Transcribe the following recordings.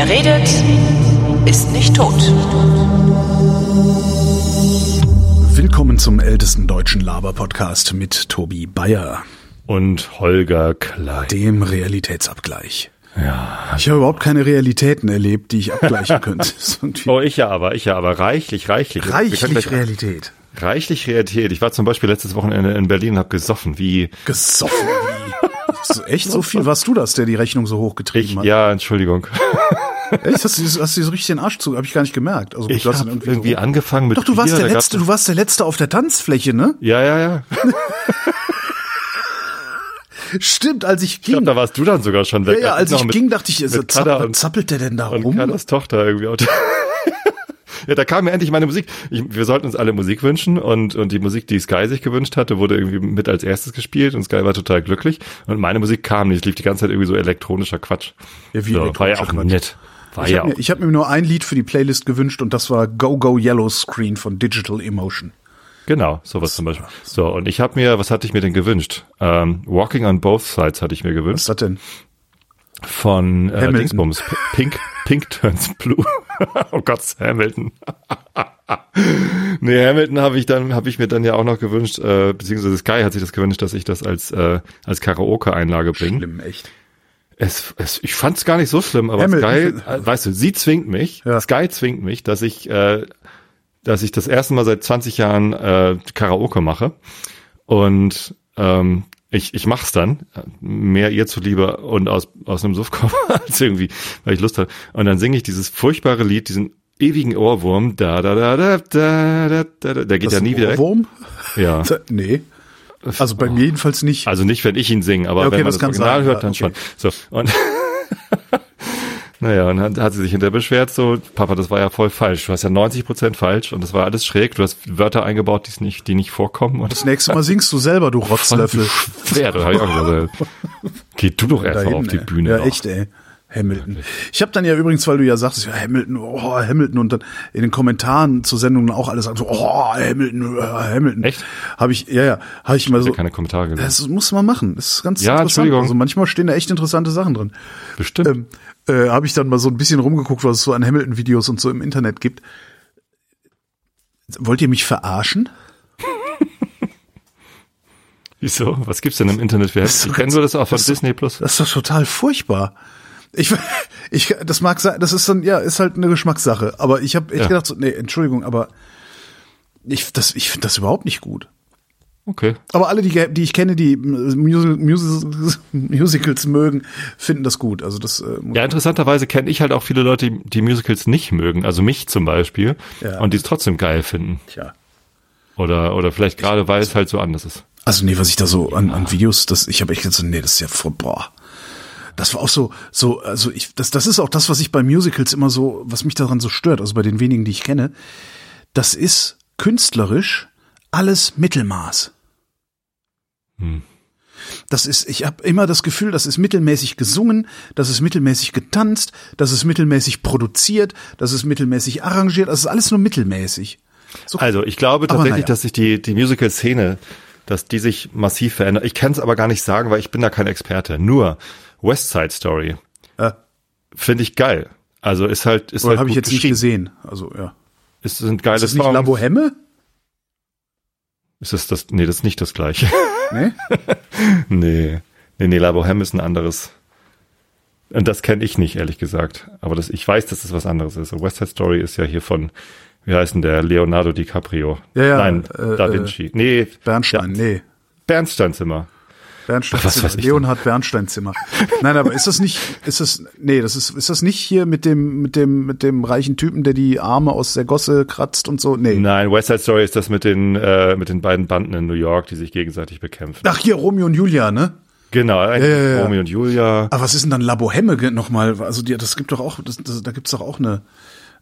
Wer redet, ist nicht tot. Willkommen zum ältesten deutschen Laber-Podcast mit Tobi Bayer, Und Holger Klein. dem Realitätsabgleich. Ja. Ich habe überhaupt keine Realitäten erlebt, die ich abgleichen könnte. Oh, ich ja aber, ich ja aber. Reichlich, reichlich. Reichlich Realität. Reichlich Realität. Ich war zum Beispiel letztes Wochenende in Berlin und habe gesoffen, wie Gesoffen wie. So, echt so viel warst du das, der die Rechnung so hochgetrieben ich. hat? Ja, Entschuldigung. Echt? Hast du, hast du so richtig den Arsch zu? Habe ich gar nicht gemerkt. Also, Ich habe ihn irgendwie, so- angefangen mit Doch, du warst Bier, der letzte, du warst der letzte auf der Tanzfläche, ne? Ja, ja, ja. Stimmt, als ich Ich glaube, ging. da warst du dann sogar schon weg. ja, ja, als ich mit- ging, dachte ich, so, mit Kada zapp, und- zappelt der denn da und rum? Carlas Tochter irgendwie. Ja, da kam mir endlich meine Musik. Ich, wir sollten uns alle Musik wünschen und, und die Musik, die Sky sich gewünscht hatte, wurde irgendwie mit als erstes gespielt und Sky war total glücklich. Und meine Musik kam nicht. Es lief die ganze Zeit irgendwie so elektronischer Quatsch. Ja, wie so, war ja elektronischer auch Quatsch. nett. War Ich ja habe mir, ich hab mir nur ein Lied für die Playlist gewünscht und das war Go Go Yellow Screen von Digital Emotion. Genau, sowas zum Beispiel. So, und ich habe mir, was hatte ich mir denn gewünscht? Ähm, Walking on Both Sides hatte ich mir Was gewünscht. ist das denn? Von äh, Hamilton. Dingsbums. Pink, Pink Turns Blue. oh Gott, Hamilton. nee, Hamilton habe ich dann, habe ich mir dann ja auch noch gewünscht, äh, beziehungsweise Sky hat sich das gewünscht, dass ich das als, äh, als Karaoke-Einlage bringe. Schlimm, echt. Es, es, ich fand es gar nicht so schlimm, aber Hamilton. Sky, weißt du, sie zwingt mich, Ja. Sky zwingt mich, dass ich, äh, dass ich das erste Mal seit 20 Jahren äh, Karaoke mache. Und ähm, ich, ich mach's dann, mehr ihr zuliebe und aus, aus einem Suffkopf als irgendwie, weil ich Lust habe. Und dann singe ich dieses furchtbare Lied, diesen ewigen Ohrwurm, da da da da da da da, da. der geht Das ja nie ein wieder weg. Ohrwurm? Ja. Nee. Also bei mir jedenfalls nicht. Also nicht, wenn ich ihn singe, aber Ja, okay, wenn man das das, Original sein, hört, ja, dann okay. schon. So, und naja, und dann hat sie sich hinterher beschwert, so, Papa, das war ja voll falsch. Du hast ja 90 Prozent falsch und das war alles schräg. Du hast Wörter eingebaut, die nicht, die nicht vorkommen. Und das nächste Mal singst du selber, du Rotzlöffel. schwer, da hab ich auch gesagt. Geh du doch Da erst mal auf die. Bühne. Ja, doch. echt, ey. Hamilton. Ich habe dann ja übrigens, weil du ja sagtest, ja, Hamilton, oh, Hamilton und dann in den Kommentaren zur Sendung auch alles so, oh, Hamilton, äh, Hamilton. Echt? Habe ich, ja, ja, habe ich mal Ich so. hab keine Kommentare gelesen. Das muss man machen. Das ist ganz Ja, interessant. Entschuldigung. Also manchmal stehen da echt interessante Sachen drin. Bestimmt. Ähm, äh, habe ich dann mal so ein bisschen rumgeguckt, was es so an Hamilton-Videos und so im Internet gibt. Wollt ihr mich verarschen? Wieso? Was gibt's denn im Internet für Ich kenne ganz- nur das auch von Disney Plus. Das ist doch total furchtbar. Ich, ich, das mag sein, das ist dann, ja, ist halt eine Geschmackssache. Aber ich habe echt Ja. gedacht, so, nee, Entschuldigung, aber ich, das, ich finde das überhaupt nicht gut. Okay. Aber alle, die, die ich kenne, die Musical, Musicals, Musicals mögen, finden das gut. Also das, äh, Ja, interessanterweise kenne ich halt auch viele Leute, die, die Musicals nicht mögen. Also mich zum Beispiel. Ja. Und die es trotzdem geil finden. tja. Oder, oder vielleicht gerade, weil es halt so anders ist. Also nee, was ich da so an, an Videos, das, ich habe echt gedacht, so, nee, das ist ja voll, boah. Das war auch so, so, also ich, das, das ist auch das, was ich bei Musicals immer so, was mich daran so stört, also bei den wenigen, die ich kenne. Das ist künstlerisch alles Mittelmaß. Hm. Das ist, ich habe immer das Gefühl, das ist mittelmäßig gesungen, das ist mittelmäßig getanzt, das ist mittelmäßig produziert, das ist mittelmäßig arrangiert, das ist alles nur mittelmäßig. So, Also ich glaube tatsächlich, naja. dass sich die, die Musical-Szene, dass die sich massiv verändert. Ich kann es aber gar nicht sagen, weil ich bin da kein Experte. Nur West Side Story äh, finde ich geil. Also ist halt, ist halt habe ich jetzt nicht gesehen. Also ja. Es sind geile Ist das nicht Songs. La Boheme? Ist das das? Nee, das ist nicht das gleiche. Nee? nee. Nee, nee, La Boheme ist ein anderes. Und das kenne ich nicht, ehrlich gesagt. Aber das, ich weiß, dass das was anderes ist. West Side Story ist ja hier von, wie heißt denn der? Leonardo DiCaprio. Ja, ja, Nein, äh, Da Vinci. Nee, Bernstein, ja, nee. Bernsteinzimmer. Bernstein Was Zimmer. weiß ich Leonhard Bernstein Zimmer. Nein, aber ist das nicht, ist das, nee, das ist, ist das nicht hier mit dem, mit dem, mit dem reichen Typen, der die Arme aus der Gosse kratzt und so? Nee. Nein, West Side Story ist das mit den, äh, mit den beiden Banden in New York, die sich gegenseitig bekämpfen. Ach, hier Romeo und Julia, ne? Genau, ein ja, ja. Romeo und Julia. Aber was ist denn dann La Boheme nochmal? Also die, das gibt doch auch, das, das, da gibt's doch auch eine,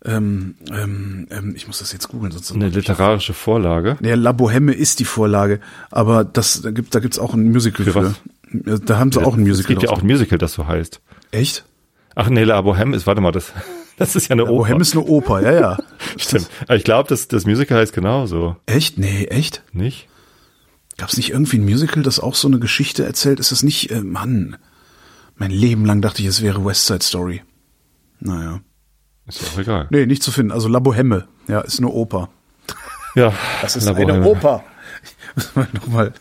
ähm, ähm, ähm, ich muss das jetzt googeln, sonst. Eine literarische Vorlage. Nee, La Boheme ist die Vorlage, aber das, da gibt, da gibt's auch ein Musical für. Für was? Ja, Da haben sie auch ein Es Musical. gibt ja auch ein Musical, das so heißt. Echt? Ach nee, La Boheme ist, warte mal, das, das ist ja eine La Oper. Boheme ist eine Oper, ja, ja. Stimmt. Aber ich glaube, das, das Musical heißt genauso, Echt? Nee, echt? nicht? Gab es nicht irgendwie ein Musical, das auch so eine Geschichte erzählt? Ist das nicht, äh, Mann, mein Leben lang dachte ich, es wäre West Side Story. Naja. Ist ja auch egal. Nee, nicht zu finden. Also La Boheme, ja, ist eine Oper. Ja, Das ist La eine Boheme. Oper. Muss man Nochmal.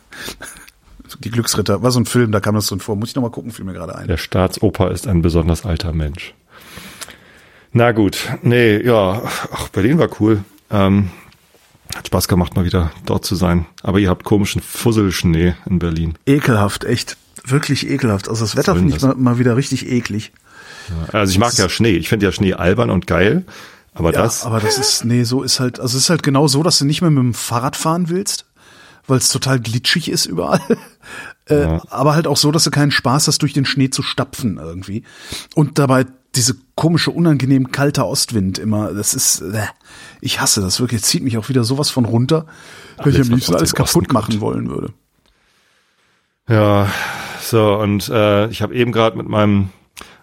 Die Glücksritter, war so ein Film, da kam das drin vor. Muss ich nochmal gucken, fiel mir gerade ein. Der Staatsoper ist ein besonders alter Mensch. Na gut, nee, ja, ach, Berlin war cool. Ähm, hat Spaß gemacht, mal wieder dort zu sein. Aber ihr habt komischen Fusselschnee in Berlin. Ekelhaft, echt. Wirklich ekelhaft. Also das Wetter finde ich das? mal, mal wieder richtig eklig. Also ich mag ja Schnee. Ich finde ja Schnee albern und geil. Aber Ja, das, aber das ist, nee, so ist halt, also es ist halt genau so, dass du nicht mehr mit dem Fahrrad fahren willst, weil es total glitschig ist überall. äh, Aber halt auch so, dass du keinen Spaß hast, durch den Schnee zu stapfen irgendwie. Und dabei diese komische, unangenehm kalte Ostwind immer, das ist, äh, ich hasse das wirklich, zieht mich auch wieder sowas von runter, dass ich am liebsten alles kaputt machen wollen würde. ja, so, und äh, ich habe eben gerade mit meinem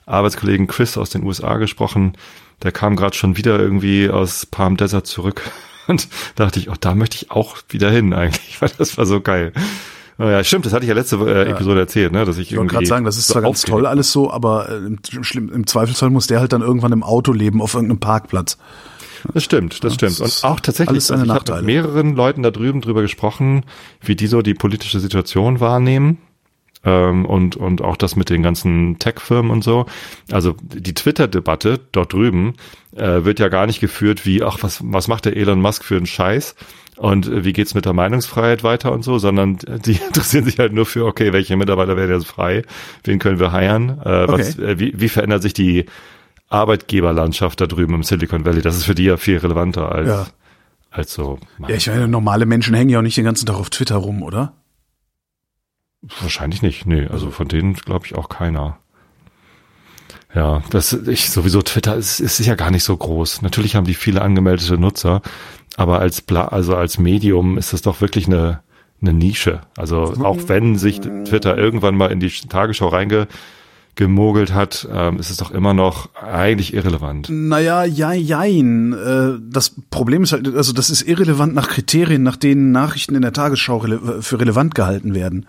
Arbeitskollegen Chris aus den USA gesprochen. Der kam gerade schon wieder irgendwie aus Palm Desert zurück. Und dachte ich, oh, da möchte ich auch wieder hin eigentlich, weil das war so geil. Oh ja, stimmt, das hatte ich ja letzte äh, Episode erzählt, ne, dass ich Ich wollte irgendwie gerade sagen, das ist so zwar ganz toll alles so, aber äh, im, im Zweifelsfall muss der halt dann irgendwann im Auto leben auf irgendeinem Parkplatz. Das stimmt, das stimmt. das Und auch tatsächlich, also ich habe mit mehreren Leuten da drüben drüber gesprochen, wie die so die politische Situation wahrnehmen. Ähm, und, und auch das mit den ganzen Tech-Firmen und so. Also die Twitter-Debatte dort drüben äh, wird ja gar nicht geführt wie, ach, was, was macht der Elon Musk für einen Scheiß? Und äh, wie geht's mit der Meinungsfreiheit weiter und so, sondern die interessieren sich halt nur für, okay, welche Mitarbeiter werden jetzt frei, wen können wir heiren, äh, was, Okay. äh, wie, wie verändert sich die Arbeitgeberlandschaft da drüben im Silicon Valley? Das ist für die ja viel relevanter als, Ja. als so. Ja, ich meine, normale Menschen hängen ja auch nicht den ganzen Tag auf Twitter rum, oder? Wahrscheinlich nicht, nee, also von denen glaube ich auch keiner. Ja, das ich sowieso Twitter ist, ist ja gar nicht so groß. Natürlich haben die viele angemeldete Nutzer, aber als Bla, also als Medium ist das doch wirklich eine eine Nische. Also auch wenn sich Twitter irgendwann mal in die Tagesschau reingemogelt hat, ähm, ist es doch immer noch eigentlich irrelevant. Naja, ja, jein. Äh, Das Problem ist halt, also das ist irrelevant nach Kriterien, nach denen Nachrichten in der Tagesschau für relevant gehalten werden.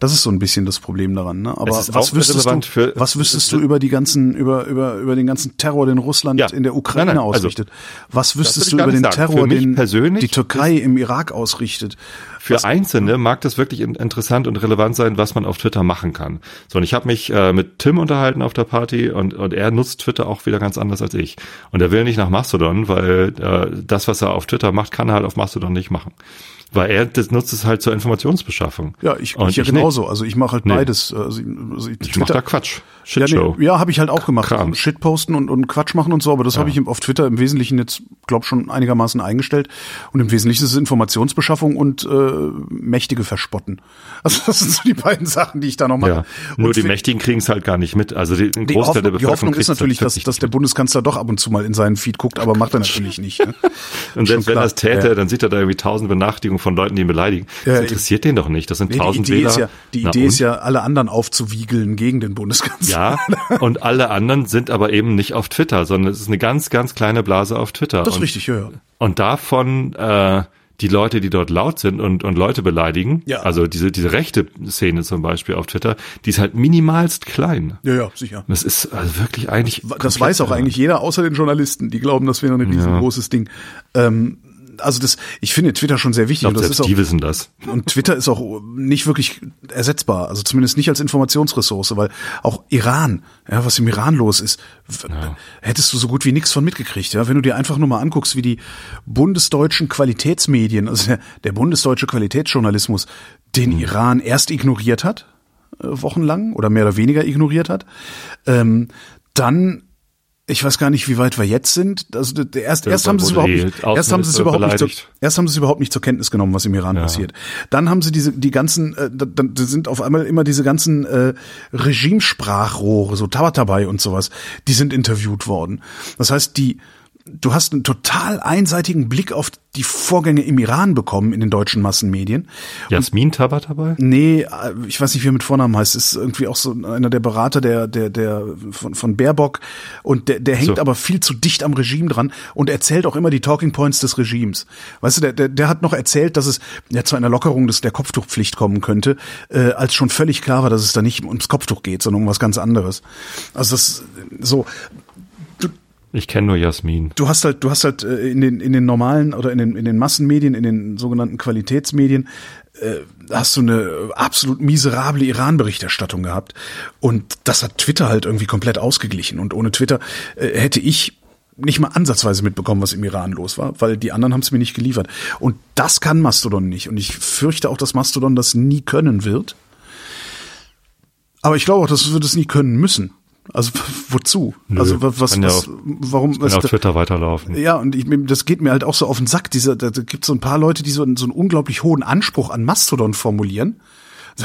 Das ist so ein bisschen das Problem daran. Ne? Aber was wüsstest, du, für- was wüsstest du über die ganzen, über, über, über den ganzen Terror, den Russland Ja. in der Ukraine Nein, nein, also, ausrichtet? was wüsstest du über den sagen. Terror, den persönlich die Türkei im Irak ausrichtet? Für Was- Einzelne mag das wirklich in- interessant und relevant sein, was man auf Twitter machen kann. So, und ich habe mich äh, mit Tim unterhalten auf der Party und, und er nutzt Twitter auch wieder ganz anders als ich. Und er will nicht nach Mastodon, weil äh, das, was er auf Twitter macht, kann er halt auf Mastodon nicht machen. Weil er das nutzt es halt zur Informationsbeschaffung. Ja, ich, Und ich ja ich genauso. Also ich mache halt Nee. beides. Also, also Ich mach da Quatsch. Ja, Shitshow. nee, ja habe ich halt auch gemacht. Kram. Shit posten und, und Quatsch machen und so, aber das habe ich auf Twitter im Wesentlichen jetzt, glaub schon einigermaßen eingestellt. Und im Wesentlichen ist es Informationsbeschaffung und äh, Mächtige verspotten. Also das sind so die beiden Sachen, die ich da noch mache. ja. Nur die Mächtigen kriegen es halt gar nicht mit. Also die, ein die Großteil der Hoffnung, die Bevölkerung Hoffnung ist kriegt's natürlich, dass, dass der Bundeskanzler doch ab und zu mal in seinen Feed guckt, aber macht er natürlich nicht. Ne? Und selbst wenn er es täte, Ja. dann sieht er da irgendwie tausend Benachrichtigungen von Leuten, die ihn beleidigen. Ja, das interessiert den doch nicht. Das sind Nee, die tausend Idee Wähler. ist ja, die Na Idee ist ja, alle anderen aufzuwiegeln gegen den Bundeskanzler. Ja, und alle anderen sind aber eben nicht auf Twitter, sondern es ist eine ganz, ganz kleine Blase auf Twitter. Das ist richtig, ja, ja. Und davon äh, die Leute, die dort laut sind und, und Leute beleidigen, Ja. also diese, diese rechte Szene zum Beispiel auf Twitter, die ist halt minimalst klein. Ja, ja, sicher. Das ist also wirklich eigentlich. Das weiß auch eigentlich jeder, außer den Journalisten. Die glauben, das wäre ein riesengroßes Ding. Ähm, also das, ich finde Twitter schon sehr Ich wichtig. und, das selbst ist auch, die wissen das. und Twitter ist auch nicht wirklich ersetzbar. Also zumindest nicht als Informationsressource, weil auch Iran, ja, was im Iran los ist, w- hättest du so gut wie nichts von mitgekriegt. Ja, wenn du dir einfach nur mal anguckst, wie die bundesdeutschen Qualitätsmedien, also der, der bundesdeutsche Qualitätsjournalismus, den Iran erst ignoriert hat, äh, wochenlang oder mehr oder weniger ignoriert hat, ähm, dann ich weiß gar nicht, wie weit wir jetzt sind. Also erst, erst haben sie es überhaupt nicht, erst haben sie es überhaupt nicht, zur, beleidigt. erst haben sie es überhaupt nicht zur Kenntnis genommen, was im Iran passiert. Dann haben sie diese die ganzen, äh, da, da da sind auf einmal immer diese ganzen äh, Regimesprachrohre, so Tabatabai und sowas, die sind interviewt worden. Das heißt, die du hast einen total einseitigen Blick auf die Vorgänge im Iran bekommen in den deutschen Massenmedien. Jasmin Tabatabai? Nee, äh, ich weiß nicht, wie er mit Vornamen heißt. Ist irgendwie auch so einer der Berater der der der von, von Baerbock und der der hängt So. aber viel zu dicht am Regime dran und erzählt auch immer die Talking Points des Regimes. Weißt du, der der, der hat noch erzählt, dass es ja zu einer Lockerung des der Kopftuchpflicht kommen könnte, äh, als schon völlig klar war, dass es da nicht ums Kopftuch geht, sondern um was ganz anderes. Also das so Ich kenne nur Jasmin. Du hast halt, du hast halt äh, in den in den normalen oder in den in den Massenmedien, in den sogenannten Qualitätsmedien, äh, hast du eine absolut miserable Iran-Berichterstattung gehabt und das hat Twitter halt irgendwie komplett ausgeglichen und ohne Twitter äh, hätte ich nicht mal ansatzweise mitbekommen, was im Iran los war, weil die anderen haben es mir nicht geliefert. Und das kann Mastodon nicht. Und ich fürchte auch, dass Mastodon das nie können wird. Aber ich glaube auch, dass wir das nie können müssen. Also wozu? Nö, also was, was, ja was auf- warum Kann ist auf da- Twitter weiterlaufen. ja, und ich, das geht mir halt auch so auf den Sack. Dieser, da, gibt so ein paar Leute, die so, einen- so einen unglaublich hohen Anspruch an Mastodon formulieren.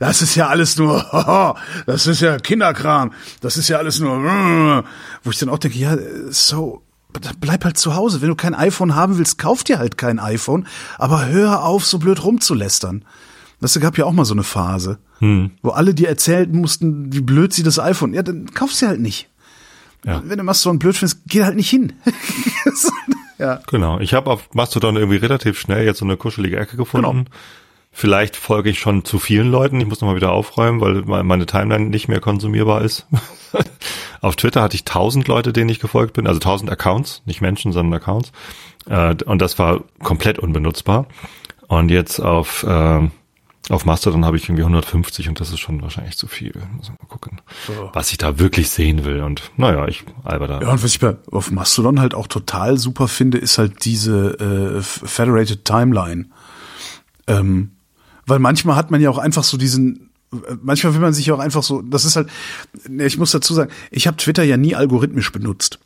Das ist ja alles nur, das ist ja Kinderkram, das ist ja alles nur, wo ich dann auch denke, ja, so, bleib halt zu Hause. Wenn du kein iPhone haben willst, kauf dir halt kein iPhone, aber hör auf, so blöd rumzulästern. Das gab ja auch mal so eine Phase, wo alle dir erzählen mussten, wie blöd sie das iPhone, ja, dann kaufst du halt nicht. Ja. Wenn du Mastodon blöd findest, geh halt nicht hin. ja. Genau. Ich habe auf Mastodon irgendwie relativ schnell jetzt so eine kuschelige Ecke gefunden. Genau. Vielleicht folge ich schon zu vielen Leuten. Ich muss nochmal wieder aufräumen, weil me- meine Timeline nicht mehr konsumierbar ist. auf Twitter hatte ich tausend Leute, denen ich gefolgt bin, also tausend Accounts, nicht Menschen, sondern Accounts. Äh, und das war komplett unbenutzbar. Und jetzt auf äh, auf Mastodon habe ich irgendwie 150 und das ist schon wahrscheinlich zu viel. Muss mal gucken, was ich da wirklich sehen will. Und naja, ich alber da. Ja, und was ich bei, auf Mastodon halt auch total super finde, ist halt diese äh, Federated Timeline. Ähm, weil manchmal hat man ja auch einfach so diesen, äh, manchmal will man sich ja auch einfach so, das ist halt, ne, ich muss dazu sagen, ich habe Twitter ja nie algorithmisch benutzt.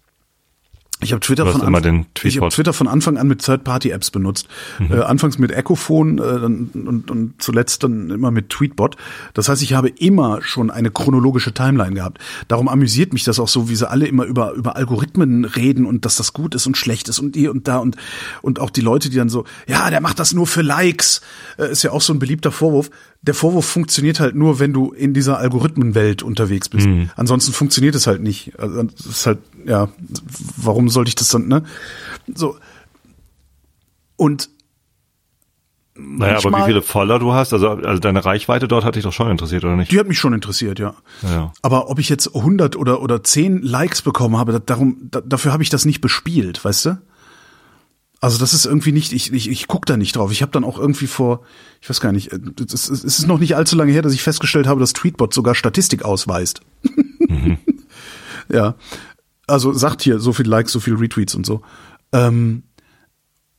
Ich habe Twitter von ich Tweetbot. Twitter von Anfang an mit Third-Party-Apps benutzt. Mhm. Äh, anfangs mit Echophon äh, und, und zuletzt dann immer mit Tweetbot. Das heißt, ich habe immer schon eine chronologische Timeline gehabt. Darum amüsiert mich das auch so, wie sie alle immer über über Algorithmen reden und dass das gut ist und schlecht ist und hier und da und und auch die Leute, die dann so, ja, der macht das nur für Likes, äh, ist ja auch so ein beliebter Vorwurf. Der Vorwurf funktioniert halt nur, wenn du in dieser Algorithmenwelt unterwegs bist. Mhm. Ansonsten funktioniert es halt nicht. Also, das ist halt, ja, warum sollte ich das dann, ne? So. Und Naja, aber wie viele Follower du hast, also, also deine Reichweite dort hat dich doch schon interessiert, oder nicht? Die hat mich schon interessiert, ja. Ja. Aber ob ich jetzt 100 oder oder 10 Likes bekommen habe, da- darum da, dafür habe ich das nicht bespielt, weißt du? Also das ist irgendwie nicht, ich, ich, ich guck da nicht drauf. Ich habe dann auch irgendwie vor, ich weiß gar nicht, äh, es ist, es ist noch nicht allzu lange her, dass ich festgestellt habe, dass Tweetbot sogar Statistik ausweist. ja. Also sagt hier so viel Likes, so viel Retweets und so. Ähm,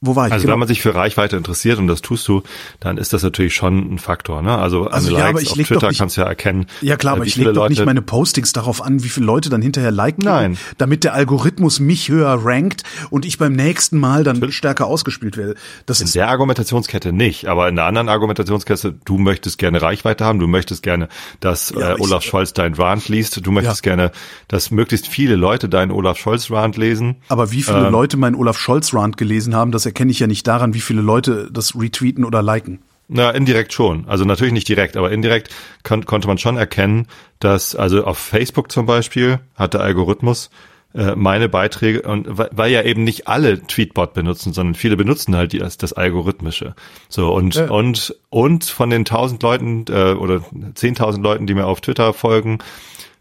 wo war ich? Also Genau. wenn man sich für Reichweite interessiert und das tust du, dann ist das natürlich schon ein Faktor. Ne? Also, Also ja, Likes ich auf Twitter nicht- kannst du ja erkennen. Ja klar, äh, aber ich lege doch nicht meine Postings darauf an, wie viele Leute dann hinterher liken, Nein. damit der Algorithmus mich höher rankt und ich beim nächsten Mal dann stärker ausgespielt werde. Das In ist der Argumentationskette nicht, aber in der anderen Argumentationskette, du möchtest gerne Reichweite haben, du möchtest gerne, dass Ja, äh, Olaf Scholz dein Rant liest, du möchtest Ja. gerne, dass möglichst viele Leute deinen Olaf Scholz Rant lesen. aber wie viele Ähm. Leute meinen Olaf Scholz Rant gelesen haben, das erkenne ich ja nicht daran, wie viele Leute das retweeten oder liken. Na, indirekt schon. Also natürlich nicht direkt, aber indirekt kon konnte man schon erkennen, dass, also auf Facebook zum Beispiel hat der Algorithmus äh, meine Beiträge und weil, ja eben nicht alle Tweetbot benutzen, sondern viele benutzen halt die, das, das Algorithmische. So und Ja. und und von den tausend Leuten äh, oder zehntausend Leuten, die mir auf Twitter folgen,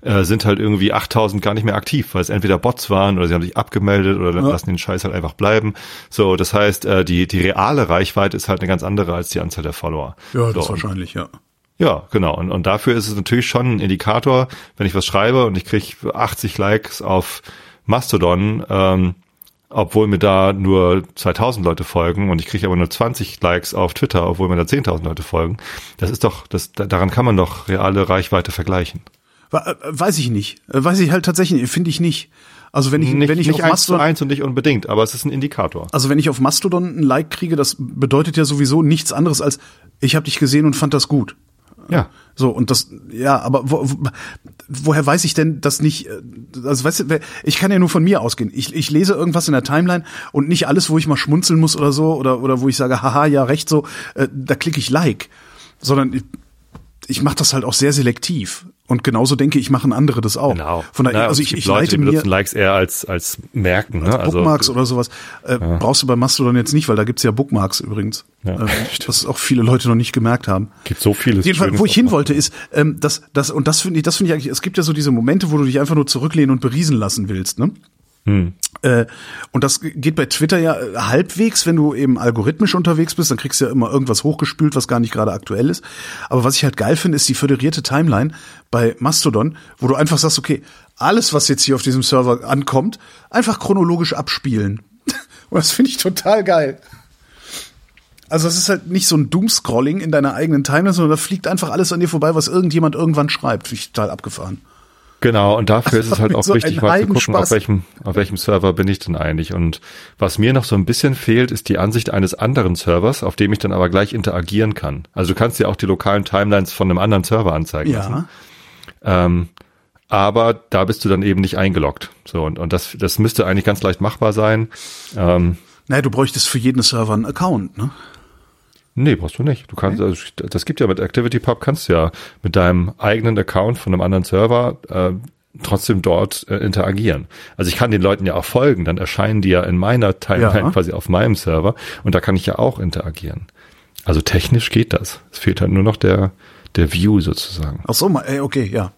äh, sind halt irgendwie 8000 gar nicht mehr aktiv, weil es entweder Bots waren oder sie haben sich abgemeldet oder Ja. lassen den Scheiß halt einfach bleiben. So, das heißt, äh, die, die reale Reichweite ist halt eine ganz andere als die Anzahl der Follower. Ja, das so, wahrscheinlich, ja. ja, genau. Und, und dafür ist es natürlich schon ein Indikator, wenn ich was schreibe und ich kriege 80 Likes auf Mastodon, ähm, obwohl mir da nur 2000 Leute folgen und ich kriege aber nur 20 Likes auf Twitter, obwohl mir da 10.000 Leute folgen. Das ist doch, das, da- daran kann man doch reale Reichweite vergleichen. Äh, Weiß ich nicht. Äh, Weiß ich halt tatsächlich, finde ich nicht. Also wenn ich, nicht wenn ich nicht auf eins zu Mastodon, eins und nicht unbedingt, aber es ist ein Indikator. also wenn ich auf Mastodon ein Like kriege, das bedeutet ja sowieso nichts anderes als, ich habe dich gesehen und fand das gut. Ja. So, und das, ja, aber wo, wo, woher weiß ich denn das nicht? äh, Also, weißt du, ich kann ja nur von mir ausgehen. Ich, ich lese irgendwas in der Timeline und nicht alles, wo ich mal schmunzeln muss oder so, oder, oder wo ich sage, haha, ja, recht so, äh, da klicke ich Like. Sondern ich, ich mache das halt auch sehr selektiv. Und genauso denke ich, machen andere das auch. Genau. Von daher, Na, also ich, ich Leute, leite die mir benutzen Likes eher als, als Merken. Ne? Also, Bookmarks oder sowas. Äh, Brauchst du bei Mastodon jetzt nicht, weil da gibt's ja Bookmarks übrigens. Ja, äh, was auch viele Leute noch nicht gemerkt haben. gibt so vieles. Jedenfalls, wo ich hin wollte, ist, ähm, das, das, und das finde ich, das finde ich eigentlich, es gibt ja so diese Momente, wo du dich einfach nur zurücklehnen und beriesen lassen willst, ne? Hm. Äh, und das geht bei Twitter ja äh, halbwegs, wenn du eben algorithmisch unterwegs bist, dann kriegst du ja immer irgendwas hochgespült, was gar nicht gerade aktuell ist. Aber was ich halt geil finde, ist die föderierte Timeline bei Mastodon, wo du einfach sagst, okay, alles, was jetzt hier auf diesem Server ankommt, einfach chronologisch abspielen. Und das finde ich total geil. Also es ist halt nicht so ein Doomscrolling in deiner eigenen Timeline, sondern da fliegt einfach alles an dir vorbei, was irgendjemand irgendwann schreibt. Finde ich total abgefahren. Genau, und dafür ist es halt auch so wichtig, mal zu gucken, auf welchem, auf welchem Server bin ich denn eigentlich. Und was mir noch so ein bisschen fehlt, ist die Ansicht eines anderen Servers, auf dem ich dann aber gleich interagieren kann. Also du kannst ja auch die lokalen Timelines von einem anderen Server anzeigen ja. lassen. Ähm, aber da bist du dann eben nicht eingeloggt. So, und, und das, das müsste eigentlich ganz leicht machbar sein. Ähm, naja, du bräuchtest für jeden Server einen Account, ne? Nee, brauchst du nicht. Du kannst, also, das gibt ja mit ActivityPub, kannst ja mit deinem eigenen Account von einem anderen Server äh, trotzdem dort äh, interagieren. Also ich kann den Leuten ja auch folgen, dann erscheinen die ja in meiner Timeline ja. quasi auf meinem Server und da kann ich ja auch interagieren. Also technisch geht das. Es fehlt halt nur noch der, der View sozusagen. Ach so, okay, ja.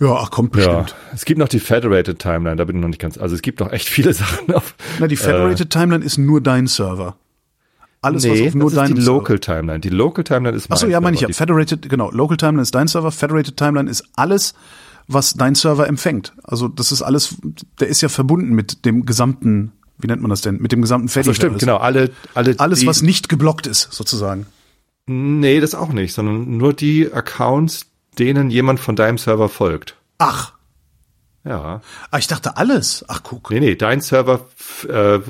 Ja, ach, kommt bestimmt. Ja, es gibt noch die Federated Timeline, da bin ich noch nicht ganz, also es gibt noch echt viele Sachen auf. Na, die Federated äh, Timeline ist nur dein Server. Alles, nee, was auf nur das ist die Local Timeline. Die Local Timeline ist mein Achso, ja, meine ich ja. Federated, genau. Local Timeline ist dein Server. Federated Timeline ist alles, was dein Server empfängt. Also das ist alles, der ist ja verbunden mit dem gesamten, wie nennt man das denn? Mit dem gesamten Fediverse. Also stimmt, genau. Alle, alle. Alles, was nicht geblockt ist, sozusagen. Nee, das auch nicht, sondern nur die Accounts, denen jemand von deinem Server folgt. Ach. Ja. Ah, ich dachte alles. Ach, guck. Nee, nee, dein Server äh,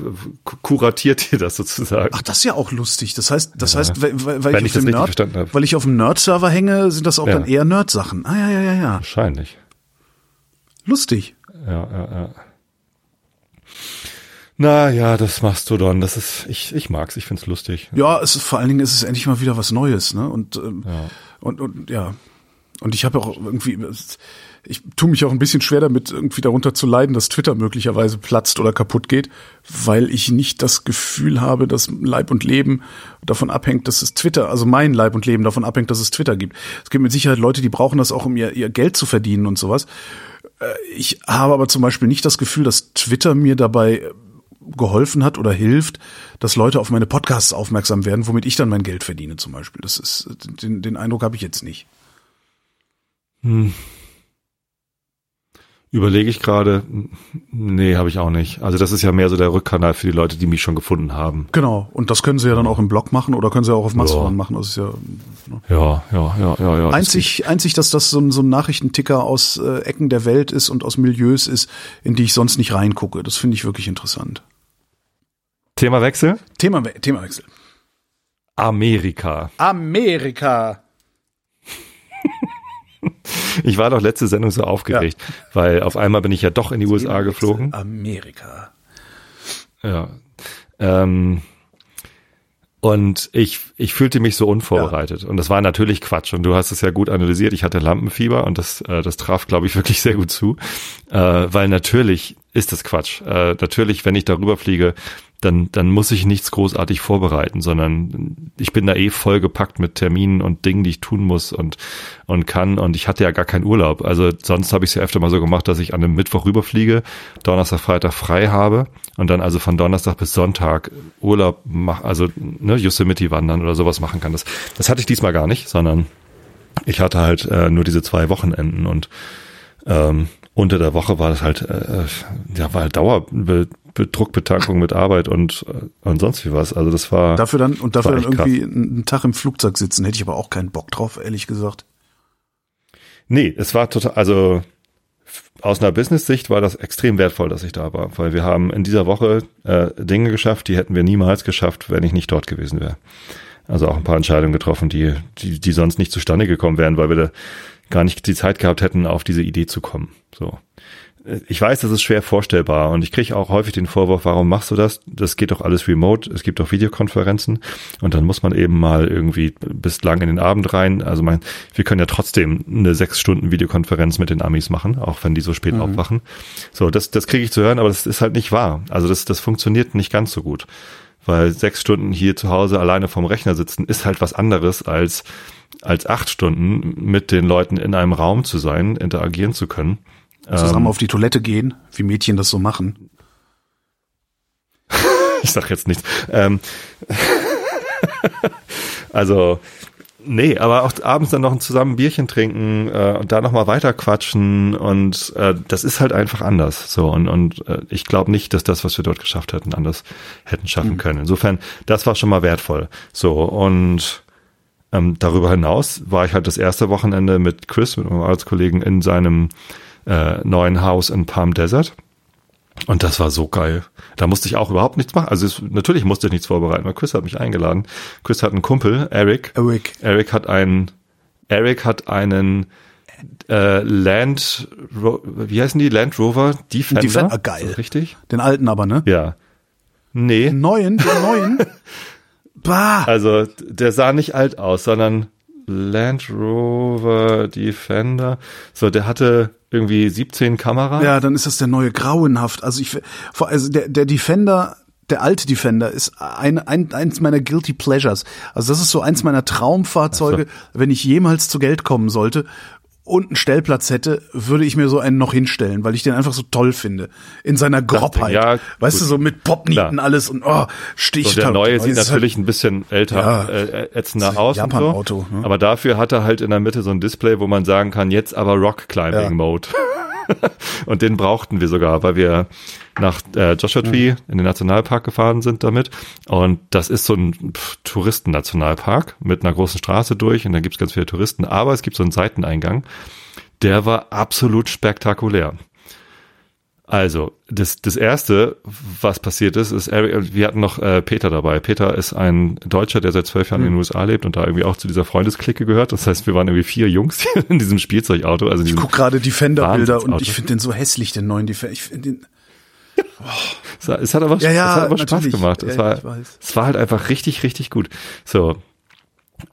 kuratiert dir das sozusagen. Ach, das ist ja auch lustig. Das heißt, das ja. heißt, weil, weil, ich, ich, auf dem Nerd, weil ich auf dem Nerd-Server hänge, sind das auch ja. dann eher Nerd-Sachen. Ah, ja, ja, ja, ja. Wahrscheinlich. Lustig. Ja, ja, ja. Na ja, das machst du dann. Das ist, ich, ich mag's, ich find's lustig. Ja, es ist vor allen Dingen ist es endlich mal wieder was Neues, ne? Und, ähm, ja. und, und ja. Und ich habe auch irgendwie, ich tue mich auch ein bisschen schwer damit, irgendwie darunter zu leiden, dass Twitter möglicherweise platzt oder kaputt geht, weil ich nicht das Gefühl habe, dass Leib und Leben davon abhängt, dass es Twitter, also mein Leib und Leben davon abhängt, dass es Twitter gibt. Es gibt mit Sicherheit Leute, die brauchen das auch, um ihr, ihr Geld zu verdienen und sowas. Äh, ich habe aber zum Beispiel nicht das Gefühl, dass Twitter mir dabei geholfen hat oder hilft, dass Leute auf meine Podcasts aufmerksam werden, womit ich dann mein Geld verdiene zum Beispiel. Das ist, den, den Eindruck habe ich jetzt nicht. Hm. Überlege ich gerade, nee, habe ich auch nicht. Also das ist ja mehr so der Rückkanal für die Leute, die mich schon gefunden haben. Genau, und das können sie ja dann auch im Blog machen oder können sie auch auf Mastodon ja. machen. Das ist ja, ne? ja, ja, ja, ja, ja. Einzig, das einzig, dass das so ein, so ein Nachrichtenticker aus äh, Ecken der Welt ist und aus Milieus ist, in die ich sonst nicht reingucke. Das finde ich wirklich interessant. Themawechsel? Thema, Themawechsel. Amerika. Amerika. Ich war doch letzte Sendung so aufgeregt, ja. weil auf einmal bin ich ja doch in die USA geflogen. Amerika. Ja. Ähm, und ich, ich fühlte mich so unvorbereitet. Ja. Und das war natürlich Quatsch. Und du hast es ja gut analysiert. Ich hatte Lampenfieber und das, äh, das traf, glaube ich, wirklich sehr gut zu. Äh, weil natürlich ist das Quatsch. Äh, natürlich, wenn ich darüber fliege, dann, dann muss ich nichts großartig vorbereiten, sondern ich bin da eh vollgepackt mit Terminen und Dingen, die ich tun muss und, und kann. Und ich hatte ja gar keinen Urlaub. Also sonst habe ich es ja öfter mal so gemacht, dass ich an einem Mittwoch rüberfliege, Donnerstag, Freitag frei habe und dann also von Donnerstag bis Sonntag Urlaub mache, also ne, Yosemite wandern oder sowas machen kann. Das, das hatte ich diesmal gar nicht, sondern ich hatte halt äh, nur diese zwei Wochenenden und ähm, unter der Woche war das halt, äh, ja, war halt Dauerdruckbetankung mit Arbeit und, äh, und sonst wie was. Also das war. Dafür dann, und dafür dann irgendwie krass. einen Tag im Flugzeug sitzen, hätte ich aber auch keinen Bock drauf, ehrlich gesagt. Nee, es war total, also aus einer Business-Sicht war das extrem wertvoll, dass ich da war, weil wir haben in dieser Woche äh, Dinge geschafft, die hätten wir niemals geschafft, wenn ich nicht dort gewesen wäre. Also auch ein paar Entscheidungen getroffen, die, die, die sonst nicht zustande gekommen wären, weil wir da gar nicht die Zeit gehabt hätten, auf diese Idee zu kommen. So. Ich weiß, das ist schwer vorstellbar und ich kriege auch häufig den Vorwurf, warum machst du das? Das geht doch alles remote, es gibt doch Videokonferenzen und dann muss man eben mal irgendwie bis lang in den Abend rein. Also mein, wir können ja trotzdem eine sechs Stunden Videokonferenz mit den Amis machen, auch wenn die so spät mhm. aufwachen. So, das, das kriege ich zu hören, aber das ist halt nicht wahr. Also das, das funktioniert nicht ganz so gut. Weil sechs Stunden hier zu Hause alleine vorm Rechner sitzen ist halt was anderes als als acht Stunden mit den Leuten in einem Raum zu sein, interagieren zu können Zusammen auf die Toilette gehen, wie Mädchen das so machen. ich sag jetzt nichts. Ähm, also, nee, aber auch abends dann noch zusammen ein Bierchen trinken äh, und da nochmal weiter quatschen und äh, das ist halt einfach anders. So, und, und äh, ich glaube nicht, dass das, was wir dort geschafft hätten, anders hätten schaffen mhm. können. Insofern, das war schon mal wertvoll. So, und ähm, darüber hinaus war ich halt das erste Wochenende mit Chris, mit meinem Arbeitskollegen, in seinem äh, neuen Haus in Palm Desert. Und das war so geil. Da musste ich auch überhaupt nichts machen. Also es, natürlich musste ich nichts vorbereiten, weil Chris hat mich eingeladen. Chris hat einen Kumpel, Eric. Eric. Eric hat einen, Eric hat einen äh, Land, wie heißen die? Land Rover Defender. Defender, geil. So, richtig? Den alten aber, ne? Ja. Nee. Den neuen, den neuen. bah. Also der sah nicht alt aus, sondern Land Rover Defender. So, der hatte irgendwie 17 Kameras. Ja, dann ist das der neue grauenhaft. Also ich, also der, der Defender, der alte Defender ist ein, ein, eins meiner Guilty Pleasures. Also das ist so eins meiner Traumfahrzeuge, so. wenn ich jemals zu Geld kommen sollte und einen Stellplatz hätte, würde ich mir so einen noch hinstellen, weil ich den einfach so toll finde. In seiner Grobheit. Ja, weißt gut. du, so mit Popnieten alles und oh, Stich. So, der neue sieht natürlich halt, ein bisschen älter, ja, äh, ätzender aus. Japan so. Auto, ne? Aber dafür hat er halt in der Mitte so ein Display, wo man sagen kann, jetzt aber Rock Climbing ja. Und den brauchten wir sogar, weil wir nach äh, Joshua Tree mhm. in den Nationalpark gefahren sind damit. Und das ist so ein Touristennationalpark mit einer großen Straße durch und da gibt's ganz viele Touristen. Aber es gibt so einen Seiteneingang, der war absolut spektakulär. Also, das, das erste, was passiert ist, ist, wir hatten noch äh, Peter dabei. Peter ist ein Deutscher, der seit zwölf Jahren mhm. in den USA lebt und da irgendwie auch zu dieser Freundesklicke gehört. Das heißt, wir waren irgendwie vier Jungs in diesem Spielzeugauto. Also ich guck gerade Defender-Bilder und ich finde den so hässlich, den neuen Defender. Ich finde den. Oh. Es hat aber, ja, ja, es hat aber Spaß gemacht. Ja, es, war, es war halt einfach richtig, richtig gut. So,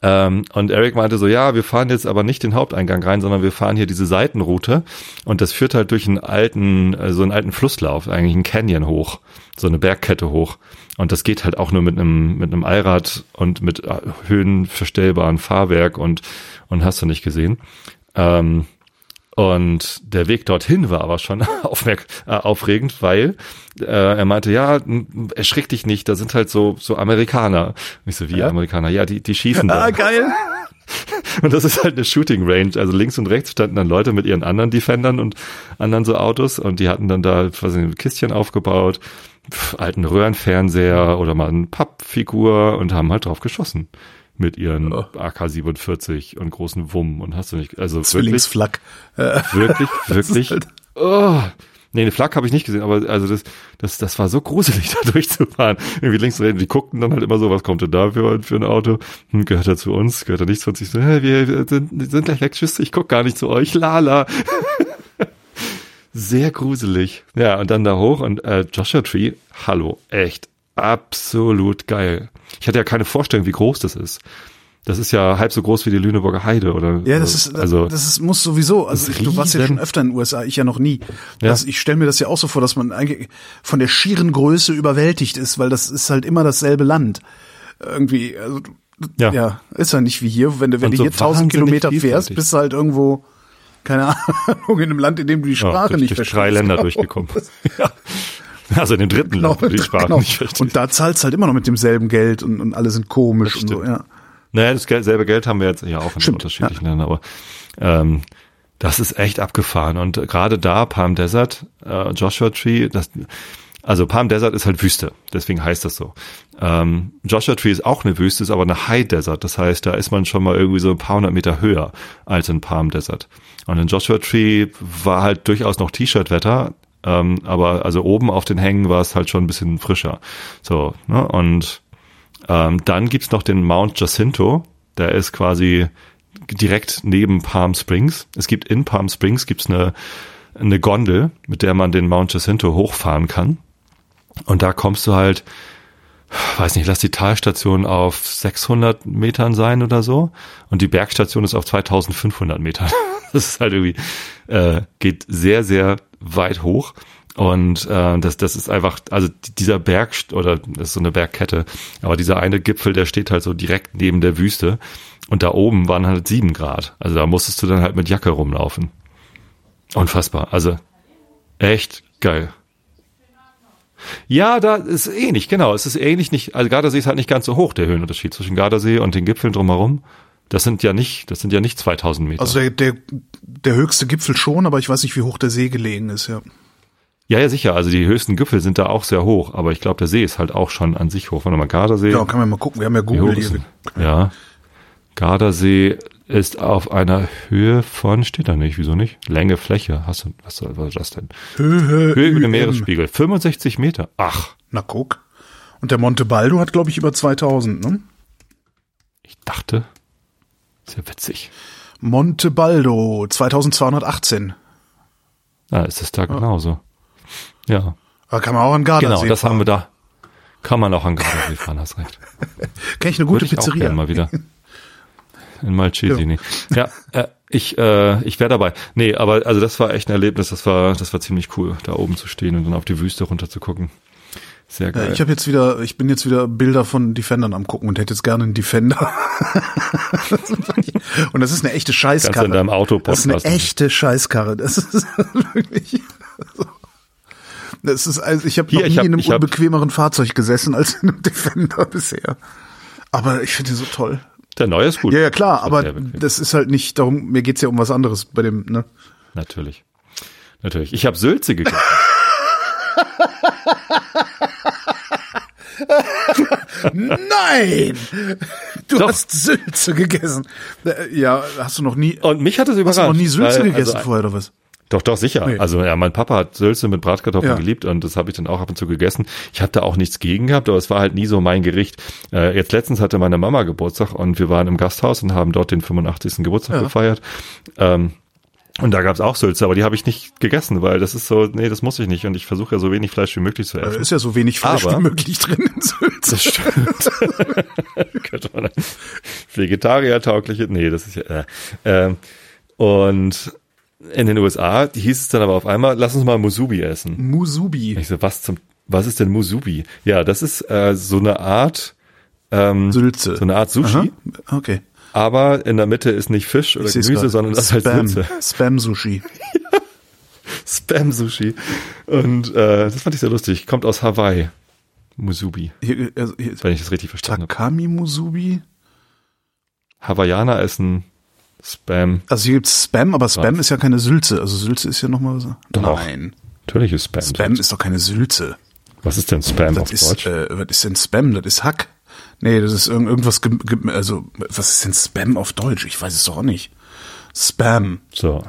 ähm, und Eric meinte so, ja, wir fahren jetzt aber nicht den Haupteingang rein, sondern wir fahren hier diese Seitenroute und das führt halt durch einen alten, äh, so einen alten Flusslauf, eigentlich einen Canyon hoch, so eine Bergkette hoch. Und das geht halt auch nur mit einem, mit einem Allrad und mit äh, höhenverstellbaren Fahrwerk und, und hast du nicht gesehen. Ähm, und der Weg dorthin war aber schon aufmerk äh, aufregend, weil äh, er meinte, ja, erschrick dich nicht, da sind halt so so Amerikaner. Und ich so, wie ja? Amerikaner? Ja, die, die schießen da. Ah, geil. Und das ist halt eine Shooting Range. Also links und rechts standen dann Leute mit ihren anderen Defendern und anderen so Autos und die hatten dann da quasi ein Kistchen aufgebaut, alten Röhrenfernseher oder mal eine Pappfigur und haben halt drauf geschossen mit ihren oh. AK-47 und großen Wumm und hast du nicht, also Zwillingsflak. Wirklich, wirklich, wirklich. Halt oh. Nee, eine Flak habe ich nicht gesehen, aber also das, das, das war so gruselig, da durchzufahren. Irgendwie links und rechts, die guckten dann halt immer so, was kommt denn da für, für ein Auto? Hm, gehört er zu uns? Gehört er nicht zu uns? Ich so, hey, wir sind, sind gleich weg, tschüss, ich guck gar nicht zu euch, lala. Sehr gruselig. Ja, und dann da hoch und äh, Joshua Tree, hallo, echt absolut geil. Ich hatte ja keine Vorstellung, wie groß das ist. Das ist ja halb so groß wie die Lüneburger Heide, oder? Ja, das ist, also, das ist, muss sowieso, also du warst ja schon öfter in den USA, ich ja noch nie. Das, ja. Ich stelle mir das ja auch so vor, dass man eigentlich von der schieren Größe überwältigt ist, weil das ist halt immer dasselbe Land. Irgendwie, also, ja, ja ist ja nicht wie hier, wenn du, wenn du so hier tausend Kilometer fährst, bist du halt irgendwo, keine Ahnung, in einem Land, in dem du die Sprache ja, nicht verstehst. drei Länder durchgekommen. ja. Also in den dritten genau, Land, die Sprache genau. nicht verstehst. Und da zahlst halt immer noch mit demselben Geld und, und alle sind komisch und so, ja. Naja, das Geld, selbe Geld haben wir jetzt ja auch in Stimmt, unterschiedlichen ja. Ländern, aber ähm, das ist echt abgefahren. Und gerade da, Palm Desert, äh, Joshua Tree, das, also Palm Desert ist halt Wüste, deswegen heißt das so. Ähm, Joshua Tree ist auch eine Wüste, ist aber eine High Desert, das heißt, da ist man schon mal irgendwie so ein paar hundert Meter höher als in Palm Desert. Und in Joshua Tree war halt durchaus noch T-Shirt-Wetter, ähm, aber also oben auf den Hängen war es halt schon ein bisschen frischer. So, ne? Und ähm, dann gibt's noch den Mount Jacinto, der ist quasi direkt neben Palm Springs. Es gibt in Palm Springs gibt's eine, eine Gondel, mit der man den Mount Jacinto hochfahren kann. Und da kommst du halt, weiß nicht, lass die Talstation auf 600 Metern sein oder so. Und die Bergstation ist auf 2500 Metern. Das ist halt irgendwie, äh, geht sehr, sehr weit hoch. Und äh, das, das ist einfach, also dieser Berg oder das ist so eine Bergkette, aber dieser eine Gipfel, der steht halt so direkt neben der Wüste und da oben waren halt sieben Grad. Also da musstest du dann halt mit Jacke rumlaufen. Unfassbar. Also echt geil. Ja, da ist ähnlich, genau. Es ist ähnlich nicht, also Gardasee ist halt nicht ganz so hoch, der Höhenunterschied zwischen Gardasee und den Gipfeln drumherum. Das sind ja nicht, das sind ja nicht 2000 Meter. Also der, der, der höchste Gipfel schon, aber ich weiß nicht, wie hoch der See gelegen ist, ja. ja, ja, sicher. Also die höchsten Gipfel sind da auch sehr hoch, aber ich glaube, der See ist halt auch schon an sich hoch. Warte mal, Gardasee. Ja, kann man mal gucken. Wir haben ja Google hier. Ja. Gardasee ist auf einer Höhe von, steht da nicht, wieso nicht? Länge, Fläche. Hast du, was soll das denn? Höhe, Höhe über dem. Meeresspiegel. 65 Meter. Ach, Na guck. Und der Monte Baldo hat, glaube ich, über 2000, ne? ich dachte, ist ja witzig. Monte Baldo, 2218. Ah, ist es da genauso. Ja, Da kann man auch an Gardasee genau, das fahren. haben wir da. Kann man auch an Gardasee fahren, hast recht. Kenn ich eine gute Würde ich auch Pizzeria. gerne mal wieder. In Malcesi, Ja. Ja, äh, ich, äh, ich wäre dabei. Nee, aber also das war echt ein Erlebnis, das war, das war ziemlich cool, da oben zu stehen und dann auf die Wüste runter zu gucken. Sehr Ja, geil. ich habe jetzt wieder, ich bin jetzt wieder Bilder von Defendern am gucken und hätte jetzt gerne einen Defender. und das ist eine echte Scheißkarre. in deinem Auto das ist eine echte Scheißkarre. Das ist wirklich. Das ist also ich habe noch Hier, nie hab- in einem unbequemeren Fahrzeug gesessen als in einem Defender bisher. Aber ich finde ihn so toll. Der neue ist gut. Ja, ja klar, aber das ist halt nicht darum, mir geht's ja um was anderes bei dem, ne? Natürlich. Natürlich. Ich habe Sülze gegessen. Nein! Du Doch. hast Sülze gegessen. Äh, Ja, hast du noch nie, Und mich hat es überrascht. hast du noch nie Sülze weil, gegessen also, vorher oder was? Doch, doch, sicher. Nee. Also ja, mein Papa hat Sülze mit Bratkartoffeln Ja. geliebt und das habe ich dann auch ab und zu gegessen. Ich habe da auch nichts gegen gehabt, aber es war halt nie so mein Gericht. Äh, jetzt letztens hatte meine Mama Geburtstag und wir waren im Gasthaus und haben dort den 85. Geburtstag Ja. gefeiert. Ähm, und da gab's auch Sülze, aber die habe ich nicht gegessen, weil das ist so, nee, das muss ich nicht und ich versuche ja so wenig Fleisch wie möglich zu Da essen. ist ja so wenig Fleisch Aber- wie möglich drin in Sülze. Das stimmt. Könnte man Vegetarier-taugliche, nee, das ist ja, äh, ähm, und in den USA hieß es dann aber auf einmal, lass uns mal Musubi essen. Musubi. Ich so, was zum, was ist denn Musubi? Ja, das ist äh, so eine Art, ähm, Sülze. so eine Art Sushi, Aha. Okay. aber in der Mitte ist nicht Fisch oder Ich Gemüse, sondern das ist halt Spam. Sülze. Spam-Sushi. Spam-Sushi. Und äh, das fand ich sehr lustig. Kommt aus Hawaii. Musubi, Hier, also hier, wenn ich das richtig verstanden habe. Takami Musubi. Hawaiianer essen Spam. Also hier gibt's Spam, aber Spam ist ja keine Sülze. Also Sülze ist ja nochmal so. Doch. Nein. Natürlich ist Spam. Spam ist doch keine Sülze. Was ist denn Spam Das auf ist, Deutsch? äh, was ist denn Spam? Das ist Hack. Nee, das ist irgend, irgendwas, also, was ist denn Spam auf Deutsch? Ich weiß es doch auch nicht. Spam. So.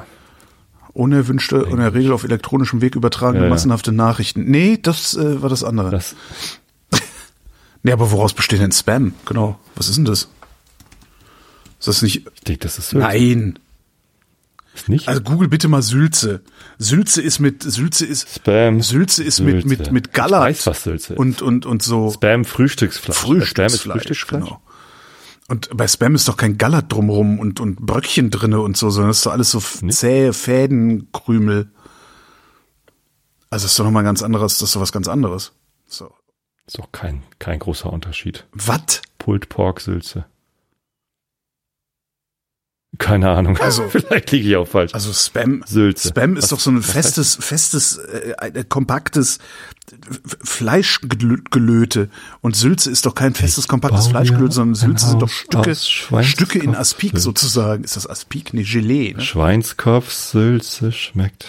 Unerwünschte, in der Regel auf elektronischem Weg übertragene Ja, ja. massenhafte Nachrichten. Nee, das äh, war das andere. Das, nee, aber woraus besteht denn Spam? Genau. Was ist denn das? Ist das nicht. ich denke, das ist Sülze. Nein. Ist nicht? Also google bitte mal Sülze. Sülze ist mit Sülze ist Spam. Sülze ist mit mit Sülze. mit Ich Gallert weiß, was Sülze ist. und und und so Spam Frühstücksfleisch. Spam ist Frühstücksfleisch, Frühstücksfleisch. genau. Und bei Spam ist doch kein Gallert drumrum und und Bröckchen drinne und so, sondern das ist doch alles so f- zähe Fädenkrümel. Also das ist doch nochmal ganz anderes, das ist doch was ganz anderes. So. Ist doch kein, kein großer Unterschied. Was? Pulled Pork Sülze. Keine Ahnung. Also- vielleicht liege ich auch falsch. Also Spam Sülze. Spam ist Was- doch so ein festes festes äh, äh, kompaktes F- Fleischgelöte und Sülze ist doch kein festes kompaktes Fleischgelöte, sondern Sülze sind doch Stücke. Stücke in Aspik Sülze. sozusagen. Ist das Aspik? Nee, Gelee, ne? Schweinskopf Sülze schmeckt.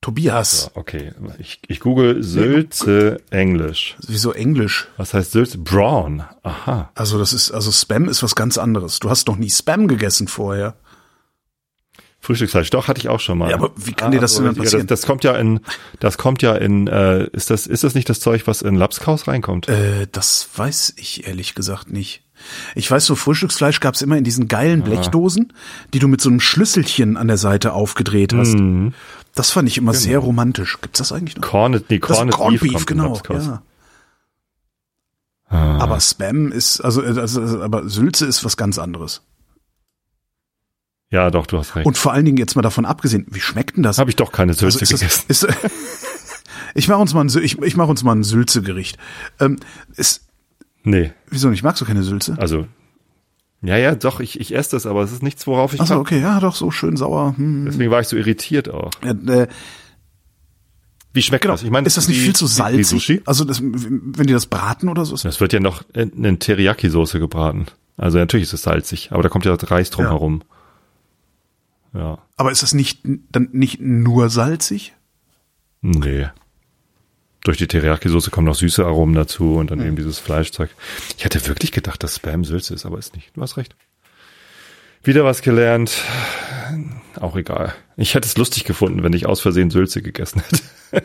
Tobias. So, okay. Ich, ich google Sülze Englisch. Wieso Englisch? Was heißt Sülze? Brown. Aha. Also das ist, also Spam ist was ganz anderes. Du hast noch nie Spam gegessen vorher. Frühstücksfleisch, doch, hatte ich auch schon mal. Ja, aber wie kann dir das denn dann ja, passieren? Das, das kommt ja in, das kommt ja in, äh, ist das, ist das nicht das Zeug, was in Lapskaus reinkommt? Äh, das weiß ich ehrlich gesagt nicht. Ich weiß, so Frühstücksfleisch gab's immer in diesen geilen Blechdosen, die du mit so einem Schlüsselchen an der Seite aufgedreht hast. Mhm. Das fand ich immer sehr romantisch. Gibt's das eigentlich noch? Corned, nee, Das Corned Beef, genau. Ja. Ah. Aber Spam ist, also, also, also, aber Sülze ist was ganz anderes. Ja, doch, du hast recht. Und vor allen Dingen jetzt mal davon abgesehen, wie schmeckt denn das? Habe ich doch keine Sülze Also gegessen. das, ist, ich mache uns mal ein, ich, ich mach uns mal ein Sülzegericht. Ähm, ist, Nee, wieso nicht? Magst du keine Sülze? also Ja, ja, doch, ich, ich esse das, aber es ist nichts, worauf ich. Achso, okay, ja, doch, so schön sauer. Hm. Deswegen war ich so irritiert auch. Ja, äh, Wie schmeckt genau. das? Ich meine, ist das nicht wie- viel zu salzig? Sushi? Also, das, wenn die das braten oder so? Ist Das wird ja noch in, in Teriyaki-Soße gebraten. Also natürlich ist es salzig, aber da kommt ja Reis drum Ja. herum. Ja. aber ist das nicht dann nicht nur salzig? Nee. Durch die Teriyaki-Soße kommen noch süße Aromen dazu und dann eben dieses Fleischzeug. Ich hätte wirklich gedacht, dass Spam Sülze ist, aber ist nicht. Du hast recht. Wieder was gelernt. Auch egal. Ich hätte es lustig gefunden, wenn ich aus Versehen Sülze gegessen hätte.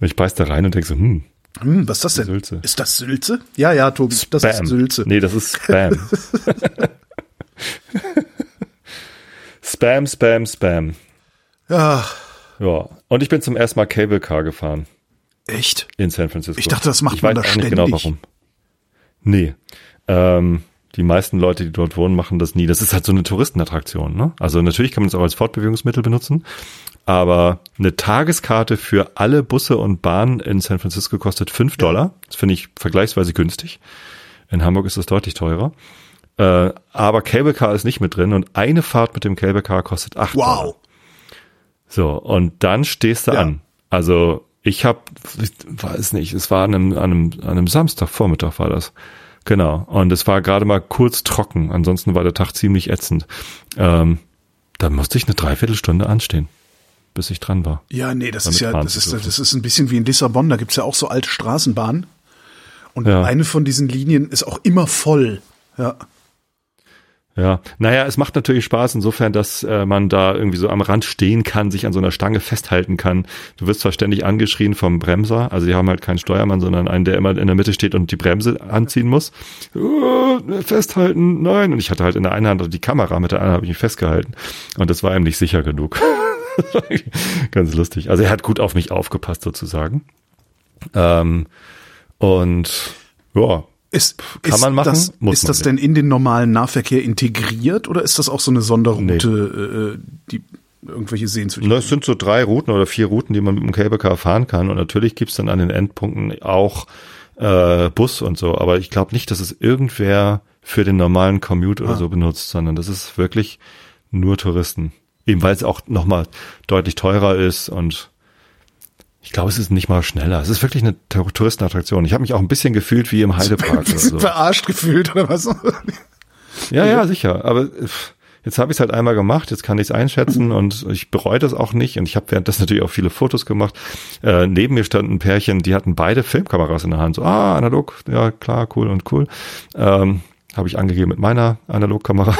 ich beiß da rein und denke so, hm, Hm, was ist das denn? Sülze. Ist das Sülze? Ja, ja, Tobi, das Spam. ist Sülze. Nee, das ist Spam. Spam, Spam, Spam. Ja, Ja. Und ich bin zum ersten Mal Cable Car gefahren echt? in San Francisco. Ich dachte, das macht ich man weiß da auch nicht genau ständig. warum. Nee. Ähm, die meisten Leute, die dort wohnen, machen das nie. Das ist halt so eine Touristenattraktion. Ne? Also natürlich kann man es auch als Fortbewegungsmittel benutzen, aber eine Tageskarte für alle Busse und Bahnen in San Francisco kostet fünf Dollar. Das finde ich vergleichsweise günstig. In Hamburg ist das deutlich teurer. Äh, aber Cable Car ist nicht mit drin und eine Fahrt mit dem Cable Car kostet acht Dollar. Wow. So, und dann stehst du Ja. an. Also ich habe, ich weiß nicht, es war an einem, an einem, an einem Samstagvormittag war das. Genau. Und es war gerade mal kurz trocken. Ansonsten war der Tag ziemlich ätzend. Ähm, da musste ich eine Dreiviertelstunde anstehen, bis ich dran war. Ja, nee, das ist ja, das ist, das ist ein bisschen wie in Lissabon, da gibt's ja auch so alte Straßenbahnen. Und Ja. eine von diesen Linien ist auch immer voll. Ja. Ja, naja, es macht natürlich Spaß insofern, dass äh, man da irgendwie so am Rand stehen kann, sich an so einer Stange festhalten kann. Du wirst zwar ständig angeschrien vom Bremser, also die haben halt keinen Steuermann, sondern einen, der immer in der Mitte steht und die Bremse anziehen muss. Oh, festhalten, nein. Und ich hatte halt in der einen Hand die Kamera, mit der anderen habe ich mich festgehalten. Und das war ihm nicht sicher genug. Ganz lustig. Also er hat gut auf mich aufgepasst sozusagen. Ähm, und ja, Ist, Kann ist man machen, Das, muss ist man das denn in den normalen Nahverkehr integriert oder ist das auch so eine Sonderroute, äh, die irgendwelche Sehenswürdigkeiten? Es sind so drei Routen oder vier Routen, die man mit dem Cable Car fahren kann. Und natürlich gibt's dann an den Endpunkten auch äh, Bus und so. Aber ich glaube nicht, dass es irgendwer für den normalen Commute oder Ah. so benutzt, sondern das ist wirklich nur Touristen. Eben weil es auch nochmal deutlich teurer ist und ich glaube, es ist nicht mal schneller. Es ist wirklich eine Tour- Touristenattraktion. Ich habe mich auch ein bisschen gefühlt wie im Heidepark oder so. Verarscht gefühlt oder was? Ja, ja, sicher. Aber jetzt habe ich es halt einmal gemacht, jetzt kann ich es einschätzen und ich bereue das auch nicht. Und ich habe währenddessen natürlich auch viele Fotos gemacht. Äh, neben mir standen ein Pärchen, die hatten beide Filmkameras in der Hand. So, ah, analog, ja klar, cool und cool. Ähm, habe ich angegeben mit meiner Analogkamera.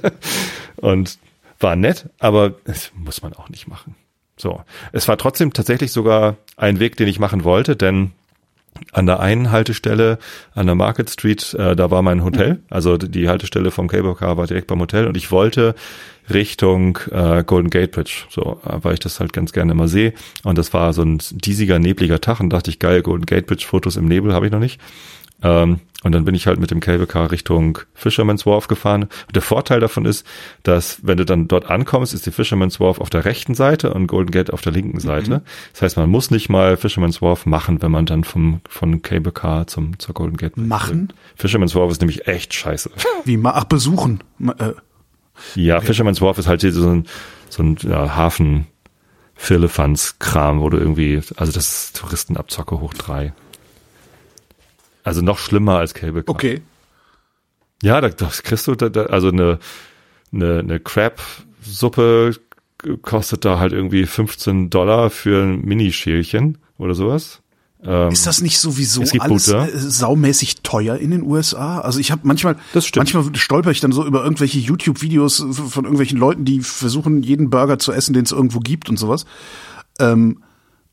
und war nett, aber das muss man auch nicht machen. So. Es war trotzdem tatsächlich sogar ein Weg, den ich machen wollte, denn an der einen Haltestelle an der Market Street, äh, da war mein Hotel. Also die Haltestelle vom Cable Car war direkt beim Hotel und ich wollte Richtung äh, Golden Gate Bridge, so, äh, weil ich das halt ganz gerne immer sehe. Und das war so ein diesiger, nebliger Tag und dachte ich, geil, Golden Gate Bridge Fotos im Nebel habe ich noch nicht. Ähm, und dann bin ich halt mit dem Cable Car Richtung Fisherman's Wharf gefahren. Und der Vorteil davon ist, dass wenn du dann dort ankommst, ist die Fisherman's Wharf auf der rechten Seite und Golden Gate auf der linken Seite. Das heißt, man muss nicht mal Fisherman's Wharf machen, wenn man dann vom von Cable Car zum zur Golden Gate will. Machen? Fisherman's Wharf ist nämlich echt scheiße. Wie ach, besuchen. Äh, Ja, Fisherman's Wharf ist halt hier so ein so ein ja, Hafen Firlefanz-Kram, wo du irgendwie, also das ist Touristenabzocke hoch drei. Also noch schlimmer als Cable Car. okay. Ja, da, das kriegst du, da, da, also eine, eine, eine Crab-Suppe kostet da halt irgendwie 15 Dollar für ein Minischälchen oder sowas. Ähm, Ist das nicht sowieso alles Butter. äh, saumäßig teuer in den USA? Also ich habe manchmal, manchmal stolper ich dann so über irgendwelche YouTube-Videos von irgendwelchen Leuten, die versuchen, jeden Burger zu essen, den es irgendwo gibt und sowas. Ähm,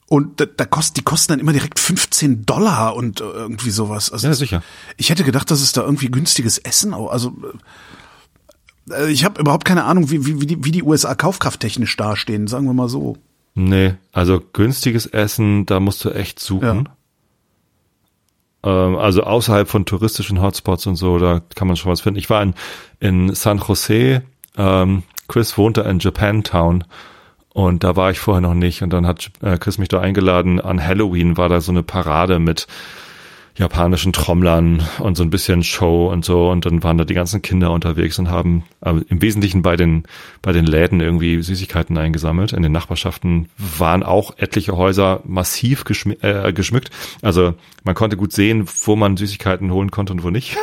und da, da kost, die kosten dann immer direkt 15 Dollar und äh, irgendwie sowas. Also Ja, sicher. Ich hätte gedacht, dass es da irgendwie günstiges Essen auch. Also äh, ich habe überhaupt keine Ahnung, wie, wie, wie, die, wie die USA kaufkrafttechnisch dastehen, sagen wir mal so. Nee, also günstiges Essen, da musst du echt suchen. Ähm, also außerhalb von touristischen Hotspots und so, da kann man schon was finden. Ich war in, in San Jose, ähm, Chris wohnte in Japantown und da war ich vorher noch nicht und dann hat äh, Chris mich da eingeladen. An Halloween war da so eine Parade mit japanischen Trommlern und so ein bisschen Show und so und dann waren da die ganzen Kinder unterwegs und haben äh, im Wesentlichen bei den bei den Läden irgendwie Süßigkeiten eingesammelt. In den Nachbarschaften waren auch etliche Häuser massiv geschmi äh, geschmückt. Also man konnte gut sehen, wo man Süßigkeiten holen konnte und wo nicht.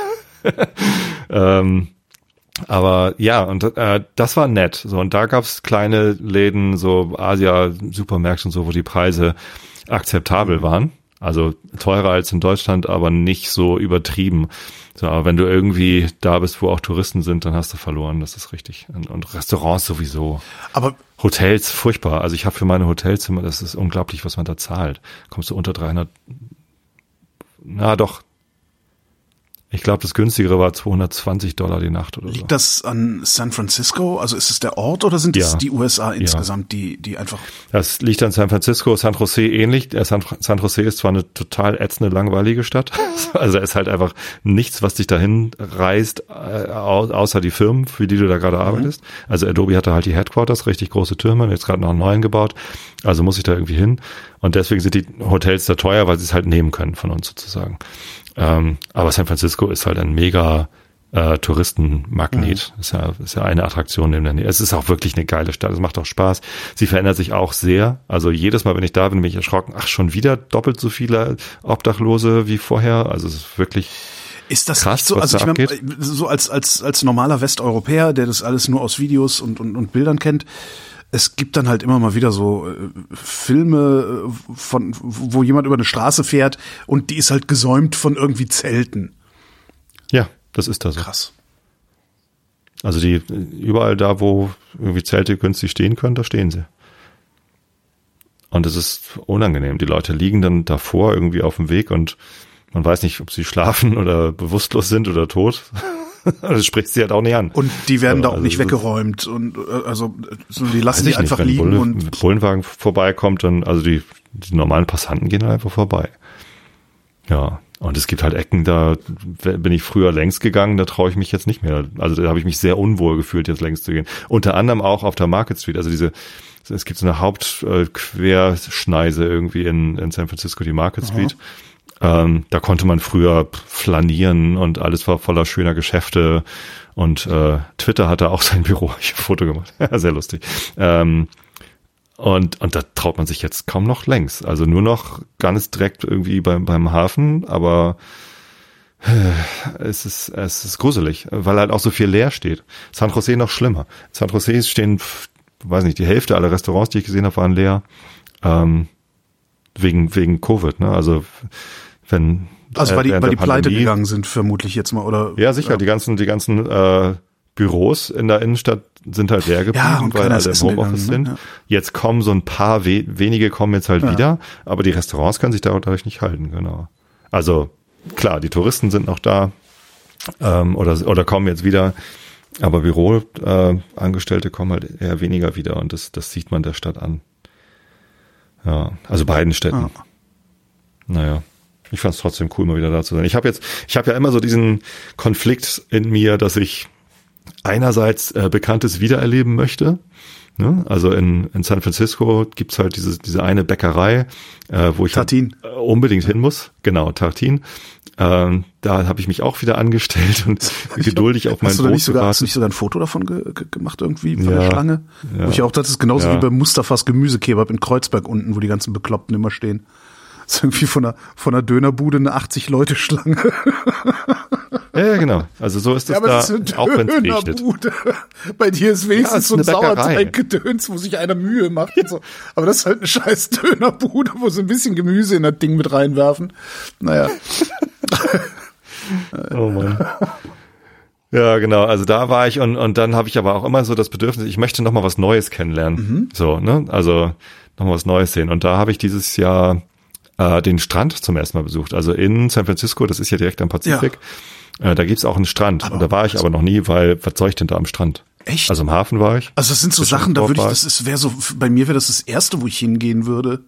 ähm, aber ja, und äh, das war nett. So, und da gab's kleine Läden, so Asia-Supermärkte und so, wo die Preise akzeptabel waren. Also teurer als in Deutschland, aber nicht so übertrieben. So, aber wenn du irgendwie da bist, wo auch Touristen sind, dann hast du verloren. Das ist richtig. Und, und Restaurants sowieso. Aber Hotels, furchtbar. Also ich habe für meine Hotelzimmer, das ist unglaublich, was man da zahlt. Kommst du unter 300, na doch, ich glaube, das günstigere war 220 Dollar die Nacht oder so. liegt das an San Francisco? Also ist es der Ort oder sind es Ja. die USA insgesamt, die, die einfach Das liegt an San Francisco, San Jose ähnlich. Äh, San, San Jose ist zwar eine total ätzende, langweilige Stadt. Also es ist halt einfach nichts, was dich dahin reißt, äh, au- außer die Firmen, für die du da gerade arbeitest. Also Adobe hatte halt die Headquarters, richtig große Türme, jetzt gerade noch einen neuen gebaut. Also muss ich da irgendwie hin. Und deswegen sind die Hotels da teuer, weil sie es halt nehmen können von uns sozusagen. Ähm, aber San Francisco ist halt ein mega äh, Touristenmagnet. Ist, ja, ist ja eine Attraktion in der Nähe. Es ist auch wirklich eine geile Stadt. Es macht auch Spaß. Sie verändert sich auch sehr. Also jedes Mal, wenn ich da bin, bin ich erschrocken. Ach, schon wieder doppelt so viele Obdachlose wie vorher. Also es ist wirklich Ist das Krass, nicht so? Also ich meine, so als als als normaler Westeuropäer, der das alles nur aus Videos und und, und Bildern kennt, es gibt dann halt immer mal wieder so äh, Filme äh, von wo jemand über eine Straße fährt und die ist halt gesäumt von irgendwie Zelten. ja, das ist da so. Krass. Also die überall da, wo irgendwie Zelte günstig stehen können, da stehen sie. Und es ist unangenehm. Die Leute liegen dann davor irgendwie auf dem Weg und man weiß nicht, ob sie schlafen oder bewusstlos sind oder tot. Das spricht sie halt auch nicht an. Und die werden da auch Also nicht weggeräumt und äh, also so, die lassen Weiß die ich einfach nicht, wenn liegen und ein Bullenwagen vorbeikommt, dann, also die, die normalen Passanten gehen halt einfach vorbei. Ja. Und es gibt halt Ecken, da bin ich früher längs gegangen, da traue ich mich jetzt nicht mehr. Also da habe ich mich sehr unwohl gefühlt, jetzt längs zu gehen. Unter anderem auch auf der Market Street. Also diese, es gibt so eine Hauptquerschneise irgendwie in, in San Francisco, die Market Street. Ähm, da konnte man früher flanieren und alles war voller schöner Geschäfte. Und äh, Twitter hatte auch sein Büro. Ich habe ein Foto gemacht. Sehr lustig. Ähm, und, und da traut man sich jetzt kaum noch längs. Also nur noch ganz direkt irgendwie beim, beim Hafen, aber äh, es ist, es ist gruselig, weil halt auch so viel leer steht. San Jose noch schlimmer. San Jose stehen, weiß nicht, die Hälfte aller Restaurants, die ich gesehen habe, waren leer. Ähm, wegen, wegen Covid, ne? Also wenn also äh, weil die während weil die pleite gegangen sind vermutlich jetzt mal oder ja, sicher. Die ganzen, die ganzen äh, Büros in der Innenstadt sind halt leer geblieben, Ja, weil alle im Homeoffice gegangen, sind. ne? Jetzt kommen so ein paar we wenige kommen jetzt halt Ja. wieder, aber die Restaurants können sich da- dadurch nicht halten, genau. Also klar, die Touristen sind noch da ähm, oder oder kommen jetzt wieder, aber Büroangestellte äh, kommen halt eher weniger wieder und das das sieht man der Stadt an. Ja, also beiden Städten. Ah. Naja, ich fand es trotzdem cool, mal wieder da zu sein. Ich habe jetzt, ich habe ja immer so diesen Konflikt in mir, dass ich einerseits äh, Bekanntes wiedererleben möchte. Ne? Also in, in San Francisco gibt's halt diese, diese eine Bäckerei, äh, wo ich halt, Tartin. äh, unbedingt hin muss. Genau, Tartin. Ähm, da habe ich mich auch wieder angestellt und geduldig auf mein Hast Brot nicht sogar, hast du nicht sogar ein Foto davon ge ge gemacht irgendwie von Ja. der Schlange? Ja. Wo ich auch, das ist genauso Ja. wie bei Mustafas Gemüsekebab in Kreuzberg unten, wo die ganzen Bekloppten immer stehen. Das ist irgendwie von einer, von einer Dönerbude eine 80-Leute-Schlange. Ja, ja, genau. Also so ist das da, auch wenn es regnet. Bei dir ist wenigstens Ja, es ist so ein. Sauerteiggedöns, wo sich einer Mühe macht und so. Aber das ist halt eine scheiß Dönerbude, wo sie ein bisschen Gemüse in das Ding mit reinwerfen. Naja. Oh Mann. Ja, genau. Also da war ich und, und dann habe ich aber auch immer so das Bedürfnis, ich möchte noch mal was Neues kennenlernen. So, ne? Also noch mal was Neues sehen. Und da habe ich dieses Jahr äh, den Strand zum ersten Mal besucht. Also in San Francisco, das ist ja direkt am Pazifik. Äh, da gibt's auch einen Strand. Aber und da war ich aber noch nie, weil was soll ich denn da am Strand? Echt? Also im Hafen war ich. Also das sind so Sachen, da würde ich, das ist, wäre so, bei mir wäre das das erste, wo ich hingehen würde.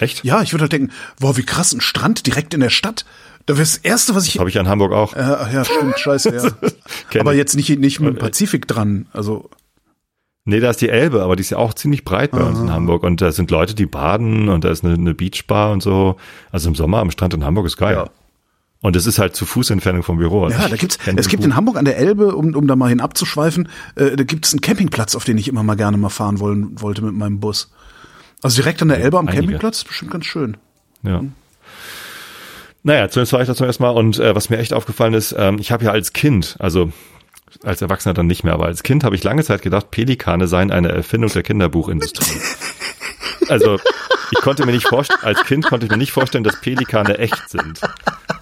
Echt? Ja, ich würde halt denken, wow, wie krass, ein Strand direkt in der Stadt. Da wäre das erste, was ich. Habe ich ja in Hamburg auch. Ja, ach ja, stimmt, scheiße, ja. Aber jetzt nicht, nicht mit dem Pazifik dran. Also, Nee, da ist die Elbe, aber die ist ja auch ziemlich breit bei uns in. Hamburg. Und da sind Leute, die baden und da ist eine, eine Beachbar und so. Also im Sommer am Strand in Hamburg ist geil. Ja. Und es ist halt zu Fußentfernung vom Büro. Also Ja, da gibt's, es gibt in Hamburg an der Elbe, um, um da mal hin abzuschweifen, äh, da gibt's einen Campingplatz, auf den ich immer mal gerne mal fahren wollen, wollte mit meinem Bus. Also direkt an der Elbe am einige. Campingplatz, ist bestimmt ganz schön. Ja. Naja, zumindest war ich da zum ersten Mal und äh, was mir echt aufgefallen ist, ähm, ich habe ja als Kind, also als Erwachsener dann nicht mehr, aber als Kind habe ich lange Zeit gedacht, Pelikane seien eine Erfindung der Kinderbuchindustrie. also ich konnte mir nicht vorstellen, als Kind konnte ich mir nicht vorstellen, dass Pelikane echt sind.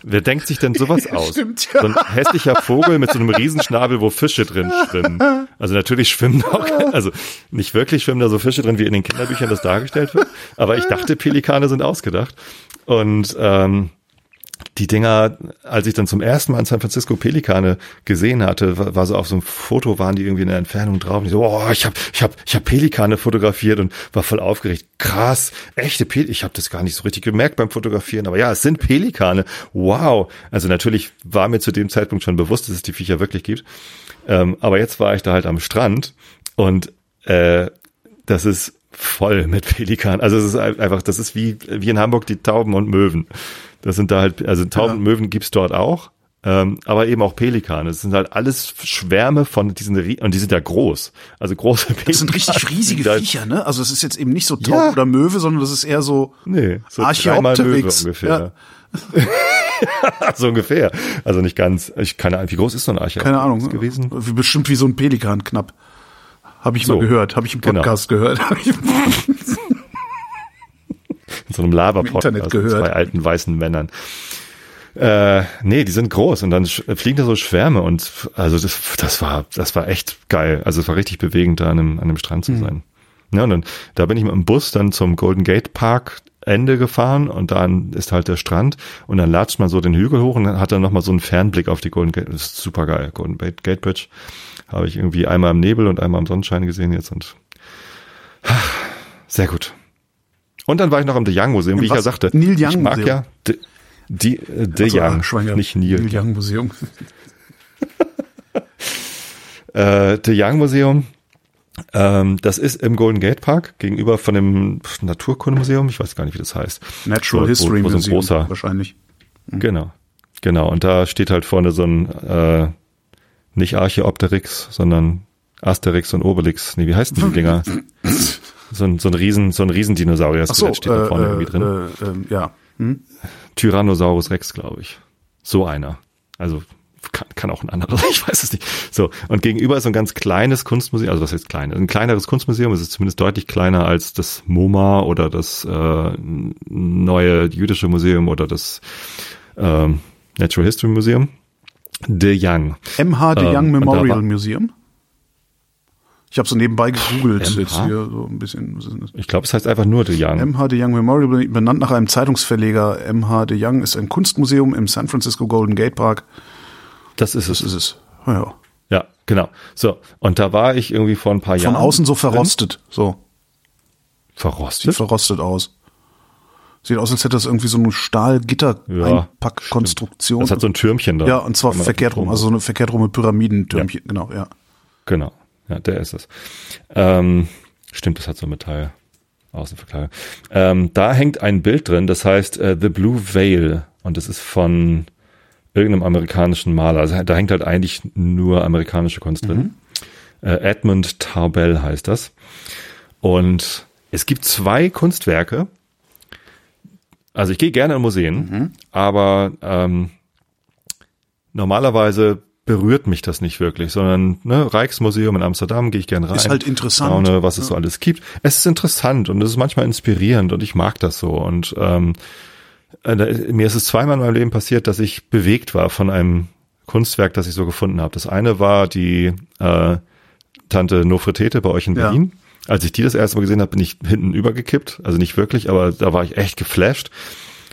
Wer denkt sich denn sowas aus? Stimmt, ja. So ein hässlicher Vogel mit so einem Riesenschnabel, wo Fische drin schwimmen. Also natürlich schwimmen auch, also nicht wirklich schwimmen da so Fische drin, wie in den Kinderbüchern das dargestellt wird. Aber ich dachte, Pelikane sind ausgedacht. Und ähm, die Dinger, als ich dann zum ersten Mal in San Francisco Pelikane gesehen hatte, war, war so auf so einem Foto, waren die irgendwie in der Entfernung drauf. Und ich so, oh, ich habe ich hab, ich hab Pelikane fotografiert und war voll aufgeregt. Krass, echte Pelikane. Ich habe das gar nicht so richtig gemerkt beim Fotografieren, aber ja, es sind Pelikane. Wow. Also natürlich war mir zu dem Zeitpunkt schon bewusst, dass es die Viecher wirklich gibt. Ähm, aber jetzt war ich da halt am Strand und äh, das ist voll mit Pelikan. Also es ist ein- einfach, das ist wie, wie in Hamburg die Tauben und Möwen. Das sind da halt, also Tauben und Möwen gibt's dort auch, ähm, aber eben auch Pelikane. Es sind halt alles Schwärme von diesen, und die sind ja groß. Also große Pelikane. Das sind richtig riesige Viecher, ne? Also es ist jetzt eben nicht so Taub Ja. oder Möwe, sondern das ist eher so Nee, so Archaeopteryx. ungefähr. so ungefähr. Also nicht ganz. Ich keine Ahnung, wie groß ist so ein Archeopteryx keine Ahnung, gewesen? Wie, bestimmt wie so ein Pelikan knapp. Habe ich So. mal gehört, habe ich im Genau. Podcast gehört. in so einem Laber-Podcast mit zwei alten weißen Männern. Äh, nee, die sind groß und dann fliegen da so Schwärme und also das, das war, das war echt geil. Also es war richtig bewegend, da an einem, an einem Strand Mhm. zu sein. Ja, und dann, da bin ich mit dem Bus dann zum Golden Gate Park Ende gefahren und dann ist halt der Strand und dann latscht man so den Hügel hoch und dann hat er nochmal so einen Fernblick auf die Golden Gate. Das ist super geil. Golden Gate, Bridge habe ich irgendwie einmal im Nebel und einmal im Sonnenschein gesehen jetzt und sehr gut. Und dann war ich noch im De Young Museum, Im wie ich ja was? sagte. Neil ich Young mag Museum. ja De, die, äh, De Also, Young, ah, schwanger. nicht Neil. Neil Young Museum. Äh, De Young Museum, ähm, das ist im Golden Gate Park gegenüber von dem Naturkundemuseum, ich weiß gar nicht, wie das heißt. Natural Wo- wo- History wo so ein Museum großer- wahrscheinlich. Genau, genau. Und da steht halt vorne so ein, äh, nicht Archeopteryx, sondern Asterix und Obelix. Nee, wie heißen die Dinger? So ein, so ein Riesen, so ein Riesendinosaurier Ach so, steht da vorne äh, irgendwie drin. äh, äh, ja. Hm? Tyrannosaurus Rex, glaube ich. So einer. Also kann, kann auch ein anderer sein, ich weiß es nicht. So, und gegenüber ist so ein ganz kleines Kunstmuseum, also was heißt klein? Ein kleineres Kunstmuseum, es ist zumindest deutlich kleiner als das MoMA oder das äh, neue jüdische Museum oder das ähm, Natural History Museum. De Young. MH De Ähm, Young da Memorial war- Museum. Ich habe so nebenbei gegoogelt MH? jetzt hier so ein bisschen. Das? Ich glaube, es heißt einfach nur De Young. MH De Young Memorial, benannt nach einem Zeitungsverleger. MH De Young ist ein Kunstmuseum im San Francisco Golden Gate Park. das ist Das es. ist es. Ja. Ja, genau. So, und da war ich irgendwie vor ein paar Von Jahren. außen so verrostet. So. Sieht Verrostet? verrostet aus. Sieht aus, als hätte das irgendwie so eine Ja, Stahlgitter-Einpackkonstruktion. Das hat so ein Türmchen da. ja, und zwar verkehrt rum. Also so eine verkehrt rumme Pyramidentürmchen. Genau, ja. Genau, ja, der ist es. Ähm, stimmt, das hat so Metall Außenverkleidung. Ähm, da hängt ein Bild drin, das heißt äh, The Blue Veil und das ist von irgendeinem amerikanischen Maler. Also da hängt halt eigentlich nur amerikanische Kunst drin. Äh, Edmund Tarbell heißt das. Und es gibt zwei Kunstwerke. Also ich gehe gerne in Museen, aber ähm, normalerweise berührt mich das nicht wirklich, sondern ne, Rijksmuseum in Amsterdam gehe ich gerne rein. Ist halt interessant. Staune, was es so alles gibt. Es ist interessant und es ist manchmal inspirierend und ich mag das so. Und ähm, äh, mir ist es zweimal in meinem Leben passiert, dass ich bewegt war von einem Kunstwerk, das ich so gefunden habe. Das eine war die äh, Tante Nofretete bei euch in Ja. Berlin. Als ich die das erste Mal gesehen habe, bin ich hinten übergekippt. Also nicht wirklich, aber da war ich echt geflasht.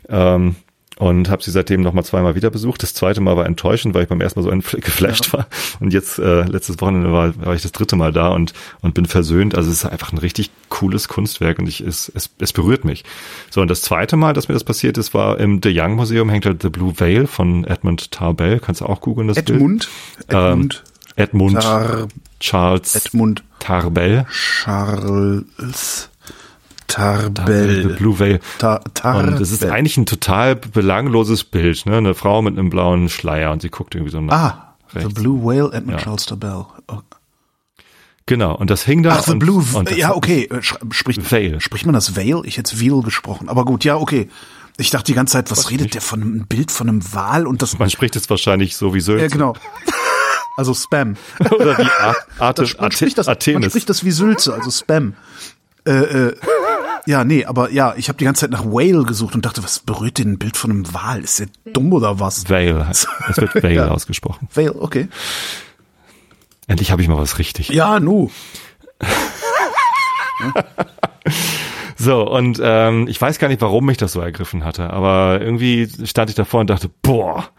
Ähm, und habe sie seitdem noch mal zweimal wieder besucht. Das zweite Mal war enttäuschend, weil ich beim ersten Mal so geflasht war. Und jetzt äh, letztes Wochenende war, war ich das dritte Mal da und und bin versöhnt. Also es ist einfach ein richtig cooles Kunstwerk und ich es es, es berührt mich. So und das zweite Mal, dass mir das passiert ist, war im De Young Museum hängt halt The Blue Veil von Edmund Tarbell. Kannst du auch googeln das Edmund. Bild? Ähm, Edmund. Edmund Tar Charles Edmund Tarbell. Charles Tarbell. The Blue Veil. Ta Tarbell. Und es ist eigentlich ein total belangloses Bild, ne? Eine Frau mit einem blauen Schleier und sie guckt irgendwie so nach ah, rechts. The Blue Whale and Ja. Charles Tarbell. Oh. Genau, und das hing da. Ach, The und, Blue, und ja, okay. äh, Spricht, Veil. spricht man das Veil? Ich hätte Veal gesprochen. Aber gut, ja, okay. Ich dachte die ganze Zeit, was redet der von einem Bild von einem Wal und das, Man spricht jetzt wahrscheinlich so wie Sülze. ja, genau. Also Spam. Oder wie Ar Arte, Das, man, Arte, spricht das, man spricht das wie Sülze, also Spam. Äh, äh, ja, nee, aber ja, ich habe die ganze Zeit nach Whale gesucht und dachte, was berührt denn ein Bild von einem Wal? Ist der dumm oder was? Vale. Es wird Vale Ja. ausgesprochen. Whale, okay. Endlich habe ich mal was richtig. Ja, nu. So, und ähm, ich weiß gar nicht, warum mich das so ergriffen hatte, aber irgendwie stand ich davor und dachte, boah,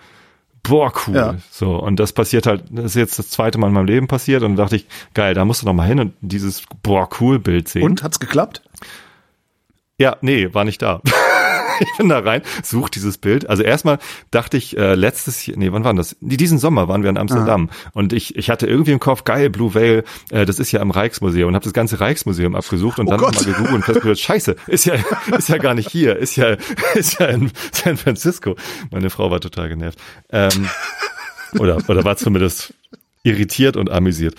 boah, cool. Ja. So, und das passiert halt, das ist jetzt das zweite Mal in meinem Leben passiert und dachte ich, geil, da musst du noch mal hin und dieses boah, cool Bild sehen. Und hat's geklappt? Ja, nee, war nicht da. ich bin da rein, such dieses Bild. Also erstmal dachte ich, äh, letztes Jahr, nee, wann war das? Nee, Diesen Sommer waren wir in Amsterdam. Und ich, ich hatte irgendwie im Kopf, geil, Blue Vale, äh, das ist ja im Rijksmuseum und habe das ganze Rijksmuseum abgesucht und Oh dann Gott. mal gegoogelt und festgestellt, scheiße, ist ja, ist ja gar nicht hier, ist ja, ist ja in San Francisco. Meine Frau war total genervt. Ähm, oder, oder war zumindest irritiert und amüsiert.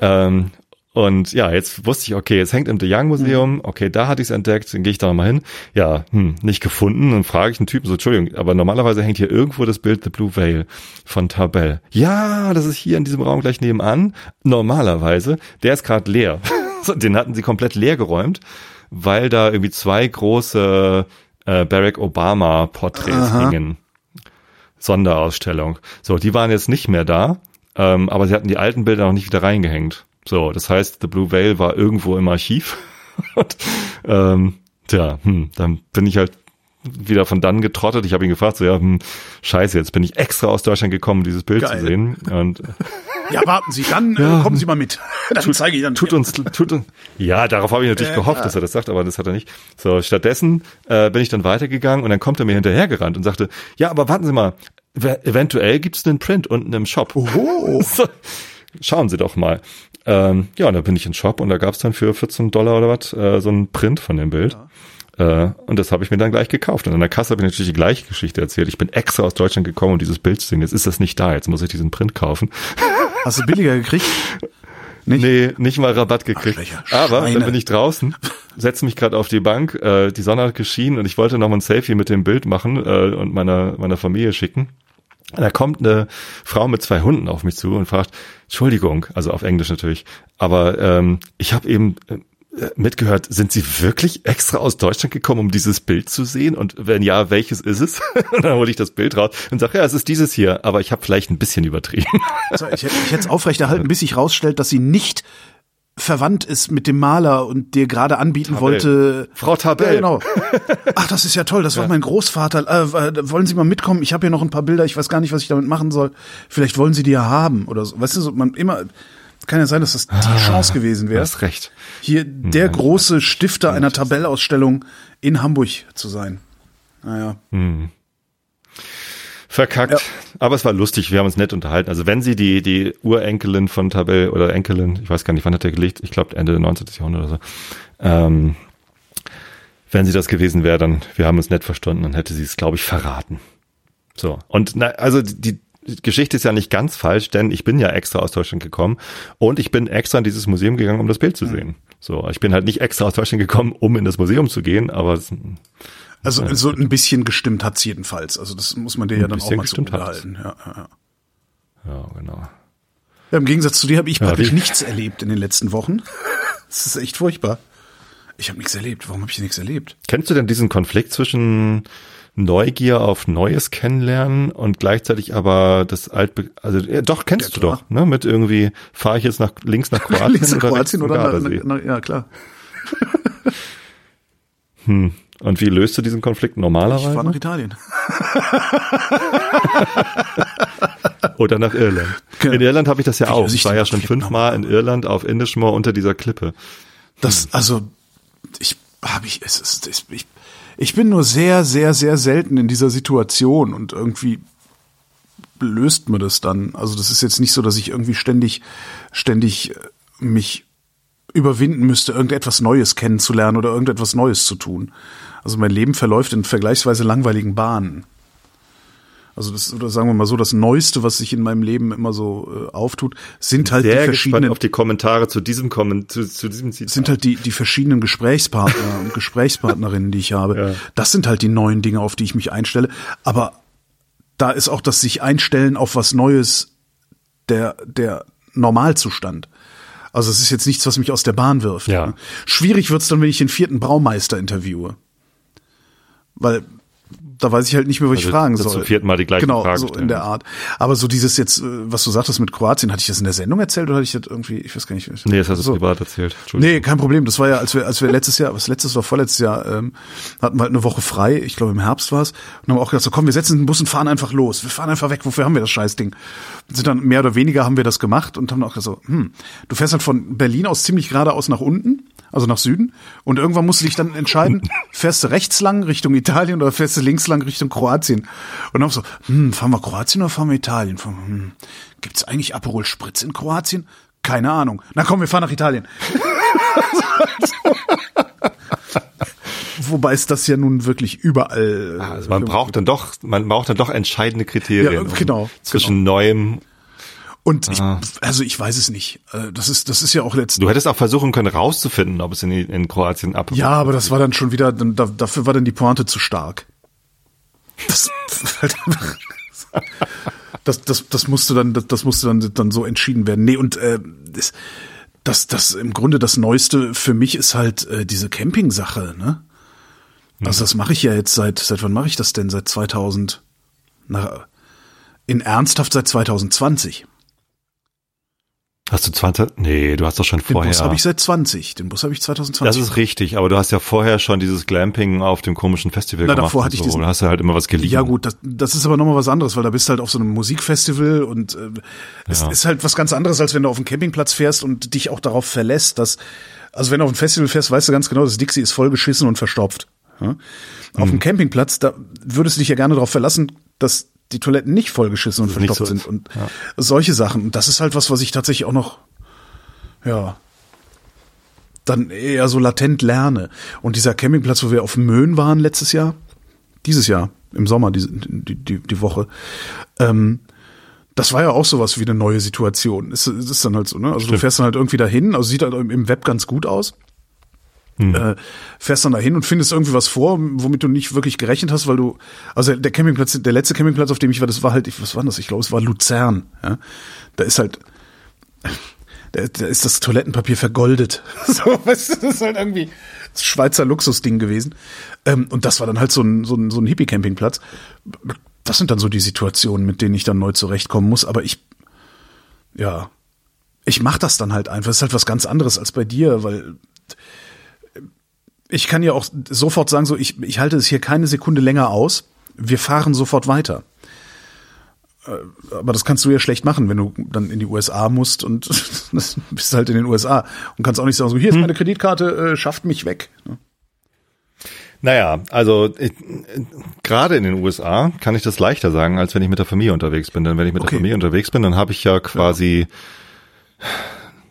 Ähm, und ja, jetzt wusste ich, okay, es hängt im De Young Museum, okay, da hatte ich es entdeckt, dann gehe ich da nochmal hin. Ja, hm, nicht gefunden. Dann frage ich einen Typen so, Entschuldigung, aber normalerweise hängt hier irgendwo das Bild The Blue Veil von Tarbell. Ja, das ist hier in diesem Raum gleich nebenan. Normalerweise, der ist gerade leer. Den hatten sie komplett leer geräumt, weil da irgendwie zwei große äh, Barack Obama Porträts Aha. hingen. Sonderausstellung. So, die waren jetzt nicht mehr da, ähm, aber sie hatten die alten Bilder noch nicht wieder reingehängt. So, das heißt, The Blue Veil war irgendwo im Archiv. Und, ähm, tja, hm, dann bin ich halt wieder von dann getrottet. Ich habe ihn gefragt, so ja, hm, scheiße, jetzt bin ich extra aus Deutschland gekommen, um dieses Bild Geil. zu sehen. Und Ja, warten Sie, dann äh, kommen Sie mal mit. Dann zeige ich dann. tut uns, tut uns. Ja, darauf habe ich natürlich Ja, gehofft, klar. dass er das sagt, aber das hat er nicht. So, stattdessen äh, bin ich dann weitergegangen und dann kommt er mir hinterhergerannt und sagte, ja, aber warten Sie mal, eventuell gibt es einen Print unten im Shop. Oh. So, Schauen Sie doch mal. Ähm, ja, und da bin ich in den Shop und da gab es dann für 14 Dollar oder was äh, so einen Print von dem Bild. Äh, und das habe ich mir dann gleich gekauft. Und an der Kasse habe ich natürlich die gleiche Geschichte erzählt. Ich bin extra aus Deutschland gekommen, um dieses Bild zu sehen. Jetzt ist das nicht da. Jetzt muss ich diesen Print kaufen. Hast du billiger gekriegt? Nicht? Nee, nicht mal Rabatt gekriegt. Arschlöcher, Aber dann bin ich draußen, setze mich gerade auf die Bank, äh, die Sonne hat geschienen und ich wollte noch mal ein Selfie mit dem Bild machen äh, und meiner, meiner Familie schicken. Da kommt eine Frau mit zwei Hunden auf mich zu und fragt, Entschuldigung, also auf Englisch natürlich, aber ähm, ich habe eben äh, mitgehört, sind Sie wirklich extra aus Deutschland gekommen, um dieses Bild zu sehen? Und wenn ja, welches ist es? und dann hole ich das Bild raus und sage, ja, es ist dieses hier, aber ich habe vielleicht ein bisschen übertrieben. So, ich, hätte- ich hätte es aufrechterhalten, bis sich rausstellt, dass sie nicht verwandt ist mit dem Maler und dir gerade anbieten Tabell. wollte. Frau Tabell. Ja, genau. Ach, das ist ja toll. Das war mein Großvater. Äh, wollen Sie mal mitkommen? Ich habe hier noch ein paar Bilder. Ich weiß gar nicht, was ich damit machen soll. Vielleicht wollen Sie die ja haben oder so. Weißt du, so, man immer kann ja sein, dass das die Chance gewesen wäre, hast recht. hier der große Stifter einer Tabellausstellung in Hamburg zu sein. Naja. Verkackt. Ja. Aber es war lustig, wir haben uns nett unterhalten. Also wenn sie die, die Urenkelin von Tabell oder Enkelin, ich weiß gar nicht, wann hat er gelegt, ich glaube Ende 19. Jahrhundert oder so, ähm, wenn sie das gewesen wäre, dann, wir haben uns nett verstanden, dann hätte sie es, glaube ich, verraten. So. Und na, also die, die Geschichte ist ja nicht ganz falsch, denn ich bin ja extra aus Deutschland gekommen und ich bin extra in dieses Museum gegangen, um das Bild zu sehen. So, ich bin halt nicht extra aus Deutschland gekommen, um in das Museum zu gehen, aber Also so ein bisschen gestimmt hat's jedenfalls. Also das muss man dir ja dann auch mal gestimmt zugute hat's. halten. Ja, ja, ja. ja, genau. Ja, Im Gegensatz zu dir habe ich Ja, praktisch nichts erlebt in den letzten Wochen. Das ist echt furchtbar. Ich habe nichts erlebt. Warum habe ich nichts erlebt? Kennst du denn diesen Konflikt zwischen Neugier auf Neues kennenlernen und gleichzeitig aber das Altbe also ja, doch kennst Ja, du doch, ne? Mit irgendwie fahre ich jetzt nach links nach Kroatien Links in oder Kroatien oder zum na, Gardasee? na, na, ja klar. Und wie löst du diesen Konflikt Ich fahre normalerweise? nach Italien. Oder nach Irland? Genau. In Irland habe ich das ja Wie auch. ich war ja schon fünfmal in Irland auf Indishmore unter dieser Klippe. Das also ich habe ich es ist es, ich ich bin nur sehr sehr sehr selten in dieser Situation und irgendwie löst mir das dann. Also das ist jetzt nicht so, dass ich irgendwie ständig ständig äh, mich überwinden müsste, irgendetwas Neues kennenzulernen oder irgendetwas Neues zu tun. Also mein Leben verläuft in vergleichsweise langweiligen Bahnen. Also das, oder sagen wir mal so, das Neueste, was sich in meinem Leben immer so äh, auftut, sind halt Sehr die verschiedenen auf die Kommentare zu diesem Kommen, zu, zu diesem Zitat. sind halt die, die verschiedenen Gesprächspartner und Gesprächspartnerinnen, die ich habe. Ja. Das sind halt die neuen Dinge, auf die ich mich einstelle. Aber da ist auch das sich einstellen auf was Neues der, der Normalzustand. Also es ist jetzt nichts, was mich aus der Bahn wirft. Ja. ne? Schwierig wird's dann, wenn ich den vierten Braumeister interviewe. Weil da weiß ich halt nicht mehr, was ich Also, fragen dass du soll. zum vierten Mal die gleiche genau, Frage so stellen in der. Art. Aber so dieses jetzt, äh, was du sagtest mit Kroatien, hatte ich das in der Sendung erzählt oder hatte ich das irgendwie, ich weiß gar nicht. Nee, das hast du so. privat erzählt. Entschuldigung. Nee, kein Problem. Das war ja, als wir, als wir letztes Jahr, was letztes oder vorletztes Jahr, ähm, hatten wir halt eine Woche frei. Ich glaube im Herbst war es. Und haben auch gedacht, so komm, wir setzen den Bus und fahren einfach los. Wir fahren einfach weg. Wofür haben wir das Scheißding? Sind dann mehr oder weniger haben wir das gemacht und haben auch gesagt, so, hm, du fährst halt von Berlin aus ziemlich geradeaus nach unten, also nach Süden. Und irgendwann musst du dich dann entscheiden, fährst du rechts lang Richtung Italien oder fährst du links lang Richtung Kroatien? Und dann auch so, hm, fahren wir Kroatien oder fahren wir Italien? Hm, gibt's eigentlich Aperol Spritz in Kroatien? Keine Ahnung. Na komm, wir fahren nach Italien. Wobei es das ja nun wirklich überall. äh, Also man braucht dann doch, man braucht dann doch entscheidende Kriterien. Ja, um genau, Zwischen neuem. Und ich, also ich weiß es nicht. Äh, Das ist, das ist ja auch letztendlich. Du hättest auch versuchen können, rauszufinden, ob es in, in Kroatien ab. Ja, aber das war dann schon wieder, dann, da, dafür war dann die Pointe zu stark. Das, das, das, das musste dann, das, das musste dann, dann so entschieden werden. Nee, und äh, das, das, das im Grunde das Neueste für mich ist halt äh, diese Camping-Sache, ne? Also das mache ich ja jetzt seit, seit wann mache ich das denn? Seit 2000, na, in ernsthaft seit 2020. Hast du 20? Nee, du hast doch schon Den vorher. Bus habe ich seit 20. Den Bus habe ich 2020. das ist richtig, aber du hast ja vorher schon dieses Glamping auf dem komischen Festival Na, gemacht. davor und hatte ich so. diesen- Da hast du halt immer was geliehen. Ja gut, das, das ist aber nochmal was anderes, weil da bist du halt auf so einem Musikfestival und äh, es Ja. ist halt was ganz anderes, als wenn du auf einen Campingplatz fährst und dich auch darauf verlässt, dass, also wenn du auf ein Festival fährst, weißt du ganz genau, das Dixie ist vollgeschissen und verstopft. Ja? Auf Mhm. einem Campingplatz, da würdest du dich ja gerne darauf verlassen, dass die Toiletten nicht vollgeschissen und verstopft so sind und Ja. solche Sachen. Und das ist halt was, was ich tatsächlich auch noch, ja, dann eher so latent lerne. Und dieser Campingplatz, wo wir auf Möhn waren letztes Jahr, dieses Jahr, im Sommer, die, die, die, die Woche, ähm, das war ja auch sowas wie eine neue Situation. Es ist, ist dann halt so, ne? Also du Stimmt. fährst dann halt irgendwie dahin, also sieht halt im Web ganz gut aus. Äh, fährst dann dahin und findest irgendwie was vor, womit du nicht wirklich gerechnet hast, weil du, also der Campingplatz, der letzte Campingplatz, auf dem ich war, das war halt, was war das? Ich glaube, es war Luzern. Ja? Da ist halt, da, da ist das Toilettenpapier vergoldet. So, weißt du, das ist halt irgendwie das Schweizer Luxusding gewesen. Ähm, und das war dann halt so ein, so ein, so ein Hippie-Campingplatz. Das sind dann so die Situationen, mit denen ich dann neu zurechtkommen muss. Aber ich, ja, ich mach das dann halt einfach. Das ist halt was ganz anderes als bei dir, weil ich kann ja auch sofort sagen, so ich, ich halte es hier keine Sekunde länger aus. Wir fahren sofort weiter. Äh, Aber das kannst du ja schlecht machen, wenn du dann in die USA musst und das bist halt in den USA und kannst auch nicht sagen, so hier ist meine Kreditkarte, äh, schafft mich weg. ne? Naja, also ich, äh, gerade in den USA kann ich das leichter sagen, als wenn ich mit der Familie unterwegs bin. Denn wenn ich mit Okay. der Familie unterwegs bin, dann habe ich ja quasi,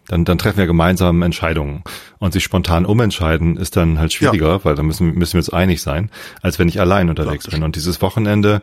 dann, dann treffen wir gemeinsam Entscheidungen. Und sich spontan umentscheiden ist dann halt schwieriger, weil da müssen, müssen wir uns einig sein, als wenn ich allein unterwegs bin. Und dieses Wochenende,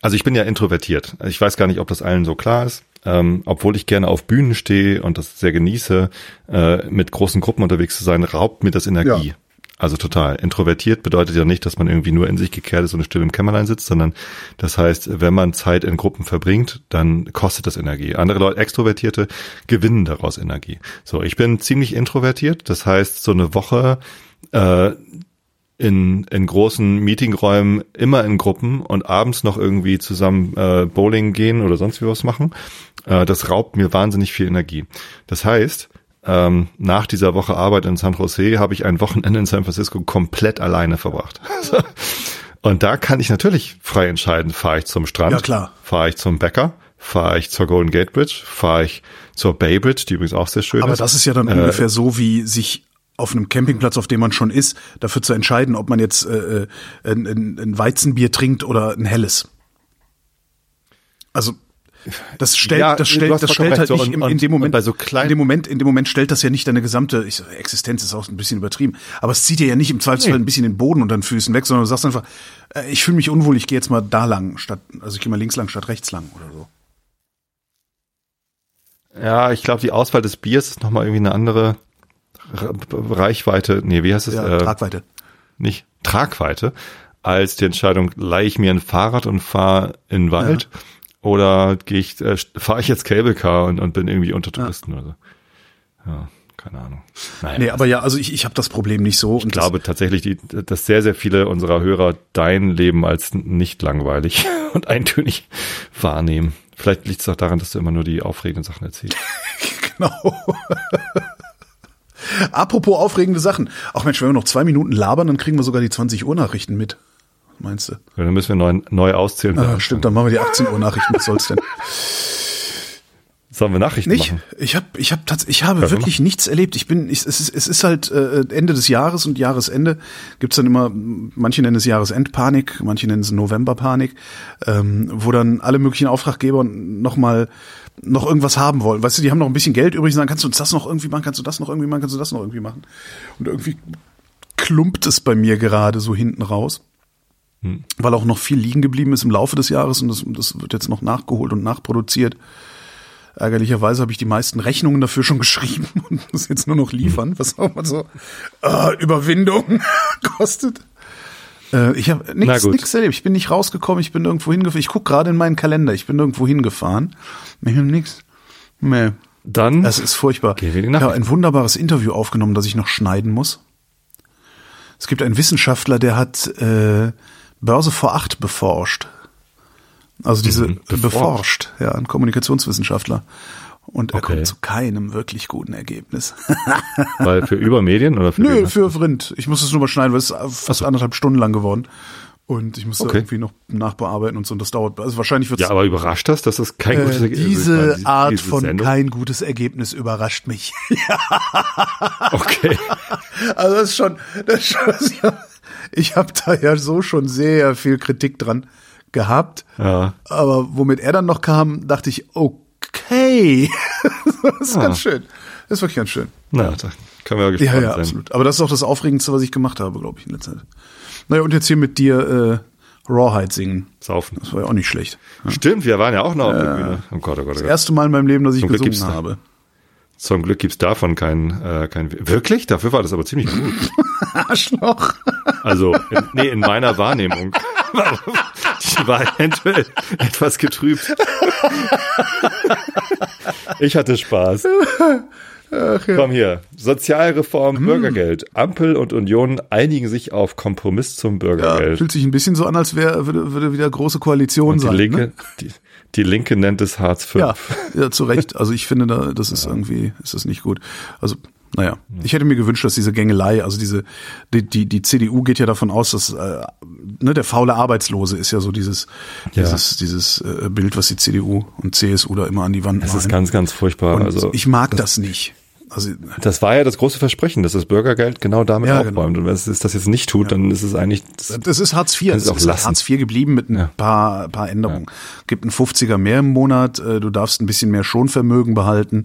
also ich bin ja introvertiert. Ich weiß gar nicht, ob das allen so klar ist. Ähm, obwohl ich gerne auf Bühnen stehe und das sehr genieße, äh, mit großen Gruppen unterwegs zu sein, raubt mir das Energie. Ja. Also total. Introvertiert bedeutet ja nicht, dass man irgendwie nur in sich gekehrt ist und still im Kämmerlein sitzt, sondern das heißt, wenn man Zeit in Gruppen verbringt, dann kostet das Energie. Andere Leute, Extrovertierte, gewinnen daraus Energie. So, ich bin ziemlich introvertiert. Das heißt, so eine Woche äh, in, in großen Meetingräumen immer in Gruppen und abends noch irgendwie zusammen äh, Bowling gehen oder sonst wie was machen, äh, das raubt mir wahnsinnig viel Energie. Das heißt, ähm, nach dieser Woche Arbeit in San Jose habe ich ein Wochenende in San Francisco komplett alleine verbracht. und da kann ich natürlich frei entscheiden, fahre ich zum Strand, Ja, klar. fahre ich zum Bäcker, fahre ich zur Golden Gate Bridge, fahre ich zur Bay Bridge, die übrigens auch sehr schön Aber ist. das ist ja dann ungefähr so, wie sich auf einem Campingplatz, auf dem man schon ist, dafür zu entscheiden, ob man jetzt äh, äh, ein, ein Weizenbier trinkt oder ein helles. Also Das stellt, Ja, das stellt, das stellt halt so, nicht und- in und- dem Moment, bei so in dem Moment, in dem Moment stellt das ja nicht deine gesamte ich, Existenz ist auch ein bisschen übertrieben, aber es zieht dir ja nicht im Zweifelsfall Nee. ein bisschen den Boden unter den Füßen weg, sondern du sagst einfach, äh, ich fühle mich unwohl, ich gehe jetzt mal da lang statt, also ich gehe mal links lang statt rechts lang oder so. Ja, ich glaube, die Auswahl des Biers ist nochmal irgendwie eine andere Reichweite, nee, wie heißt es? Ja, äh, Tragweite. nicht Tragweite, als die Entscheidung, leihe ich mir ein Fahrrad und fahre in den Wald oder gehe ich, äh, fahre ich jetzt Cable Car und, und bin irgendwie unter Touristen oder so. Ja, keine Ahnung. Naja, Nee, aber ja, also ich, ich habe das Problem nicht so. ich glaube tatsächlich, die, dass sehr, sehr viele unserer Hörer dein Leben als nicht langweilig und eintönig wahrnehmen. Vielleicht liegt es auch daran, dass du immer nur die aufregenden Sachen erzählst. Genau. Apropos aufregende Sachen. Ach Mensch, wenn wir noch zwei Minuten labern, dann kriegen wir sogar die 20 Uhr Nachrichten mit. Meinst du? Ja, Dann müssen wir neu, neu auszählen. Ah, stimmt, dann machen wir die 18 Uhr Nachrichten. Was soll's denn? Sollen wir Nachrichten Nicht? machen? Ich habe, ich habe, ich habe Ja, wirklich nichts erlebt. Ich bin, ich, es ist, es ist halt äh, Ende des Jahres und Jahresende gibt's dann immer, manche nennen es Jahresendpanik, manche nennen es Novemberpanik, ähm, wo dann alle möglichen Auftraggeber noch mal noch irgendwas haben wollen. Weißt du, die haben noch ein bisschen Geld übrig und sagen, kannst du uns das noch irgendwie machen, kannst du das noch irgendwie machen, kannst du das noch irgendwie machen. Und irgendwie klumpt es bei mir gerade so hinten raus. Weil auch noch viel liegen geblieben ist im Laufe des Jahres und das, das wird jetzt noch nachgeholt und nachproduziert. Ärgerlicherweise habe ich die meisten Rechnungen dafür schon geschrieben und muss jetzt nur noch liefern, was auch mal so äh, Überwindung kostet. Äh, ich habe nichts nix erlebt. Ich bin nicht rausgekommen, ich bin irgendwo hingefahren. Ich gucke gerade in meinen Kalender, ich bin irgendwo hingefahren. Ich habe nichts. Nee. Dann Das ist furchtbar. Gehen wir in die Ich habe ein wunderbares Interview aufgenommen, das ich noch schneiden muss. Es gibt einen Wissenschaftler, der hat äh, Börse vor acht beforscht. Also diese Mhm, beforscht. beforscht. ja, ein Kommunikationswissenschaftler. Und er Okay. kommt zu keinem wirklich guten Ergebnis. weil für Übermedien oder für Nö, für Vrind. Ich muss es nur mal schneiden, weil es ist fast so. anderthalb Stunden lang geworden. Und ich muss da Okay. irgendwie noch nachbearbeiten und so. Und das dauert, also wahrscheinlich wird Ja, aber überrascht das, dass das kein gutes äh, Ergebnis diese ist? Art Diese von Sendung? kein gutes Ergebnis überrascht mich. Okay. Also das ist schon, das ist schon ich habe ich hab da ja so schon sehr viel Kritik dran gehabt. Ja. Aber womit er dann noch kam, dachte ich, okay. das ist Ah. ganz schön. Das ist wirklich ganz schön. Na, da können wir ja Ja, gespannt ja, sein. absolut. Aber das ist auch das Aufregendste, was ich gemacht habe, glaube ich, in letzter Zeit. Naja, und jetzt hier mit dir äh, Rawhide singen. Saufen. Das war ja auch nicht schlecht. Stimmt, wir waren ja auch noch auf der Bühne. Oh Gott, oh Gott, oh Das Gott. erste Mal in meinem Leben, dass ich Zum gesungen habe. Zum Glück gibt's davon kein, äh, kein. Wirklich? Dafür war das aber ziemlich gut. Arschloch. Also, in, nee, in meiner Wahrnehmung. Die war eventuell etwas getrübt. Ich hatte Spaß. Komm hier. Sozialreform, Hm. Bürgergeld. Ampel und Union einigen sich auf Kompromiss zum Ja, Bürgergeld. fühlt sich ein bisschen so an, als wäre würde, würde wieder große Koalition und die sein. Linke, Ne? die, die Linke nennt es Hartz V. Ja, ja, zu Recht. Also ich finde, da, das ist irgendwie, ist das nicht gut. Also, naja, ich hätte mir gewünscht, dass diese Gängelei, also diese, die, die, die CDU geht ja davon aus, dass äh, ne, der faule Arbeitslose ist ja so dieses, Ja. dieses, dieses äh, Bild, was die CDU und CSU da immer an die Wand Das malen. ist ganz, ganz furchtbar. und also, ich mag das, nicht. Also Das war ja das große Versprechen, dass das Bürgergeld genau damit Ja, aufräumt. genau. Und wenn es das jetzt nicht tut, dann ist es eigentlich, Das ist Hartz IV. Es du auch ist lassen. Hartz IV geblieben mit ein Ja. paar, paar Änderungen. Gibt einen 50er mehr im Monat, äh, du darfst ein bisschen mehr Schonvermögen behalten.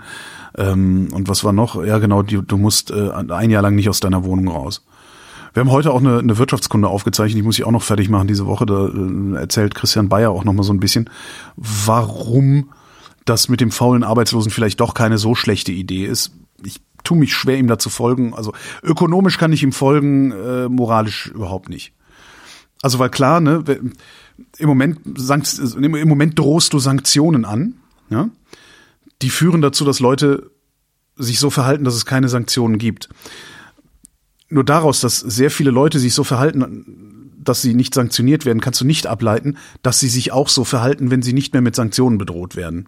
Ähm, und was war noch? Ja, genau, du musst äh, ein Jahr lang nicht aus deiner Wohnung raus. Wir haben heute auch eine, eine Wirtschaftskunde aufgezeichnet, die muss ich auch noch fertig machen diese Woche. Da äh, erzählt Christian Bayer auch noch mal so ein bisschen, warum das mit dem faulen Arbeitslosen vielleicht doch keine so schlechte Idee ist. Ich tue mich schwer, ihm da zu folgen. Also ökonomisch kann ich ihm folgen, äh, moralisch überhaupt nicht. Also weil klar, ne, im Moment im Moment drohst du Sanktionen an, ja, die führen dazu, dass Leute sich so verhalten, dass es keine Sanktionen gibt. Nur daraus, dass sehr viele Leute sich so verhalten, dass sie nicht sanktioniert werden, kannst du nicht ableiten, dass sie sich auch so verhalten, wenn sie nicht mehr mit Sanktionen bedroht werden.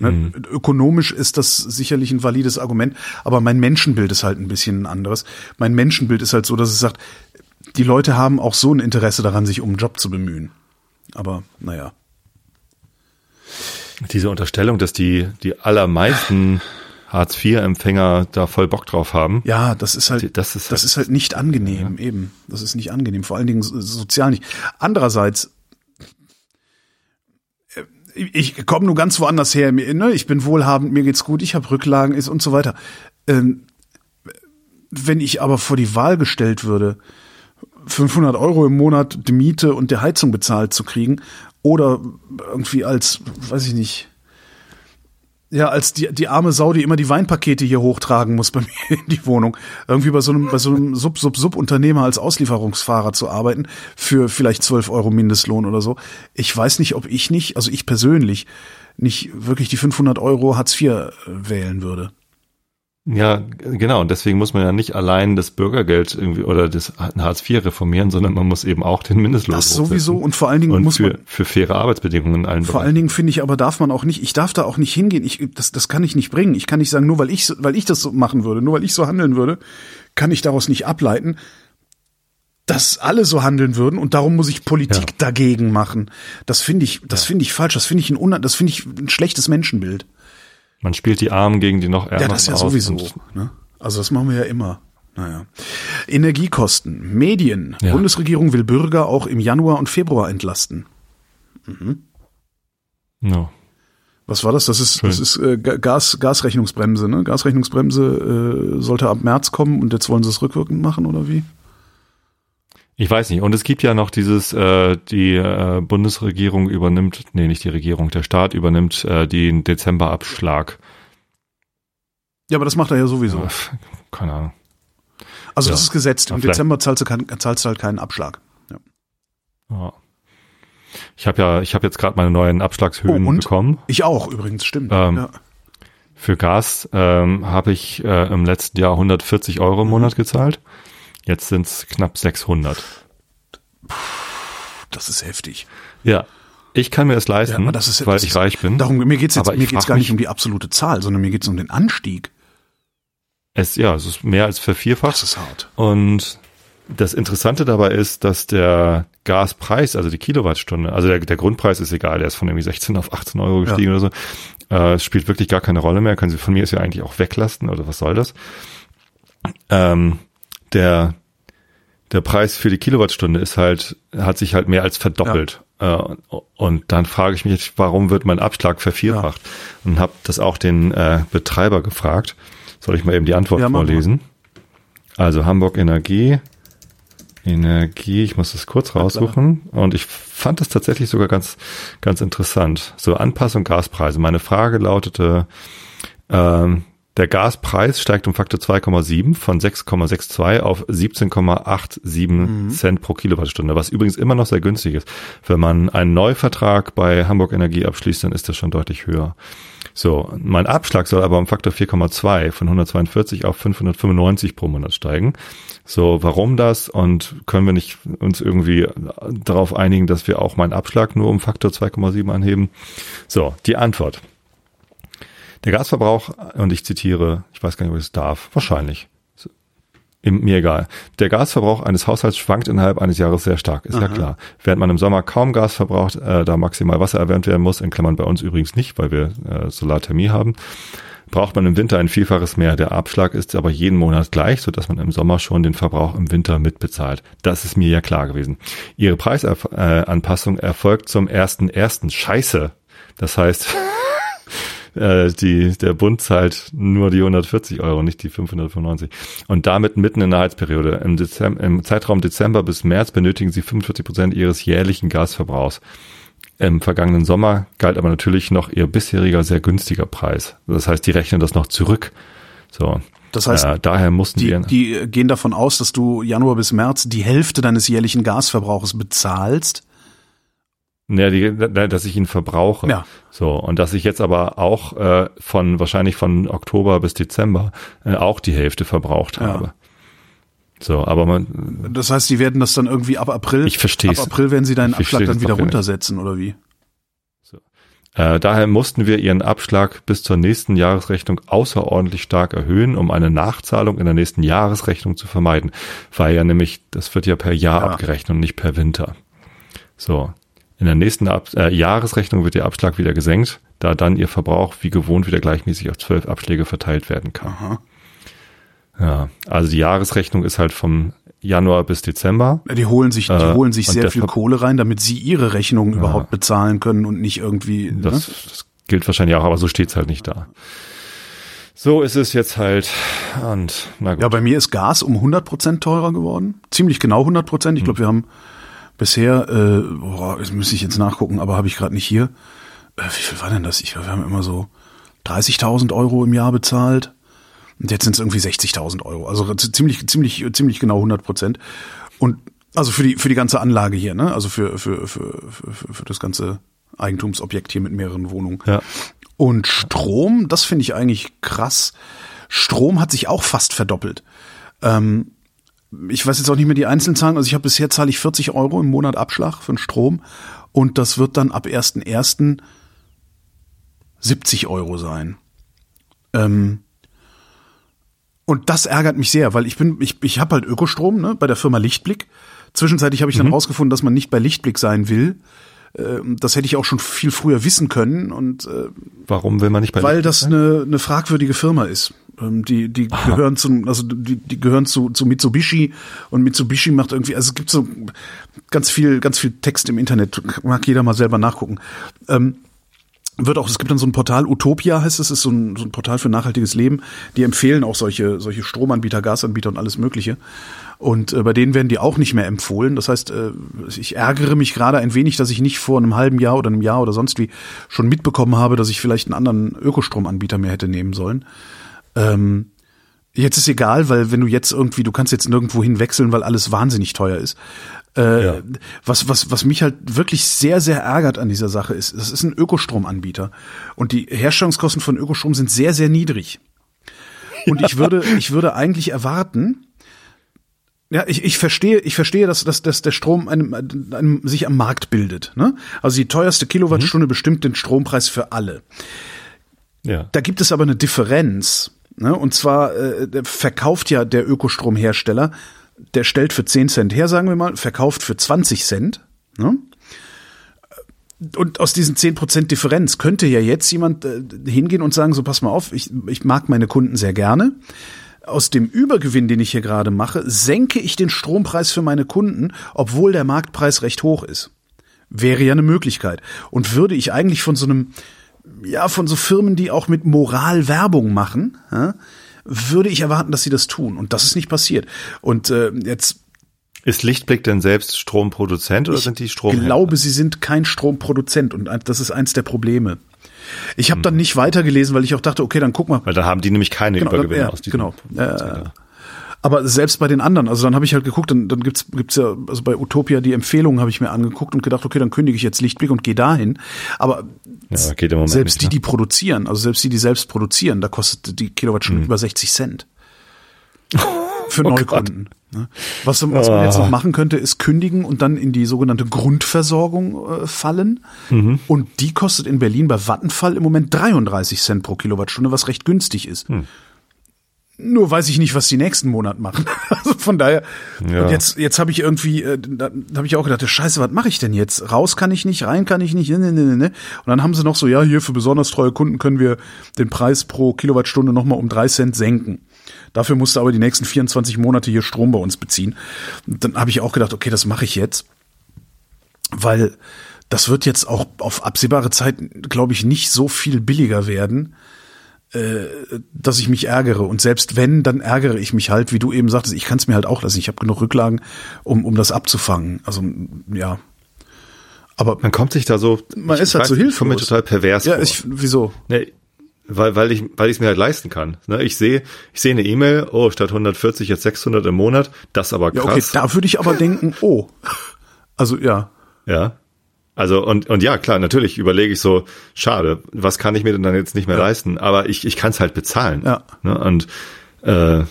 Ne? Ökonomisch ist das sicherlich ein valides Argument, aber mein Menschenbild ist halt ein bisschen ein anderes. Mein Menschenbild ist halt so, dass es sagt, die Leute haben auch so ein Interesse daran, sich um einen Job zu bemühen. Aber naja. diese Unterstellung, dass die, die allermeisten Hartz-IV-Empfänger da voll Bock drauf haben. Ja, das ist halt, Das ist das halt- ist halt nicht angenehm, eben. Das ist nicht angenehm, vor allen Dingen so- sozial nicht. Andererseits, ich komme nur ganz woanders her. Ne? Ich bin wohlhabend, mir geht's gut, ich habe Rücklagen ist und so weiter. Ähm, wenn ich aber vor die Wahl gestellt würde, 500 Euro im Monat die Miete und der Heizung bezahlt zu kriegen oder irgendwie als, weiß ich nicht, ja, als die, die arme Sau, die immer die Weinpakete hier hochtragen muss bei mir in die Wohnung. Irgendwie bei so einem, bei so einem Sub-Sub-Sub-Unternehmer als Auslieferungsfahrer zu arbeiten für vielleicht 12 Euro Mindestlohn oder so. Ich weiß nicht, ob ich nicht, also ich persönlich, nicht wirklich die 500 Euro Hartz IV wählen würde. Ja, genau. Und deswegen muss man ja nicht allein das Bürgergeld irgendwie oder das Hartz IV reformieren, sondern man muss eben auch den Mindestlohn. Das sowieso. Und vor allen Dingen und muss für, man. für faire Arbeitsbedingungen in allen Vor allen Dingen finde ich aber darf man auch nicht, ich darf da auch nicht hingehen. Ich, das, das kann ich nicht bringen. Ich kann nicht sagen, nur weil ich, weil ich das so machen würde, nur weil ich so handeln würde, kann ich daraus nicht ableiten, dass alle so handeln würden und darum muss ich Politik Ja. dagegen machen. Das finde ich, das finde ich falsch. Das finde ich ein, das finde ich ein schlechtes Menschenbild. Man spielt die Armen gegen die noch ärmeren Ja, das ja aus sowieso. Ne? Also das machen wir ja immer. Naja. Energiekosten, Medien. Ja. Bundesregierung will Bürger auch im Januar und Februar entlasten. No. Was war das? Das ist, das ist äh, Ga- Gas, Gasrechnungsbremse, ne? Gasrechnungsbremse äh, sollte ab März kommen und jetzt wollen sie es rückwirkend machen, oder wie? Ich weiß nicht. Und es gibt ja noch dieses, äh, die äh, Bundesregierung übernimmt, nee, nicht die Regierung, der Staat übernimmt äh, den Dezemberabschlag. Ja, aber das macht er ja sowieso. Äh, Keine Ahnung. Also ja. das ist gesetzt. Im Ja, Dezember zahlst du, kein, zahlst du halt keinen Abschlag. Ja. Ja. Ich habe ja, ich habe jetzt gerade meine neuen Abschlagshöhen Oh, und? bekommen. Ich auch übrigens, stimmt. Ähm, ja. Für Gas ähm, habe ich äh, im letzten Jahr 140 Euro im Mhm. Monat gezahlt. Jetzt sind es knapp 600. Das ist heftig. Ja, ich kann mir es leisten, aber das ist, weil das ich ist, reich bin. Darum, mir geht's jetzt, Aber ich mir geht's gar nicht um die absolute Zahl, sondern mir geht's um den Anstieg. Es, ja, es ist mehr als vervierfacht. Das ist hart. Und das Interessante dabei ist, dass der Gaspreis, also die Kilowattstunde, also der, der Grundpreis ist egal, der ist von irgendwie 16 auf 18 Euro gestiegen oder so. Äh, es spielt wirklich gar keine Rolle mehr. Können Sie von mir ist ja eigentlich auch weglassen oder was soll das? Ähm, der der Preis für die Kilowattstunde ist halt, hat sich halt mehr als verdoppelt. Äh, und dann frage ich mich, warum wird mein Abschlag vervierfacht? Und habe das auch den äh, Betreiber gefragt. Soll ich mal eben die Antwort Ja, vorlesen? Also Hamburg Energie, Energie, ich muss das kurz raussuchen. Und ich fand das tatsächlich sogar ganz, ganz interessant. So Anpassung Gaspreise. Meine Frage lautete, ähm, der Gaspreis steigt um Faktor 2,7 von 6,62 auf 17,87 Cent pro Kilowattstunde, was übrigens immer noch sehr günstig ist. Wenn man einen Neuvertrag bei Hamburg Energie abschließt, dann ist das schon deutlich höher. So, mein Abschlag soll aber um Faktor 4,2 von 142 auf 595 pro Monat steigen. So, warum das? Und können wir nicht uns irgendwie darauf einigen, dass wir auch meinen Abschlag nur um Faktor 2,7 anheben? So, die Antwort. Der Gasverbrauch, und ich zitiere, ich weiß gar nicht, ob ich es darf, wahrscheinlich. Mir egal. Der Gasverbrauch eines Haushalts schwankt innerhalb eines Jahres sehr stark, ist ja klar. Während man im Sommer kaum Gas verbraucht, äh, da maximal Wasser erwärmt werden muss, in Klammern bei uns übrigens nicht, weil wir äh, Solarthermie haben, braucht man im Winter ein Vielfaches mehr. Der Abschlag ist aber jeden Monat gleich, sodass man im Sommer schon den Verbrauch im Winter mitbezahlt. Das ist mir ja klar gewesen. Ihre Preisanpassung erfolgt zum ersten ersten. Scheiße. Das heißt, äh, die, der Bund zahlt nur die 140 Euro, nicht die 595. Und damit mitten in der Heizperiode. Im, Dezember, Im Zeitraum Dezember bis März benötigen sie 45 Prozent ihres jährlichen Gasverbrauchs. Im vergangenen Sommer galt aber natürlich noch ihr bisheriger sehr günstiger Preis. Das heißt, die rechnen das noch zurück. So. Das heißt, äh, daher mussten Die, wir. die gehen davon aus, dass du Januar bis März die Hälfte deines jährlichen Gasverbrauches bezahlst. Ja, die, dass ich ihn verbrauche. Ja. So, und dass ich jetzt aber auch äh, von wahrscheinlich von Oktober bis Dezember äh, auch die Hälfte verbraucht Ja. habe. So, aber man, Das heißt, die werden das dann irgendwie ab April. Ich versteh's. Ab April werden sie deinen Abschlag dann wieder runtersetzen oder wie? Äh, daher mussten wir ihren Abschlag bis zur nächsten Jahresrechnung außerordentlich stark erhöhen, um eine Nachzahlung in der nächsten Jahresrechnung zu vermeiden. Weil ja nämlich, das wird ja per Jahr Ja. abgerechnet und nicht per Winter. So. In der nächsten Ab äh, Jahresrechnung wird der Abschlag wieder gesenkt, da dann ihr Verbrauch wie gewohnt wieder gleichmäßig auf zwölf Abschläge verteilt werden kann. Aha. Ja, also die Jahresrechnung ist halt vom Januar bis Dezember. Die holen sich, die Äh, holen sich sehr viel Ver- Kohle rein, damit sie ihre Rechnungen überhaupt bezahlen können und nicht irgendwie. Das, ne? das gilt wahrscheinlich auch, aber so steht's halt nicht da. So ist es jetzt halt. Und na gut. Ja, bei mir ist Gas um 100 Prozent teurer geworden. Ziemlich genau 100 Prozent. Hm. Ich glaube, wir haben bisher, äh, boah, das müsste ich jetzt nachgucken, aber habe ich gerade nicht hier. Äh, wie viel war denn das? Ich, wir haben immer so 30.000 Euro im Jahr bezahlt. Und jetzt sind es irgendwie 60.000 Euro. Also ziemlich, ziemlich, ziemlich genau 100 Prozent. Und also für die, für die ganze Anlage hier, ne? Also für, für, für, für, für für das ganze Eigentumsobjekt hier mit mehreren Wohnungen. Ja. Und Strom, das finde ich eigentlich krass. Strom hat sich auch fast verdoppelt. Ähm, ich weiß jetzt auch nicht mehr die einzelnen Zahlen. Also ich habe bisher zahle ich 40 Euro im Monat Abschlag für den Strom und das wird dann ab 1.1. 70 Euro sein. Ähm, und das ärgert mich sehr, weil ich bin, ich, ich habe halt Ökostrom ne, bei der Firma Lichtblick. Zwischenzeitlich habe ich dann rausgefunden, dass man nicht bei Lichtblick sein will. Ähm, Das hätte ich auch schon viel früher wissen können und äh, Warum will man nicht bei weil das eine, eine fragwürdige Firma ist. Ähm, Die, die gehören zum, also die, die gehören zu, zu Mitsubishi und Mitsubishi macht irgendwie, also es gibt so ganz viel, ganz viel Text im Internet, mag jeder mal selber nachgucken. Ähm, wird auch, es gibt dann so ein Portal, Utopia heißt es, ist so ein, so ein Portal für nachhaltiges Leben. Die empfehlen auch solche, solche Stromanbieter, Gasanbieter und alles Mögliche. Und äh, bei denen werden die auch nicht mehr empfohlen. Das heißt, äh, ich ärgere mich gerade ein wenig, dass ich nicht vor einem halben Jahr oder einem Jahr oder sonst wie schon mitbekommen habe, dass ich vielleicht einen anderen Ökostromanbieter mehr hätte nehmen sollen. Ähm, jetzt ist egal, weil wenn du jetzt irgendwie, du kannst jetzt nirgendwo hin wechseln, weil alles wahnsinnig teuer ist. Äh, Ja. was, was, was mich halt wirklich sehr, sehr ärgert an dieser Sache ist, das ist ein Ökostromanbieter. Und die Herstellungskosten von Ökostrom sind sehr, sehr niedrig. Und ich würde, ich würde eigentlich erwarten, ja, ich, ich verstehe, ich verstehe, dass, dass, dass der Strom einem, einem sich am Markt bildet. Ne? Also die teuerste Kilowattstunde bestimmt den Strompreis für alle. Ja. Da gibt es aber eine Differenz. Ne? Und zwar äh, verkauft ja der Ökostromhersteller, der stellt für 10 Cent her, sagen wir mal, verkauft für 20 Cent. Ne? Und aus diesen 10% Differenz könnte ja jetzt jemand äh, hingehen und sagen, so pass mal auf, ich, ich mag meine Kunden sehr gerne. Aus dem Übergewinn, den ich hier gerade mache, senke ich den Strompreis für meine Kunden, obwohl der Marktpreis recht hoch ist. Wäre ja eine Möglichkeit. Und würde ich eigentlich von so einem, ja, von so Firmen, die auch mit Moral Werbung machen, ja, würde ich erwarten, dass sie das tun. Und das ist nicht passiert. Und äh, jetzt Ist Lichtblick denn selbst Stromproduzent oder sind die Strom? ich glaube, sie sind kein Stromproduzent und das ist eins der Probleme. Ich habe dann nicht weitergelesen, weil ich auch dachte, okay, dann guck mal. Weil da haben die nämlich keine Genau, Übergewinne ja, aus diesem genau. Äh, aber selbst bei den anderen, also dann habe ich halt geguckt, dann, dann gibt's gibt's ja, also bei Utopia die Empfehlungen habe ich mir angeguckt und gedacht, okay, dann kündige ich jetzt Lichtblick und gehe dahin. Aber ja, geht im Moment selbst nicht, die, ne? die produzieren, also selbst die, die selbst produzieren, da kostet die Kilowattstunde über 60 Cent. Für Oh Neukunden. Ne? Was, was man jetzt noch machen könnte, ist kündigen und dann in die sogenannte Grundversorgung äh, fallen. Mhm. Und die kostet in Berlin bei Vattenfall im Moment 33 Cent pro Kilowattstunde, was recht günstig ist. Hm. Nur weiß ich nicht, was die nächsten Monat machen. Also von daher, Ja. und jetzt, jetzt habe ich irgendwie, äh, da, da habe ich auch gedacht, scheiße, was mache ich denn jetzt? Raus kann ich nicht, rein kann ich nicht, ne, ne, ne, ne. Und dann haben sie noch so, ja, hier für besonders treue Kunden können wir den Preis pro Kilowattstunde nochmal um drei Cent senken. Dafür musst du aber die nächsten 24 Monate hier Strom bei uns beziehen. Und dann habe ich auch gedacht, okay, das mache ich jetzt. Weil das wird jetzt auch auf absehbare Zeit, glaube ich, nicht so viel billiger werden, äh, dass ich mich ärgere. Und selbst wenn, dann ärgere ich mich halt, wie du eben sagtest, ich kann es mir halt auch lassen. Ich habe genug Rücklagen, um, um das abzufangen. Also ja. Aber Man kommt sich da so. Man ich ist halt so nicht, Ich komme mir hilflos. total pervers ja, vor. ich, wieso? Nee, weil, weil ich weil ich es mir halt leisten kann. Ne, ich sehe ich sehe eine E-Mail, oh, statt 140 jetzt 600 im Monat, das aber Ja, krass. okay, da würde ich aber denken, oh. Also ja. Ja. Also und und ja, klar, natürlich überlege ich so, schade, was kann ich mir denn dann jetzt nicht mehr leisten, aber ich ich kann es halt bezahlen. Ja. Ne? Und äh,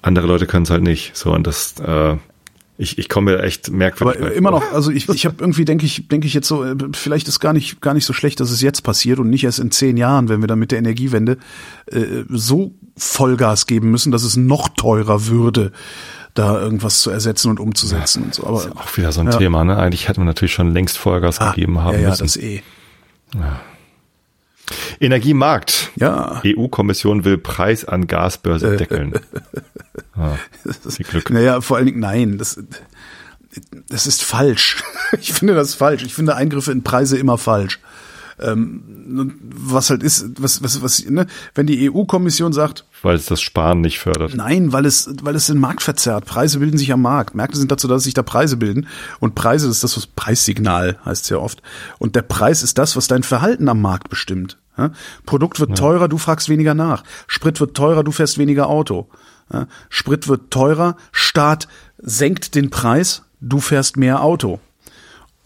andere Leute können es halt nicht. So und das äh, ich ich komme mir echt merkwürdig. Aber bei immer noch, also ich, ich habe irgendwie, denke ich, denke ich jetzt so, äh, vielleicht ist gar nicht, gar nicht so schlecht, dass es jetzt passiert und nicht erst in zehn Jahren, wenn wir dann mit der Energiewende äh, so Vollgas geben müssen, dass es noch teurer würde, da irgendwas zu ersetzen und umzusetzen und so. Aber auch wieder so ein Ja. Thema, ne? Eigentlich hätte man natürlich schon längst Vollgas ah, gegeben haben ja, ja, müssen. das eh. Energiemarkt. Ja. EU-Kommission will Preis an Gasbörse deckeln. ah, viel Glück. Naja, vor allen Dingen, nein, das, das ist falsch. Ich finde das falsch. Ich finde Eingriffe in Preise immer falsch. Ähm, was halt ist, was, was, was, ne? wenn die EU-Kommission sagt, Weil es das Sparen nicht fördert. Nein, weil es, weil es den Markt verzerrt. Preise bilden sich am Markt. Märkte sind dazu da, dass sich da Preise bilden. Und Preise das ist das, was Preissignal heißt es ja oft. Und der Preis ist das, was dein Verhalten am Markt bestimmt. Ja? Produkt wird teurer, du fragst weniger nach. Sprit wird teurer, du fährst weniger Auto. Ja? Sprit wird teurer, Staat senkt den Preis, du fährst mehr Auto.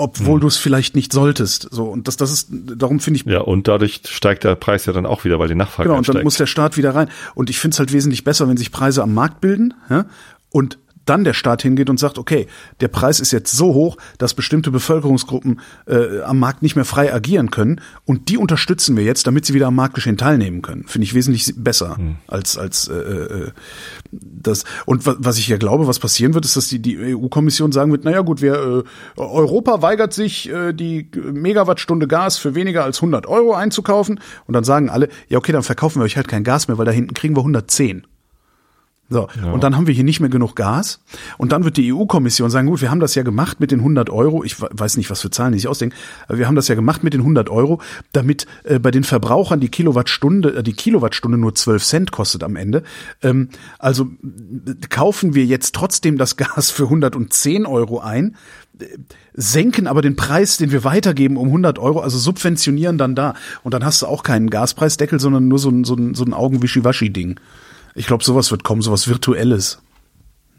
Obwohl du es vielleicht nicht solltest. So, und das, das ist, darum finde ich Ja, und dadurch steigt der Preis ja dann auch wieder, weil die Nachfrage Genau, und dann muss der Staat wieder rein. Und ich finde es halt wesentlich besser, wenn sich Preise am Markt bilden ja, und dann der Staat hingeht und sagt, okay, der Preis ist jetzt so hoch, dass bestimmte Bevölkerungsgruppen äh, am Markt nicht mehr frei agieren können und die unterstützen wir jetzt, damit sie wieder am Marktgeschehen teilnehmen können. Finde ich wesentlich besser als als äh, äh, das. Und wa was ich ja glaube, was passieren wird, ist, dass die die EU-Kommission sagen wird, naja gut, wir äh, Europa weigert sich, äh, die Megawattstunde Gas für weniger als 100 Euro einzukaufen und dann sagen alle, ja okay, dann verkaufen wir euch halt kein Gas mehr, weil da hinten kriegen wir 110. So, und dann haben wir hier nicht mehr genug Gas. Und dann wird die EU-Kommission sagen, gut, wir haben das ja gemacht mit den 100 Euro. Ich we- weiß nicht, was für Zahlen die sich ausdenken. Aber wir haben das ja gemacht mit den 100 Euro, damit äh, bei den Verbrauchern die Kilowattstunde, äh, die Kilowattstunde nur 12 Cent kostet am Ende. Ähm, also äh, kaufen wir jetzt trotzdem das Gas für 110 Euro ein, äh, senken aber den Preis, den wir weitergeben, um 100 Euro, also subventionieren dann da. Und dann hast du auch keinen Gaspreisdeckel, sondern nur so ein, so ein, so ein Augenwischiwaschi-Ding. Ich glaube, sowas wird kommen, sowas Virtuelles.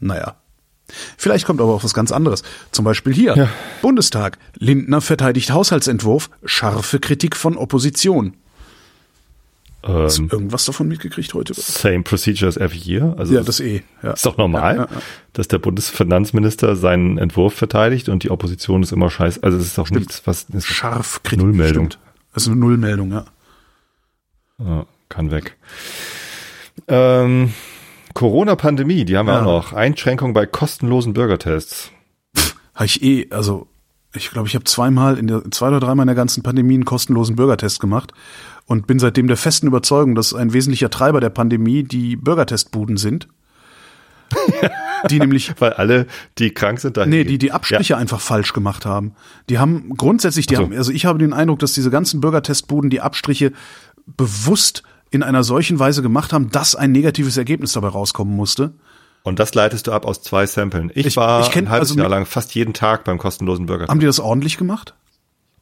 Naja. Vielleicht kommt aber auch was ganz anderes. Zum Beispiel hier. Ja. Bundestag. Lindner verteidigt Haushaltsentwurf. Scharfe Kritik von Opposition. Hast du Ähm, irgendwas davon mitgekriegt heute? same procedure as every year. Also Ja, das eh. Ja. ist doch normal, Ja, dass der Bundesfinanzminister seinen Entwurf verteidigt und die Opposition ist immer scheiße. Also es ist doch nichts, was ist Scharf Kritik. Nullmeldung. Stimmt. Das ist eine Nullmeldung, ja. Ja, kann weg. Ähm, Corona-Pandemie, die haben wir Ja. auch noch. Einschränkung bei kostenlosen Bürgertests. Habe ich eh, also ich glaube, ich habe zweimal in der zwei oder dreimal in der ganzen Pandemie einen kostenlosen Bürgertest gemacht und bin seitdem der festen Überzeugung, dass ein wesentlicher Treiber der Pandemie die Bürgertestbuden sind. die nämlich Weil alle, die krank sind, dahin Nee, die die Abstriche einfach falsch gemacht haben. Die haben grundsätzlich, die Ach so. haben, also ich habe den Eindruck, dass diese ganzen Bürgertestbuden die Abstriche bewusst in einer solchen Weise gemacht haben, dass ein negatives Ergebnis dabei rauskommen musste. Und das leitest du ab aus zwei Samplen. Ich, Ich- war ich kenn- ein halbes also Jahr mit- lang fast jeden Tag beim kostenlosen Bürgertest. Haben die das ordentlich gemacht?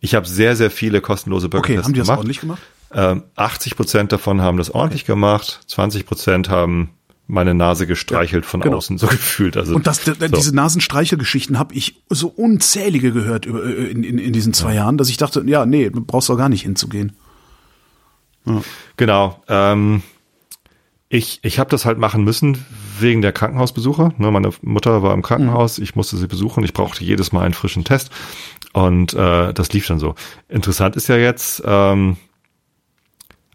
Ich habe sehr, sehr viele kostenlose Okay, Bürgertests haben die das gemacht. ordentlich gemacht? Ähm, 80 Prozent davon haben das ordentlich gemacht, 20 Prozent haben meine Nase gestreichelt von genau. außen, so gefühlt. Also Und das, so. diese Nasenstreichelgeschichten habe ich so unzählige gehört äh, in, in, in diesen zwei Jahren, dass ich dachte, ja, nee, du brauchst doch gar nicht hinzugehen. Genau. Ähm, ich ich habe das halt machen müssen wegen der Krankenhausbesuche. Ne, meine Mutter war im Krankenhaus, ich musste sie besuchen, ich brauchte jedes Mal einen frischen Test und äh, das lief dann so. Interessant ist ja jetzt, ähm,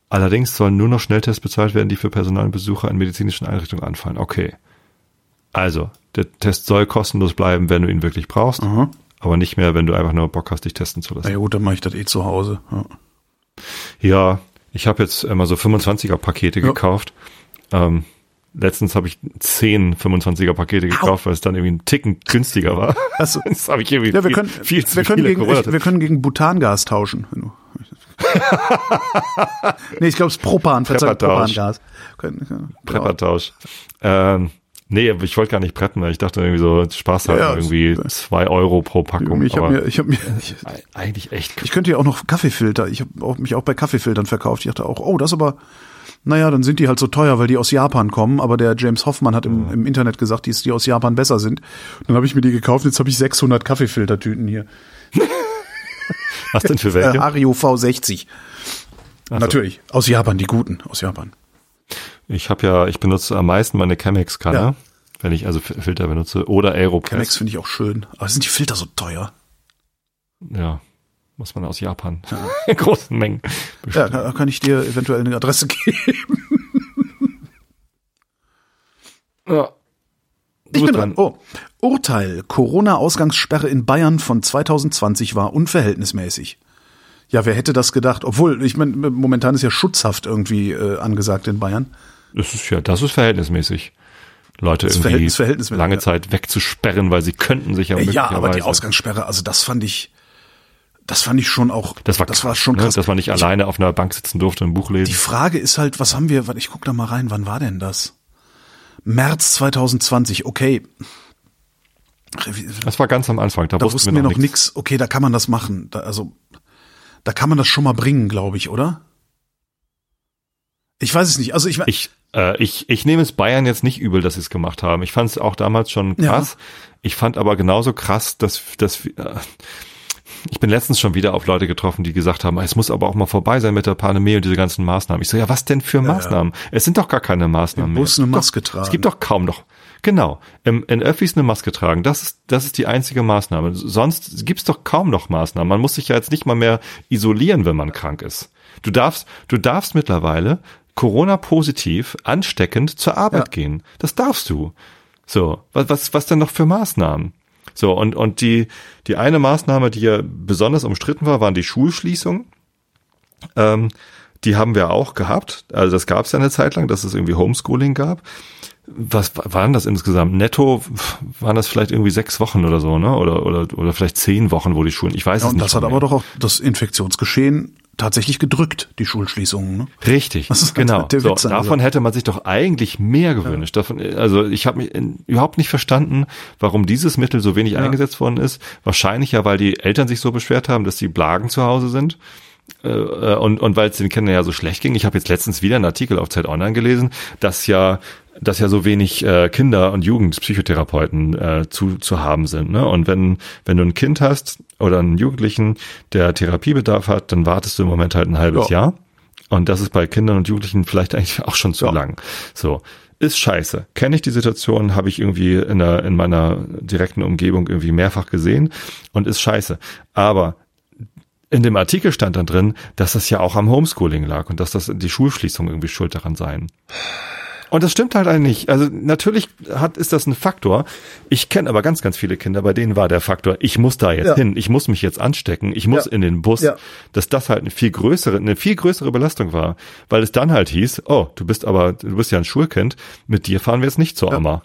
allerdings sollen nur noch Schnelltests bezahlt werden, die für Personal und Besucher in medizinischen Einrichtungen anfallen. Okay. Also, der Test soll kostenlos bleiben, wenn du ihn wirklich brauchst, Aha. aber nicht mehr, wenn du einfach nur Bock hast, dich testen zu lassen. Na ja, gut, dann mache ich das eh zu Hause. Ja. Ja, ich habe jetzt immer so 25er Pakete Ja. gekauft. Ähm, letztens habe ich 10 25er Pakete gekauft, weil es dann irgendwie ein Ticken günstiger war. Ach so. Das habe ich irgendwie Ja, wir viel, können, viel zu wir können, gegen, ich, wir können gegen Butangas tauschen. nee, ich glaube, es ist Propan. Propangas. Können- Preppertausch. Ähm, nee, aber ich wollte gar nicht weil ich dachte irgendwie so, Spaß halt Ja, ja, irgendwie zwei Euro pro Packung. Ich habe mir, ich habe mir, ich, eigentlich echt. ich könnte ja auch noch Kaffeefilter. Ich habe mich auch bei Kaffeefiltern verkauft. Ich dachte auch, oh, das aber, naja, dann sind die halt so teuer, weil die aus Japan kommen. Aber der James Hoffmann hat im, im Internet gesagt, dass die aus Japan besser sind. Dann habe ich mir die gekauft. Jetzt habe ich 600 Kaffeefiltertüten hier. Was denn für Äh, welche? Ario V60. Ach so. Natürlich. Aus Japan, die guten. Aus Japan. Ich habe ja, ich benutze am meisten meine Chemex-Kanne, Ja. wenn ich also Filter benutze, oder Aeropress. Chemex finde ich auch schön. Aber sind die Filter so teuer? Ja, muss man aus Japan in großen Mengen Ja, bestellen. da kann ich dir eventuell eine Adresse geben. Ja. Ich bin bist dran. Oh. Urteil. Corona-Ausgangssperre in Bayern von 2020 war unverhältnismäßig. Ja, wer hätte das gedacht? Obwohl, ich meine, momentan ist ja Schutzhaft irgendwie äh, angesagt in Bayern. Das ist ja, das ist verhältnismäßig. Leute Das irgendwie verhältnismäßig, lange ja. Zeit wegzusperren, weil sie könnten sich ja Äh, ja, aber die Ausgangssperre, also das fand ich, das fand ich schon auch, das war, das war krass, schon ne? krass. dass man nicht alleine auf einer Bank sitzen durfte und ein Buch Die lesen. Frage ist halt, was haben wir, ich guck da mal rein, wann war denn das? März 2020, okay. Das war ganz am Anfang, da, Da wussten wir noch nichts. nix. Okay, da kann man das machen. Da, also, da kann man das schon mal bringen, glaube ich, oder? Ich weiß es nicht. Also ich, Ich, äh, ich, ich nehme es Bayern jetzt nicht übel, dass sie es gemacht haben. Ich fand es auch damals schon Ja. krass. Ich fand aber genauso krass, dass, dass äh, ich bin letztens schon wieder auf Leute getroffen, die gesagt haben, es muss aber auch mal vorbei sein mit der Pandemie und diese ganzen Maßnahmen. Ich so, ja, was denn für Maßnahmen? Es sind doch gar keine Maßnahmen Im mehr. Bus eine Es gibt Maske doch, tragen. Es gibt doch kaum noch. Genau. Im, in Öffis eine Maske tragen. Das ist, das ist die einzige Maßnahme. Sonst gibt's doch kaum noch Maßnahmen. Man muss sich ja jetzt nicht mal mehr isolieren, wenn man krank ist. Du darfst, du darfst mittlerweile Corona-positiv ansteckend zur Arbeit Ja. gehen. Das darfst du. So, was, was, was denn noch für Maßnahmen? So, und, und die, die eine Maßnahme, die ja besonders umstritten war, waren die Schulschließungen. Ähm, die haben wir auch gehabt. Also das gab es ja eine Zeit lang, dass es irgendwie Homeschooling gab. Was waren das insgesamt? Netto waren das vielleicht irgendwie sechs Wochen oder so, ne? Oder, oder, oder vielleicht zehn Wochen, wo die Schulen, ich weiß ja, es und nicht. das hat mehr. aber doch auch das Infektionsgeschehen tatsächlich gedrückt, die Schulschließungen. Ne? Richtig, Das ist halt genau. der So, Witz davon dieser- hätte man sich doch eigentlich mehr gewünscht. Davon, also ich habe mich in, überhaupt nicht verstanden, warum dieses Mittel so wenig eingesetzt worden ist. Wahrscheinlich ja, weil die Eltern sich so beschwert haben, dass die Blagen zu Hause sind. Äh, äh, und, und weil es den Kindern ja so schlecht ging. Ich habe jetzt letztens wieder einen Artikel auf Zeit Online gelesen, dass ja dass ja so wenig äh, Kinder und Jugendpsychotherapeuten äh, zu, zu haben sind. Ne? Und wenn, wenn du ein Kind hast oder einen Jugendlichen, der Therapiebedarf hat, dann wartest du im Moment halt ein halbes Ja. Jahr. Und das ist bei Kindern und Jugendlichen vielleicht eigentlich auch schon zu Ja. lang. So. Ist scheiße. Kenne ich die Situation, habe ich irgendwie in, der, in meiner direkten Umgebung irgendwie mehrfach gesehen und ist scheiße. Aber in dem Artikel stand dann drin, dass das ja auch am Homeschooling lag und dass das die Schulschließung irgendwie schuld daran seien. Und das stimmt halt eigentlich nicht. Also natürlich hat, ist das ein Faktor. Ich kenne aber ganz, ganz viele Kinder, bei denen war der Faktor, ich muss da jetzt Ja. hin, ich muss mich jetzt anstecken, ich muss Ja. in den Bus, Ja. dass das halt eine viel größere, eine viel größere Belastung war. Weil es dann halt hieß, oh, du bist aber, du bist ja ein Schulkind, mit dir fahren wir jetzt nicht zur Oma.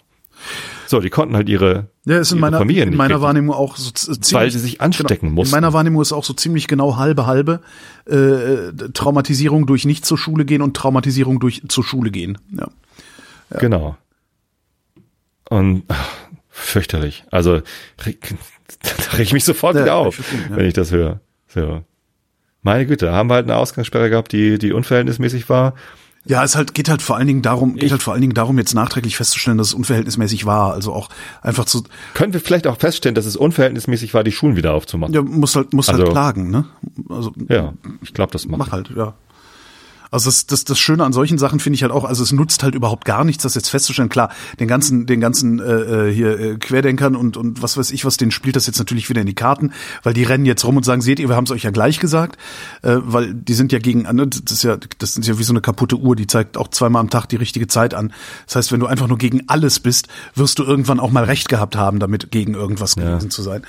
So, die konnten halt ihre, Ja, ist in meiner, Familien in meiner richtig- Wahrnehmung auch so ziemlich, Weil sie sich anstecken genau, mussten. In meiner Wahrnehmung ist auch so ziemlich genau halbe halbe äh, Traumatisierung durch nicht zur Schule gehen und Traumatisierung durch zur Schule gehen. Ja. Genau. Und ach, fürchterlich. Also da reg ich mich sofort Ja, wieder ich auf, verstehe, ja. wenn ich das höre. So. Meine Güte, haben wir halt eine Ausgangssperre gehabt, die, die unverhältnismäßig war. Ja, es halt geht halt vor allen Dingen darum, geht Ich- halt vor allen Dingen darum, jetzt nachträglich festzustellen, dass es unverhältnismäßig war. Also auch einfach zu, Können wir vielleicht auch feststellen, dass es unverhältnismäßig war, die Schulen wieder aufzumachen? ja, muss halt, muss halt Also- klagen, ne? Also Ja, ich glaube, das macht. mach halt, ja. Also das, das, das Schöne an solchen Sachen finde ich halt auch, also es nutzt halt überhaupt gar nichts, das jetzt festzustellen. Klar, den ganzen, den ganzen äh, äh, hier äh, Querdenkern und und was weiß ich was, denen spielt das jetzt natürlich wieder in die Karten, weil die rennen jetzt rum und sagen, seht ihr, wir haben es euch ja gleich gesagt, äh, weil die sind ja gegen, ne, das ist ja, das ist ja wie so eine kaputte Uhr, die zeigt auch zweimal am Tag die richtige Zeit an. Das heißt, wenn du einfach nur gegen alles bist, wirst du irgendwann auch mal recht gehabt haben, damit gegen irgendwas gewesen zu sein.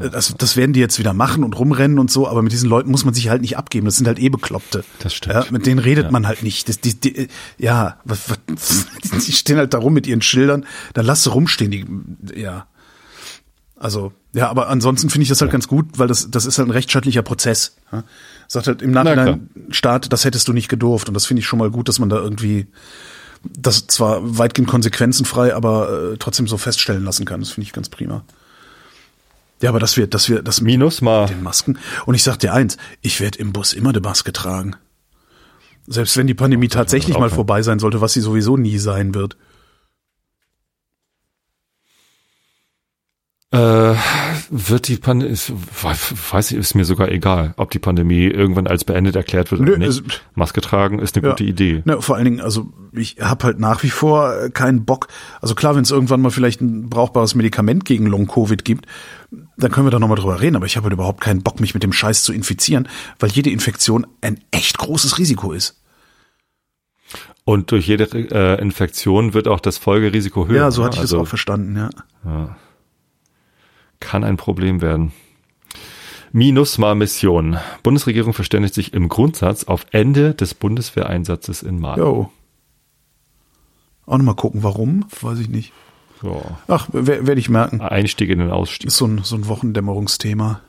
Das, das werden die jetzt wieder machen und rumrennen und so, aber mit diesen Leuten muss man sich halt nicht abgeben. Das sind halt eh Bekloppte. Das stimmt. Ja, mit denen redet man halt nicht. Das, die, die, ja, die stehen halt da rum mit ihren Schildern. Dann lass sie rumstehen. Die, ja. Also, ja, aber ansonsten finde ich das halt ganz gut, weil das, das ist halt ein rechtsstaatlicher Prozess. Ja? Sagt halt im Nachhinein Staat, das hättest du nicht gedurft. Und das finde ich schon mal gut, dass man da irgendwie das zwar weitgehend konsequenzenfrei, aber äh, trotzdem so feststellen lassen kann. Das finde ich ganz prima. Ja, aber dass wir, dass wir, das Minus mal. den Masken. Und ich sag dir eins, ich werde im Bus immer eine Maske tragen. Selbst wenn die Pandemie tatsächlich mal vorbei sein sollte, was sie sowieso nie sein wird. Äh, wird die Pandemie, weiß ich, ist mir sogar egal, ob die Pandemie irgendwann als beendet erklärt wird Nö, oder nicht. es- Maske tragen ist eine Ja. gute Idee. Ne, vor allen Dingen, also ich habe halt nach wie vor keinen Bock. Also klar, wenn es irgendwann mal vielleicht ein brauchbares Medikament gegen Long-Covid gibt, dann können wir da nochmal drüber reden. Aber ich habe halt überhaupt keinen Bock, mich mit dem Scheiß zu infizieren, weil jede Infektion ein echt großes Risiko ist. Und durch jede äh, Infektion wird auch das Folgerisiko höher. Ja, so hatte ich also das auch verstanden, ja. kann ein Problem werden. MINUSMA-Mission. Bundesregierung verständigt sich im Grundsatz auf Ende des Bundeswehreinsatzes in Mali. Jo. Auch nochmal gucken, warum? Weiß ich nicht. So. Ach, wer- werde ich merken. Einstieg in den Ausstieg. Ist so ein, so ein Wochendämmerungsthema.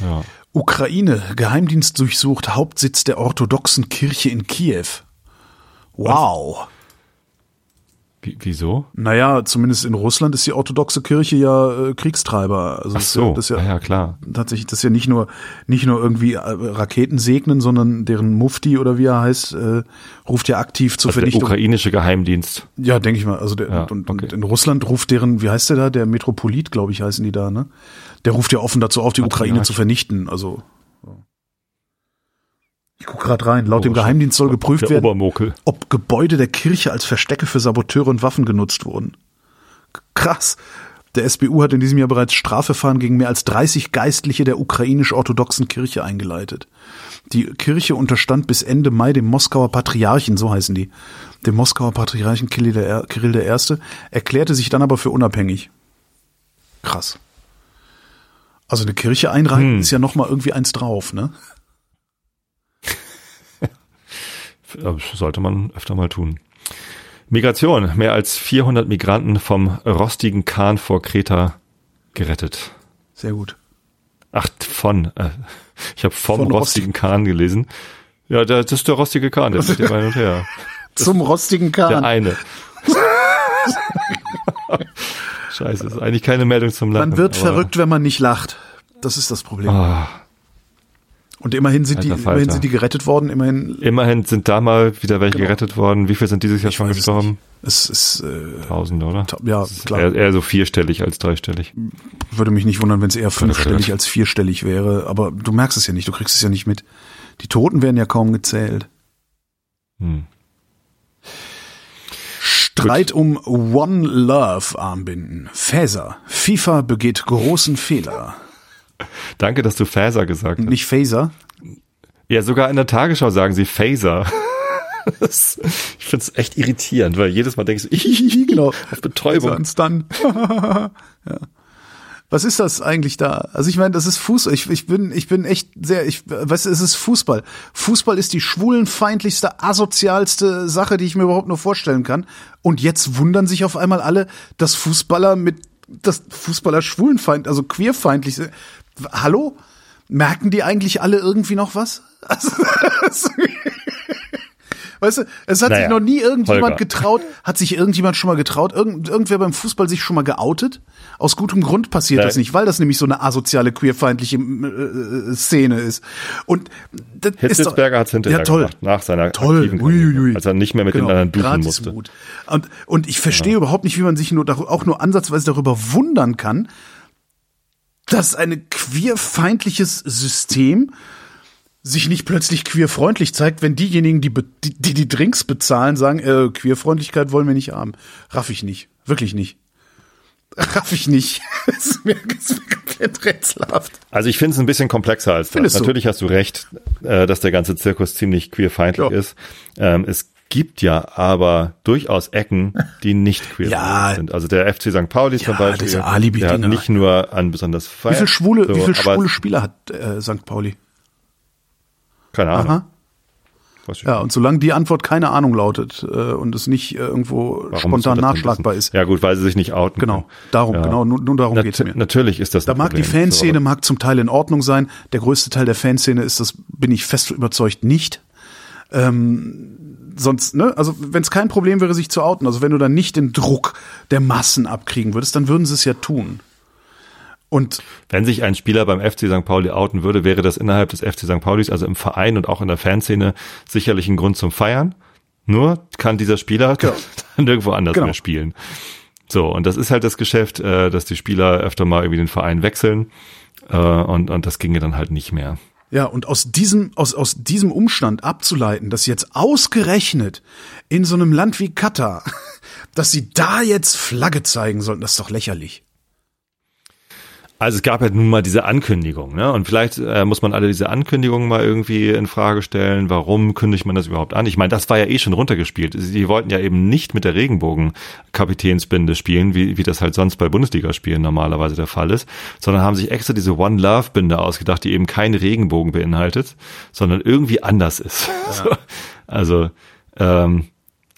Ja. Ukraine, Geheimdienst durchsucht Hauptsitz der orthodoxen Kirche in Kiew. Wow. Wie, wieso? Naja, zumindest in Russland ist die orthodoxe Kirche ja äh, Kriegstreiber. Also Ach das ist ja- so, das ist ja, ah ja klar. tatsächlich, das ist ja nicht nur nicht nur irgendwie äh, Raketen segnen, sondern deren Mufti oder wie er heißt, äh, ruft ja aktiv zur Also der Vernichtung. ukrainische Geheimdienst. Ja, denke ich mal. Also der, Ja, und, okay. und in Russland ruft deren, wie heißt der da, der Metropolit, glaube ich, heißen die da, ne? Der ruft ja offen dazu auf, die. Ukraine zu vernichten. Also so. Ich guck gerade rein. Laut dem Oh, Geheimdienst soll geprüft Der werden, ob Gebäude der Kirche als Verstecke für Saboteure und Waffen genutzt wurden. Krass. Der SBU hat in diesem Jahr bereits Strafverfahren gegen mehr als 30 Geistliche der ukrainisch-orthodoxen Kirche eingeleitet. Die Kirche unterstand bis Ende Mai dem Moskauer Patriarchen, so heißen die, dem Moskauer Patriarchen Kirill der, Kirill der Erste, erklärte sich dann aber für unabhängig. Krass. Also eine Kirche einreihen Hm. ist ja noch mal irgendwie eins drauf, ne? Äh, Sollte man öfter mal tun. Migration. Mehr als 400 Migranten vom rostigen Kahn vor Kreta gerettet. Sehr gut. Ach, von. Äh, ich habe vom Von rostigen Kahn gelesen. Ja, der, das ist der rostige Kahn, der fährt hier hin und her. Zum rostigen Der Kahn. eine. Scheiße, ist eigentlich keine Meldung zum Lachen. Man wird verrückt, wenn man nicht lacht. Das ist das Problem. Ah, Und immerhin sind die, immerhin sind die gerettet worden. Immerhin, immerhin sind da mal wieder welche Genau. gerettet worden. Wie viel sind dieses Jahr schon weiß es gestorben? es ist, äh, Tausende, oder? Ta- ja, klar. Eher, eher so vierstellig als dreistellig. würde mich nicht wundern, wenn es eher fünfstellig als vierstellig wäre. Aber du merkst es ja nicht. Du kriegst es ja nicht mit. Die Toten werden ja kaum gezählt. Hm. Streit um One Love Armbinden. Phaser. FIFA begeht großen Fehler. Danke, dass du Phaser gesagt hast. Nicht Phaser. Ja, sogar in der Tagesschau sagen sie Phaser. Das, ich finde es echt irritierend, weil jedes Mal denkst du, ich genau. Betäubung. Dann. ja. Was ist das eigentlich da? Also ich meine, das ist Fußball. Ich, ich bin, ich bin echt sehr, ich, weißt du, es ist Fußball. Fußball ist die schwulenfeindlichste, asozialste Sache, die ich mir überhaupt nur vorstellen kann. Und jetzt wundern sich auf einmal alle, dass Fußballer mit, dass Fußballer schwulenfeind, also queerfeindlich sind. Hallo? Merken die eigentlich alle irgendwie noch was? Also, Weißt du, es hat Naja, sich noch nie irgendjemand Holger. getraut, hat sich irgendjemand schon mal getraut, irgend, irgendwer beim Fußball sich schon mal geoutet? Aus gutem Grund passiert Nein. das nicht, weil das nämlich so eine asoziale, queerfeindliche äh, Szene ist. Und das Hitzelsberger hat es hinterher ja, toll. gemacht, nach seiner Toll. aktiven Karriere, als er nicht mehr mit Genau, den anderen duschen musste. Mut. Und, und ich verstehe überhaupt nicht, wie man sich nur auch nur ansatzweise darüber wundern kann, dass ein queerfeindliches System sich nicht plötzlich queerfreundlich zeigt, wenn diejenigen, die die die, Drinks bezahlen, sagen, äh, Queerfreundlichkeit wollen wir nicht haben. Raff ich nicht. Wirklich nicht. Raff ich nicht. Das ist mir, das ist mir komplett rätselhaft. Also ich finde es ein bisschen komplexer als das. Findest du? Natürlich hast du recht, äh, dass der ganze Zirkus ziemlich queerfeindlich Ja. ist. Ähm, es gibt ja aber durchaus Ecken, die nicht queerfeindlich Ja. sind. Also der FC St. Pauli zum Ja, Beispiel, diese Alibi-Dinger. der hat nicht nur an besonders Wie Feier, viel schwule, so, wie viel schwule Spieler hat äh, St. Pauli? Keine Ahnung. Ja, und solange die Antwort keine Ahnung lautet äh, und es nicht äh, irgendwo Warum spontan nachschlagbar ist. Ja gut, weil sie sich nicht outen. Genau, darum, Ja. genau, nur, nur darum Nat geht's mir. Natürlich ist das Da mag die Problem. Fanszene So, mag zum Teil in Ordnung sein. Der größte Teil der Fanszene ist das, bin ich fest überzeugt, nicht. Ähm, sonst, ne, also wenn es kein Problem wäre, sich zu outen, also wenn du dann nicht den Druck der Massen abkriegen würdest, dann würden sie es ja tun. Und Wenn sich ein Spieler beim FC St. Pauli outen würde, wäre das innerhalb des FC St. Paulis, also im Verein und auch in der Fanszene, sicherlich ein Grund zum Feiern. Nur kann dieser Spieler Genau. dann irgendwo anders Genau. mehr spielen. So, und das ist halt das Geschäft, äh, dass die Spieler öfter mal irgendwie den Verein wechseln. Äh, und, und das ginge dann halt nicht mehr. Ja, und aus diesem, aus, aus diesem Umstand abzuleiten, dass jetzt ausgerechnet in so einem Land wie Katar, dass sie da jetzt Flagge zeigen sollten, das ist doch lächerlich. Also es gab ja nun mal diese Ankündigung, ne? Und vielleicht äh, muss man alle diese Ankündigungen mal irgendwie in Frage stellen. Warum kündigt man das überhaupt an? Ich meine, das war ja eh schon runtergespielt. Sie wollten ja eben nicht mit der Regenbogen-Kapitänsbinde spielen, wie, wie das halt sonst bei Bundesligaspielen normalerweise der Fall ist, sondern haben sich extra diese One Love-Binde ausgedacht, die eben keinen Regenbogen beinhaltet, sondern irgendwie anders ist. Ja. also ähm,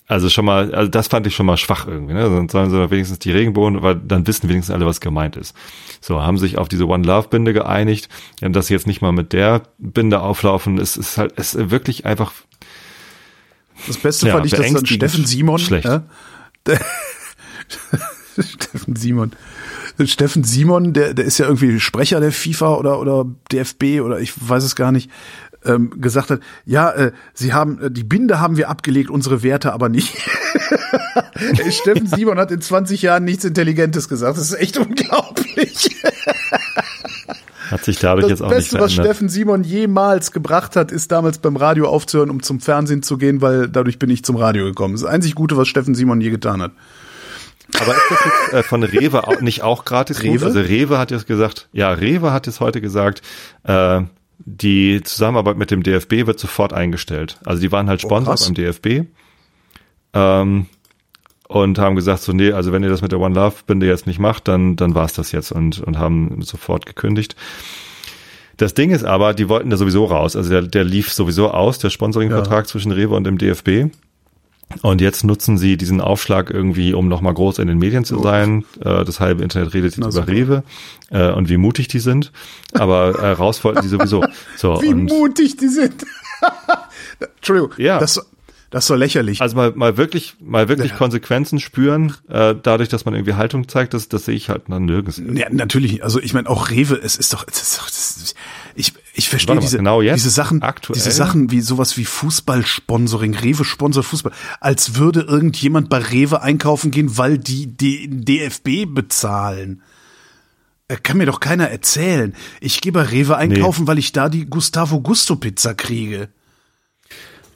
also schon mal, also das fand ich schon mal schwach irgendwie. Ne? Dann sollen sie wenigstens die Regenbogen, weil dann wissen wenigstens alle, was gemeint ist. So, haben sich auf diese One Love Binde geeinigt. Ja, dass sie jetzt nicht mal mit der Binde auflaufen, ist, ist halt, ist wirklich einfach. Das Beste ja, fand ich, dass dann Steffen Simon, schlecht. Ja, Steffen Simon, Steffen Simon, der, der ist ja irgendwie Sprecher der FIFA oder, oder DFB oder ich weiß es gar nicht ähm, gesagt hat, ja, äh, sie haben äh, die Binde haben wir abgelegt, unsere Werte aber nicht. Steffen Simon hat in 20 Jahren nichts Intelligentes gesagt. Das ist echt unglaublich. Hat sich dadurch das jetzt auch Beste, nicht was Steffen Simon jemals gebracht hat, ist damals beim Radio aufzuhören, um zum Fernsehen zu gehen, weil dadurch bin ich zum Radio gekommen. Das, ist das einzig Gute, was Steffen Simon je getan hat. Aber ist das jetzt äh, von Rewe auch nicht auch gratis? Rewe? Also Rewe hat jetzt gesagt, ja, Rewe hat jetzt heute gesagt, äh, die Zusammenarbeit mit dem DFB wird sofort eingestellt. Also die waren halt Sponsor oh, beim DFB ähm, und haben gesagt, so nee, also wenn ihr das mit der One Love Binde jetzt nicht macht, dann dann war's das jetzt und und haben sofort gekündigt. Das Ding ist aber, die wollten da sowieso raus. Also der, der lief sowieso aus, der Sponsoringvertrag ja. zwischen Rewe und dem DFB. Und jetzt nutzen sie diesen Aufschlag irgendwie, um nochmal groß in den Medien zu sein. Äh, das halbe Internet redet jetzt über Rewe äh, und wie mutig die sind. Aber äh, raus wollten sie sowieso. So, wie mutig die sind. Entschuldigung. Ja. Das, das ist so lächerlich. Also mal, mal wirklich, mal wirklich ja. Konsequenzen spüren, äh, dadurch, dass man irgendwie Haltung zeigt, das, das sehe ich halt dann nirgends. Ja, natürlich. Also ich meine, auch Rewe, es ist doch, es ist doch das, ich, ich verstehe diese, genau jetzt, diese Sachen, aktuell? diese Sachen wie sowas wie Fußballsponsoring, Rewe sponsert Fußball, als würde irgendjemand bei Rewe einkaufen gehen, weil die den DFB bezahlen. Kann mir doch keiner erzählen. Ich gehe bei Rewe einkaufen, nee. weil ich da die Gustavo Gusto Pizza kriege.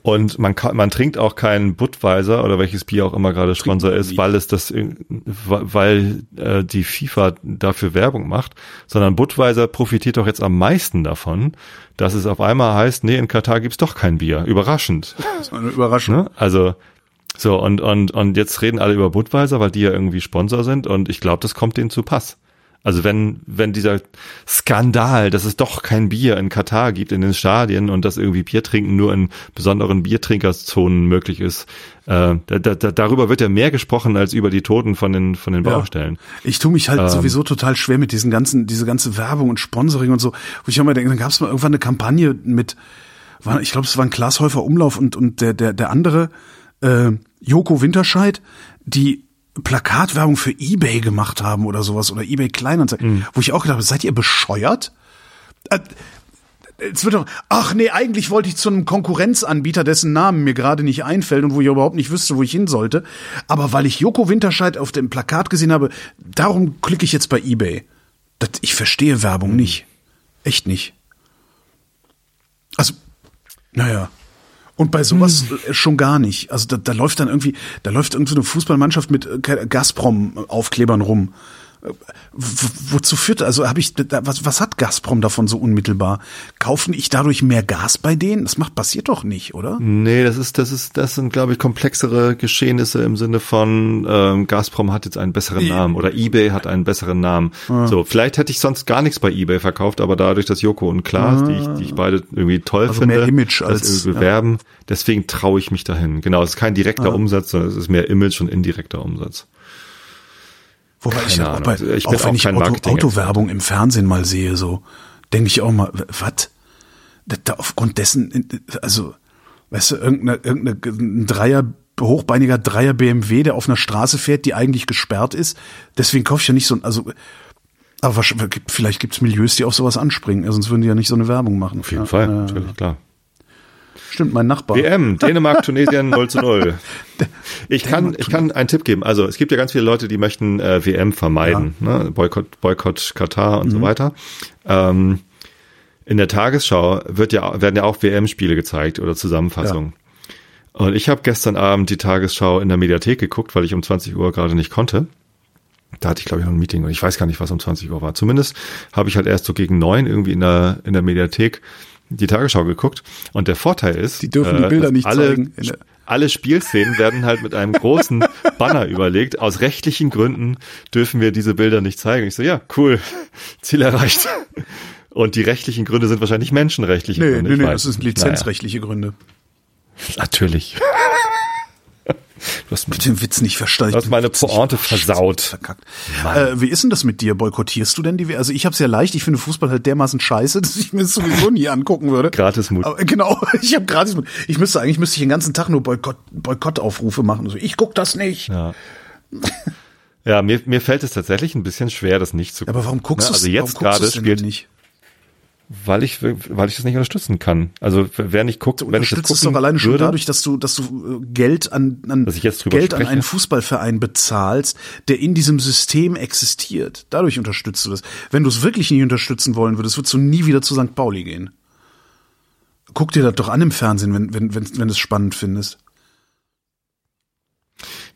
Und man kann, man trinkt auch keinen Budweiser oder welches Bier auch immer gerade Sponsor ist, weil es das, weil äh, die FIFA dafür Werbung macht, sondern Budweiser profitiert doch jetzt am meisten davon, dass es auf einmal heißt, nee, in Katar gibt's doch kein Bier. Überraschend. Das ist eine Überraschung. Ne? Also so und und und jetzt reden alle über Budweiser, weil die ja irgendwie Sponsor sind und ich glaube, das kommt denen zu Pass. Also wenn, wenn dieser Skandal, dass es doch kein Bier in Katar gibt in den Stadien und dass irgendwie Biertrinken nur in besonderen Biertrinkerszonen möglich ist, äh, da, da, darüber wird ja mehr gesprochen als über die Toten von den, von den Baustellen. Ja. Ich tue mich halt ähm, sowieso total schwer mit diesen ganzen, diese ganze Werbung und Sponsoring und so, wo ich immer denke, dann gab es mal irgendwann eine Kampagne mit, war, ich glaube, es war ein Glashäufer Umlauf und, und der, der, der andere, äh, Joko Winterscheid, die Plakatwerbung für eBay gemacht haben oder sowas oder eBay Kleinanzeigen, mhm. wo ich auch gedacht habe, seid ihr bescheuert? Äh, es wird doch, ach nee, eigentlich wollte ich zu einem Konkurrenzanbieter, dessen Namen mir gerade nicht einfällt und wo ich überhaupt nicht wüsste, wo ich hin sollte. Aber weil ich Joko Winterscheid auf dem Plakat gesehen habe, darum klicke ich jetzt bei eBay. Das, ich verstehe Werbung mhm. nicht. Echt nicht. Also, naja. Und bei sowas hm. schon gar nicht. Also da, da läuft dann irgendwie, da läuft irgendwie so eine Fußballmannschaft mit äh, Gazprom-Aufklebern rum wozu führt, also habe ich, was, was hat Gazprom davon so unmittelbar? Kaufen ich dadurch mehr Gas bei denen? Das macht, passiert doch nicht, oder? Nee, das ist, das ist, das sind, glaube ich, komplexere Geschehnisse im Sinne von, ähm, Gazprom hat jetzt einen besseren Namen oder eBay hat einen besseren Namen. Ah. So, vielleicht hätte ich sonst gar nichts bei eBay verkauft, aber dadurch, dass Joko und Klaas, ah. die, ich, die ich beide irgendwie toll also finde, mehr Image als bewerben, ja. deswegen traue ich mich dahin. Genau, es ist kein direkter ah. Umsatz, sondern es ist mehr Image und indirekter Umsatz. Wobei Keine ich, auch, bei, ich auch wenn auch ich Auto, Autowerbung im Fernsehen mal sehe, so denke ich auch mal, was? Da aufgrund dessen, also, weißt du, irgendeine, irgendeine ein Dreier, hochbeiniger Dreier BMW, der auf einer Straße fährt, die eigentlich gesperrt ist. Deswegen kaufe ich ja nicht so, also, aber vielleicht gibt's Milieus, die auf sowas anspringen, sonst würden die ja nicht so eine Werbung machen. Auf jeden ja, Fall, äh, natürlich, klar. Stimmt, mein Nachbar. WM, Dänemark, Tunesien 0 zu 0. Ich kann, ich kann einen Tipp geben. Also es gibt ja ganz viele Leute, die möchten äh, WM vermeiden. Ja. Ne? Boykott, Boykott Katar und mhm. so weiter. Ähm, in der Tagesschau wird ja, werden ja auch WM-Spiele gezeigt oder Zusammenfassungen. Ja. Und ich habe gestern Abend die Tagesschau in der Mediathek geguckt, weil ich um 20 Uhr gerade nicht konnte. Da hatte ich, glaube ich, noch ein Meeting und ich weiß gar nicht, was um 20 Uhr war. Zumindest habe ich halt erst so gegen neun irgendwie in der, in der Mediathek die Tagesschau geguckt. Und der Vorteil ist, Die dürfen die äh, Bilder nicht alle, zeigen. Alle Spielszenen werden halt mit einem großen Banner überlegt. Aus rechtlichen Gründen dürfen wir diese Bilder nicht zeigen. Ich so, ja, cool, Ziel erreicht. Und die rechtlichen Gründe sind wahrscheinlich menschenrechtliche Nee, Gründe. nee, nee, das sind lizenzrechtliche Gründe. Naja, natürlich. Du hast, hab den Witz nicht verstanden. du hast meine Pointe versaut. Äh, wie ist denn das mit dir? Boykottierst du denn die? Also ich habe es ja leicht. Ich finde Fußball halt dermaßen scheiße, dass ich mir das sowieso nie angucken würde. Gratismut. Aber, genau, ich habe gratis. Ich müsste eigentlich müsste ich den ganzen Tag nur Boykott, Boykottaufrufe machen. Also ich guck das nicht. Ja. Ja, mir, mir fällt es tatsächlich ein bisschen schwer, das nicht zu gucken. Aber warum guckst Ne, du Also jetzt gerade spielt, nicht? Weil ich, weil ich das nicht unterstützen kann. Also wer nicht guckt, wenn ich das unterstützt es gucken doch alleine schon würde, dadurch, dass du, dass du äh, Geld an, an Geld an spreche? einen Fußballverein bezahlst, der in diesem System existiert. Dadurch unterstützt du das. Wenn du es wirklich nicht unterstützen wollen würdest, würdest du nie wieder zu St. Pauli gehen. Guck dir das doch an im Fernsehen, wenn, wenn, wenn, wenn du es spannend findest.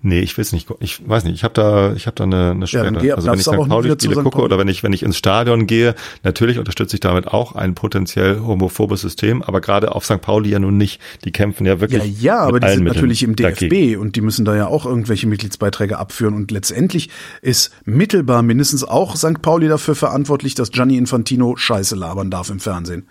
Nee, ich will's nicht. Ich weiß nicht, ich habe da, ich habe da eine, eine Ja, Sperre. geh- also wenn ich aber St. Pauli Spiele gucke Pauli. oder wenn ich, wenn ich ins Stadion gehe, natürlich unterstütze ich damit auch ein potenziell homophobes System, aber gerade auf St. Pauli ja nun nicht. Die kämpfen ja Ja, wirklich. ja, aber mit die sind Mitteln natürlich im DFB dagegen. und die müssen da ja auch irgendwelche Mitgliedsbeiträge abführen und letztendlich ist mittelbar mindestens auch St. Pauli dafür verantwortlich, dass Gianni Infantino Scheiße labern darf im Fernsehen.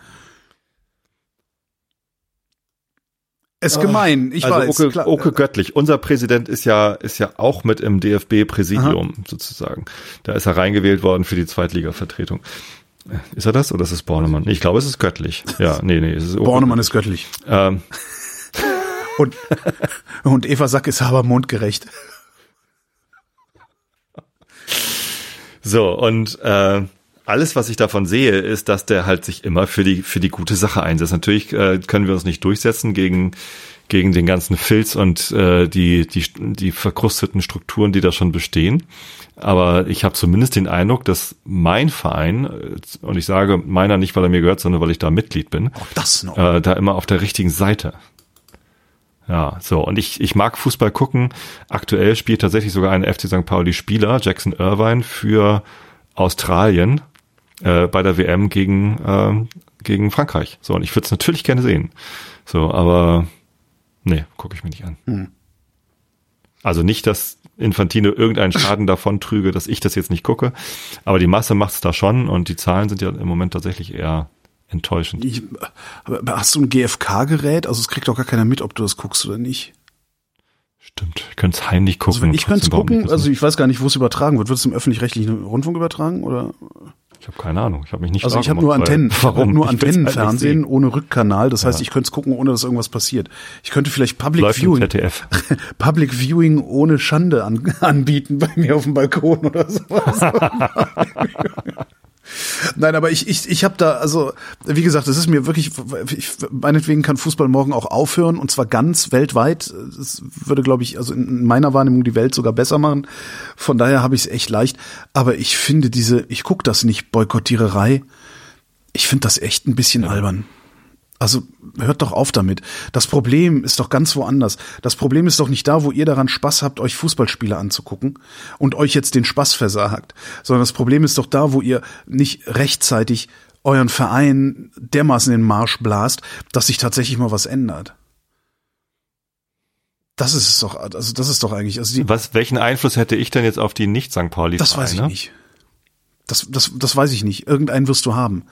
Ist gemein, ich also weiß. Oke, klar. Oke Göttlich, unser Präsident ist ja ist ja auch mit im DFB-Präsidium sozusagen. Da ist er reingewählt worden für die Zweitliga-Vertretung. Ist er das oder ist es Bornemann? Ich glaube, es ist Göttlich. Ja, nee, nee, es ist Oke Bornemann ist göttlich. Ähm, Und, und Eva Sack ist aber mundgerecht. So, und äh, alles, was ich davon sehe, ist, dass der halt sich immer für die, für die gute Sache einsetzt. Natürlich äh, können wir uns nicht durchsetzen gegen, gegen den ganzen Filz und äh, die, die, die verkrusteten Strukturen, die da schon bestehen. Aber ich habe zumindest den Eindruck, dass mein Verein, äh, und ich sage meiner nicht, weil er mir gehört, sondern weil ich da Mitglied bin, äh, da immer auf der richtigen Seite. Ja, so. Und ich, ich mag Fußball gucken. Aktuell spielt tatsächlich sogar ein FC St. Pauli Spieler, Jackson Irvine, für Australien äh, bei der WM gegen, ähm, gegen Frankreich. So, und ich würde es natürlich gerne sehen. So, aber nee, gucke ich mir nicht an. Also nicht, dass Infantino irgendeinen Schaden davon trüge, dass ich das jetzt nicht gucke, aber die Masse macht es da schon und die Zahlen sind ja im Moment tatsächlich eher enttäuschend. Ich, aber hast du ein GFK-Gerät? Also es kriegt doch gar keiner mit, ob du das guckst oder nicht. Stimmt, ich könnte es heimlich gucken. Also ich könnte es gucken, also ich weiß gar nicht, wo es übertragen wird. Wird es im öffentlich-rechtlichen Rundfunk übertragen oder? Ich habe keine Ahnung, ich habe mich nicht Also ich habe nur Antennen, Warum? nur halt Antennenfernsehen sehen. ohne Rückkanal. Das heißt, Ja. ich könnte es gucken, ohne dass irgendwas passiert. Ich könnte vielleicht Public Läuft Viewing, ZDF. Public Viewing ohne Schande an, anbieten bei mir auf dem Balkon oder sowas. Nein, aber ich, ich, ich habe da, also, wie gesagt, es ist mir wirklich, ich, meinetwegen kann Fußball morgen auch aufhören und zwar ganz weltweit. Das würde, glaube ich, also in meiner Wahrnehmung die Welt sogar besser machen. Von daher habe ich es echt leicht. Aber ich finde diese, ich guck das nicht, Boykottiererei, ich finde das echt ein bisschen albern. Also hört doch auf damit. Das Problem ist doch ganz woanders. Das Problem ist doch nicht da, wo ihr daran Spaß habt, euch Fußballspiele anzugucken und euch jetzt den Spaß versagt, sondern das Problem ist doch da, wo ihr nicht rechtzeitig euren Verein dermaßen in den Marsch blast, dass sich tatsächlich mal was ändert. Das ist es doch, also das ist doch eigentlich, also die, Was, welchen Einfluss hätte ich denn jetzt auf die Nicht-St. Pauli das weiß ich nicht. Das, das, das weiß ich nicht. Irgendeinen wirst du haben.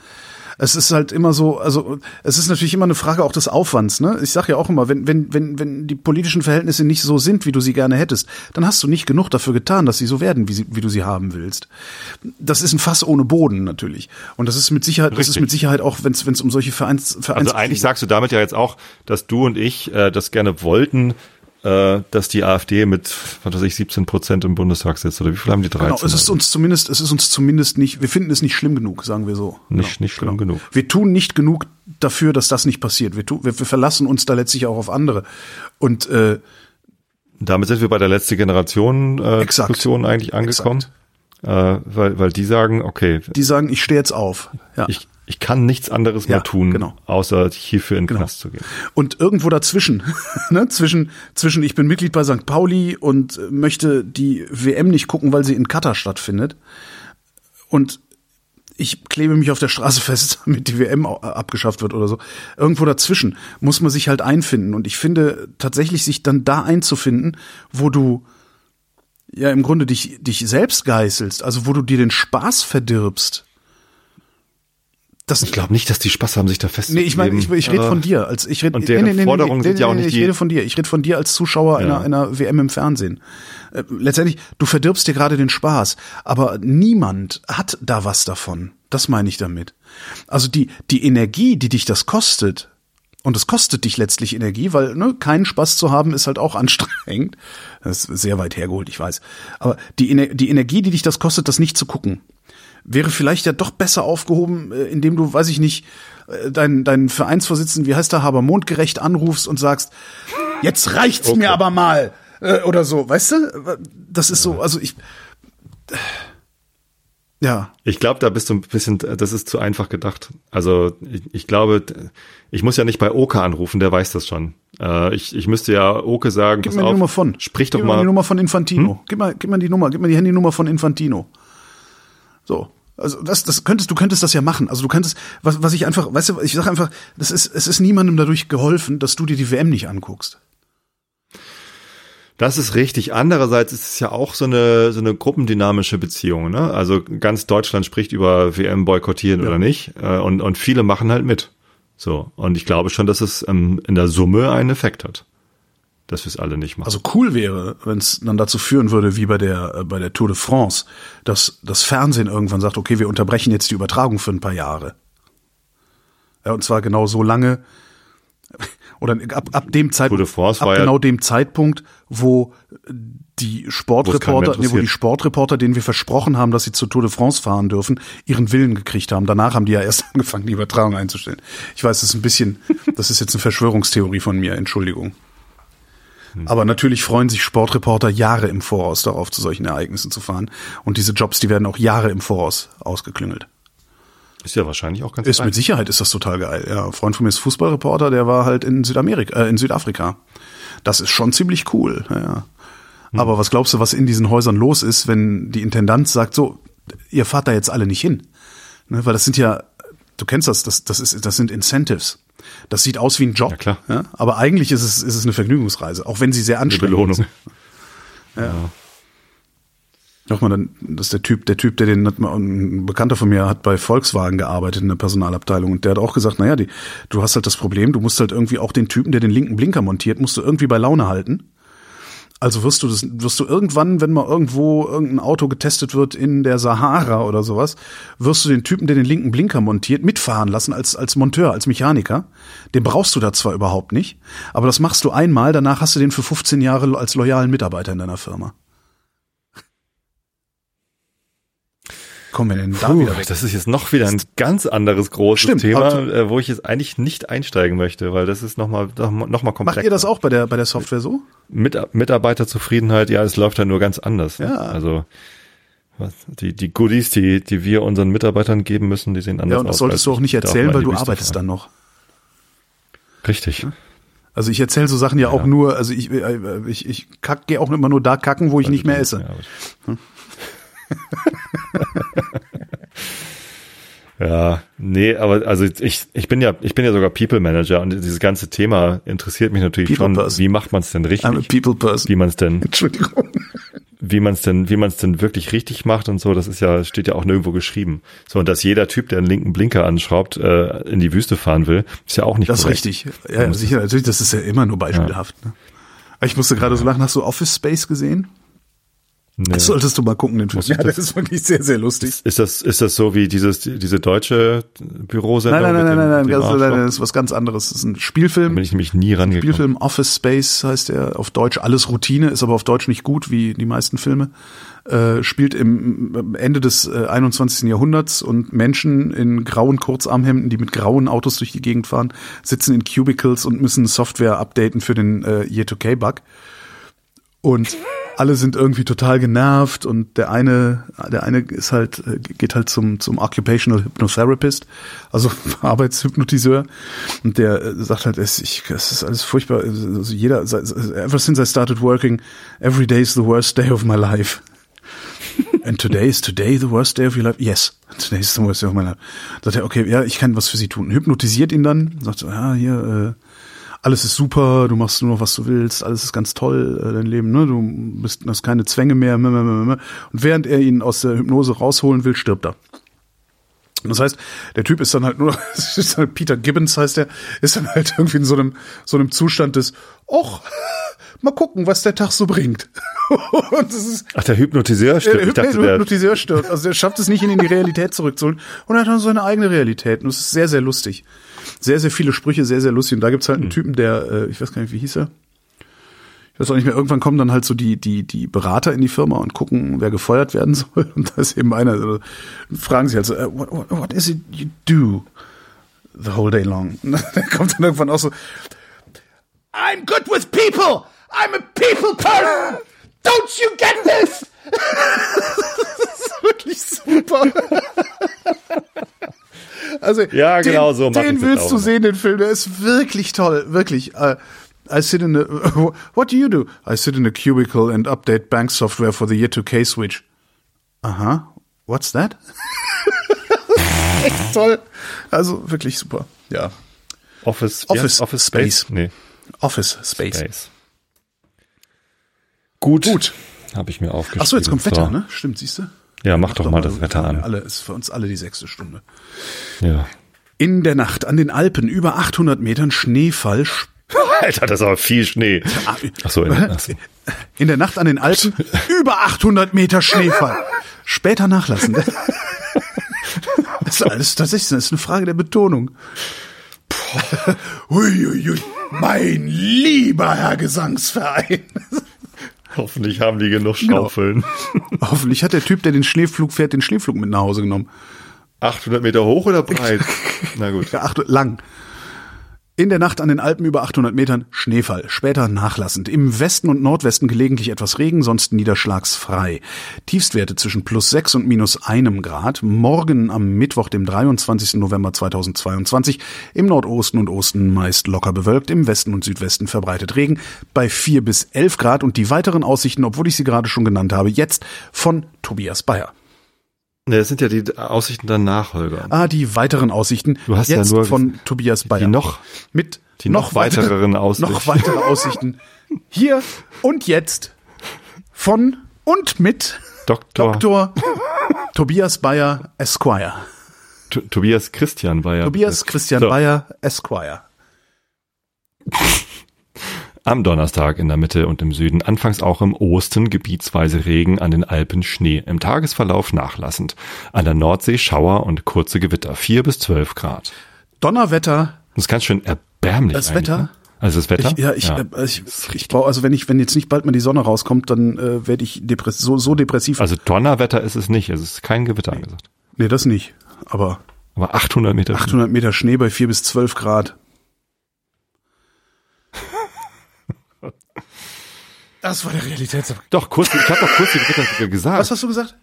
Es ist halt immer so, also es ist natürlich immer eine Frage auch des Aufwands. Ne? Ich sage ja auch immer, wenn, wenn, wenn, wenn die politischen Verhältnisse nicht so sind, wie du sie gerne hättest, dann hast du nicht genug dafür getan, dass sie so werden, wie, sie, wie du sie haben willst. Das ist ein Fass ohne Boden natürlich. Und das ist mit Sicherheit, das ist mit Sicherheit auch, wenn es um solche Vereins, Vereins Also eigentlich sagst du damit ja jetzt auch, dass du und ich äh, das gerne wollten, äh, dass die AfD mit, was weiß ich, 17 Prozent im Bundestag sitzt. Oder wie viel haben die 13? Genau, es ist uns zumindest, es ist uns zumindest nicht, wir finden es nicht schlimm genug, sagen wir so. Nicht- genau, nicht schlimm genug. Wir tun nicht genug dafür, dass das nicht passiert. Wir, tun, wir, wir verlassen uns da letztlich auch auf andere. Und äh, Damit sind wir bei der letzte Generation äh, Exakt. Diskussion eigentlich angekommen. Äh, weil, weil die sagen, okay, die sagen, ich stehe jetzt auf. Ja. ich, ich kann nichts anderes Ja, mehr tun, genau. außer hierfür in den Genau. Knast zu gehen. Und irgendwo dazwischen, ne, zwischen, zwischen ich bin Mitglied bei St. Pauli und äh, möchte die WM nicht gucken, weil sie in Katar stattfindet. Und ich klebe mich auf der Straße fest, damit die WM au- abgeschafft wird oder so. Irgendwo dazwischen muss man sich halt einfinden. Und ich finde tatsächlich, sich dann da einzufinden, wo du ja im Grunde dich, dich selbst geißelst, also wo du dir den Spaß verdirbst. Das, Ich glaube nicht, dass die Spaß haben, sich da Nee, festzulegen. ich meine, ich, ich rede von dir. Als ich red, Und deren Forderungen sind ja auch nicht Ich rede von dir. Ich rede von dir als Zuschauer Ja. einer, einer WM im Fernsehen. Äh, letztendlich, du verdirbst dir gerade den Spaß, aber niemand hat da was davon. Das meine ich damit. Also die die Energie, die dich das kostet, und es kostet dich letztlich Energie, weil ne, keinen Spaß zu haben ist halt auch anstrengend. Das ist sehr weit hergeholt, ich weiß. Aber die, die Energie, die dich das kostet, das nicht zu gucken, wäre vielleicht ja doch besser aufgehoben, äh, indem du, weiß ich nicht, äh, deinen deinen Vereinsvorsitzenden, wie heißt der, Haber, mondgerecht anrufst und sagst, jetzt reicht's mir aber mal äh, oder so, weißt du? Das ist so, also ich ja, Ich glaube, da bist du ein bisschen, das ist zu einfach gedacht. Also ich, ich glaube, ich muss ja nicht bei Oke anrufen, der weiß das schon. Äh, ich, ich müsste ja Oke sagen, gib pass mir die auf, Nummer von. sprich doch gib mir mal. die Nummer von Infantino. Gib mal, gib mal die Nummer, gib mir die Handynummer von Infantino. So. Also das, das könntest, du könntest das ja machen. Also du könntest, was, was ich einfach, weißt du, ich sag einfach, das ist, es ist niemandem dadurch geholfen, dass du dir die WM nicht anguckst. Das ist richtig. Andererseits ist es ja auch so eine, so eine gruppendynamische Beziehung. Ne? Also ganz Deutschland spricht über WM boykottieren oder nicht. Äh, Und, und viele machen halt mit. So. Und ich glaube schon, dass es ähm, in der Summe einen Effekt hat. Dass wir es alle nicht machen. Also cool wäre, wenn es dann dazu führen würde, wie bei der äh, bei der Tour de France, dass das Fernsehen irgendwann sagt, okay, wir unterbrechen jetzt die Übertragung für ein paar Jahre. Ja, und zwar genau so lange oder ab, ab dem Zeitpunkt, ab war ja- genau dem Zeitpunkt, wo die Sportreporter, nee, wo die. Sportreporter, denen wir versprochen haben, dass sie zur Tour de France fahren dürfen, ihren Willen gekriegt haben. Danach haben die ja erst angefangen, die Übertragung einzustellen. Ich weiß, das ist ein bisschen, das ist jetzt eine Verschwörungstheorie von mir, Entschuldigung. Aber natürlich freuen sich Sportreporter Jahre im Voraus darauf, zu solchen Ereignissen zu fahren. Und diese Jobs, die werden auch Jahre im Voraus ausgeklüngelt. ist ja wahrscheinlich auch ganz Ist fein. mit Sicherheit ist das total geil. Ja, ein Freund von mir ist Fußballreporter, der war halt in Südamerika, äh, in Südafrika. Das ist schon ziemlich cool. Ja, ja. Aber was glaubst du, was in diesen Häusern los ist, wenn die Intendanz sagt, so, ihr fahrt da jetzt alle nicht hin? Ne, weil das sind ja, du kennst das, das, das ist, das sind Incentives. Das sieht aus wie ein Job. Ja, klar. Ja, aber eigentlich ist es, ist es eine Vergnügungsreise, auch wenn sie sehr Eine anstrengend Belohnung. ist. Nochmal, dann, das ist der Typ, der Typ, der den, hat mal- ein Bekannter von mir hat bei Volkswagen gearbeitet in der Personalabteilung und der hat auch gesagt, naja, die, du hast halt das Problem, du musst halt irgendwie auch den Typen, der den linken Blinker montiert, musst du irgendwie bei Laune halten. Also wirst du das, wirst du irgendwann, wenn mal irgendwo irgendein Auto getestet wird in der Sahara oder sowas, wirst du den Typen, der den linken Blinker montiert, mitfahren lassen als, als Monteur, als Mechaniker. Den brauchst du da zwar überhaupt nicht, aber das machst du einmal, danach hast du den für 15 Jahre als loyalen Mitarbeiter in deiner Firma. Kommen wir denn da Puh, wieder weg? das ist jetzt noch wieder ein ganz anderes großes Stimmt, Thema, also- äh, wo ich jetzt eigentlich nicht einsteigen möchte, weil das ist nochmal noch mal noch mal komplexer. Macht ihr das auch bei der, bei der Software so? Mit, Mitarbeiterzufriedenheit, ja, es läuft ja nur ganz anders. ne? Ja. Also was, die, die Goodies, die, die wir unseren Mitarbeitern geben müssen, die sehen anders Ja, und das aus. solltest du auch nicht erzählen, weil du Wüste arbeitest fahren. dann noch. Richtig. Also ich erzähle so Sachen ja, auch nur, also ich, äh, ich, ich kack, gehe auch immer nur da kacken, wo ich nicht mehr esse. Ja, ja, nee, aber also ich, ich bin ja, ich bin ja sogar People Manager und dieses ganze Thema interessiert mich natürlich People schon. person. Wie macht man es denn I'm a richtig? people person. Wie man es denn, Entschuldigung. wie man es denn, wie man es denn wirklich richtig macht und so, das ist ja, steht ja auch nirgendwo geschrieben. So, und dass jeder Typ, der einen linken Blinker anschraubt, äh, in die Wüste fahren will, ist ja auch nicht Das ist richtig. Ja, ja, sicher, natürlich, das ist ja immer nur beispielhaft. Ne? Ich musste gerade so lachen, hast du Office Space gesehen? Nee. Das solltest du mal gucken, den Film. Ja, das das- ist wirklich sehr, sehr lustig. Ist das, ist das so wie dieses, diese deutsche Bürosendung? Nein, nein, nein, mit nein, dem- nein, dem nein, das, ist was ganz anderes. Das ist ein Da Spielfilm. bin ich nämlich nie rangekommen. Spielfilm Office Space heißt er auf Deutsch. Alles Routine, ist aber auf Deutsch nicht gut, wie die meisten Filme. Äh, spielt im am Ende des äh, 21. Jahrhunderts und Menschen in grauen Kurzarmhemden, die mit grauen Autos durch die Gegend fahren, sitzen in Cubicles und müssen Software updaten für den äh, Year2K-Bug. Und alle sind irgendwie total genervt und der eine, der eine ist halt, äh, geht halt zum, zum Occupational Hypnotherapist, also Arbeitshypnotiseur und der äh, sagt halt, es, ich, es ist alles furchtbar, also jeder, ever since I started working, every day is the worst day of my life. And today is today the worst day of your life? Yes, today is the worst day of my life. Sagt er, okay, ja, ich kann was für Sie tun. Hypnotisiert ihn dann, sagt so, ja, hier, äh, alles ist super, du machst nur noch, was du willst, alles ist ganz toll, äh, dein Leben, ne? Du bist, hast keine Zwänge mehr. Und während er ihn aus der Hypnose rausholen will, stirbt er. Das heißt, der Typ ist dann halt nur, ist halt Peter Gibbons heißt er, ist dann halt irgendwie in so einem, so einem Zustand des, och, mal gucken, was der Tag so bringt. Und das ist, Ach, der Hypnotiseur stirbt. Der, dachte, der Hypnotiseur stirbt. Also der schafft es nicht, ihn in die Realität zurückzuholen. Und er hat dann seine eigene Realität. Und es ist sehr, sehr lustig. Sehr, sehr viele Sprüche, sehr, sehr lustig. Und da gibt's halt einen mhm. Typen, der, äh, ich weiß gar nicht, wie hieß er? Ich weiß auch nicht mehr, irgendwann kommen dann halt so die, die, die Berater in die Firma und gucken, wer gefeuert werden soll. Und da ist eben einer, also, fragen sich halt so, uh, what, what, what is it you do the whole day long? Und dann kommt dann irgendwann auch so, I'm good with people! I'm a people person! Don't you get this? das ist wirklich super. Also, ja, genau den, so. Den willst du sehen, den Film. Der ist wirklich toll, wirklich. Uh, I sit in a, what do you do? I sit in a cubicle and update bank software for the year 2K switch. Aha. What's that? Echt toll. Also wirklich super. Ja. Office, Office, Office Space. Space. Nee. Office Space. Space. Gut. Gut. Habe ich mir aufgeschrieben. Ach so, jetzt kommt Wetter, ne? Stimmt, siehst du? Ja, mach, mach doch, doch, mal das Wetter an. Alle, ist für uns alle die sechste Stunde. Ja. In der Nacht an den Alpen über 800 Metern Schneefall. Alter, das ist aber viel Schnee. Ah, ach so, in, ach so. in der Nacht an den Alpen über 800 Meter Schneefall. Später nachlassen. Das ist alles tatsächlich, das ist eine Frage der Betonung. Uiuiui, mein lieber Herr Gesangsverein. Hoffentlich haben die genug genau. Schaufeln. Genau. Hoffentlich hat der Typ, der den Schneeflug fährt, den Schneeflug mit nach Hause genommen. 800 Meter hoch oder breit? Na gut. Ja, 800, lang. In der Nacht an den Alpen über 800 Metern Schneefall, später nachlassend. Im Westen und Nordwesten gelegentlich etwas Regen, sonst niederschlagsfrei. Tiefstwerte zwischen plus 6 und minus einem Grad. Morgen am Mittwoch, dem 23. November 2022. Im Nordosten und Osten meist locker bewölkt, im Westen und Südwesten verbreitet Regen bei 4 bis 11 Grad und die weiteren Aussichten, obwohl ich sie gerade schon genannt habe, jetzt von Tobias Bayer. Ne, das sind ja die Aussichten danach, Holger. Ah, die weiteren Aussichten. Du hast jetzt ja nur von Tobias Bayer. Die noch mit die noch, noch weiteren Aussichten. Noch weitere Aussichten. Hier und jetzt von und mit Doktor, Doktor Tobias Bayer Esquire. T Tobias Christian Bayer. Tobias Christian so. Bayer Esquire. Am Donnerstag in der Mitte und im Süden, anfangs auch im Osten gebietsweise Regen, an den Alpen Schnee, im Tagesverlauf nachlassend. An der Nordsee Schauer und kurze Gewitter, vier bis zwölf Grad. Donnerwetter. Das ist ganz schön erbärmlich. Das Wetter? Ne? Also das Wetter? Ich, ja, ich, ja. Äh, ich, ich brauche, also wenn ich, wenn jetzt nicht bald mal die Sonne rauskommt, dann äh, werde ich depress so, so depressiv. Also Donnerwetter ist es nicht, es ist kein Gewitter angesagt. Nee, das nicht. Aber. Aber 800 Meter. 800 Meter Schnee bei vier bis zwölf Grad. Das war der Realitätsabgleich. Doch, kurz, ich habe doch kurz die Gewitter gesagt. Was hast du gesagt?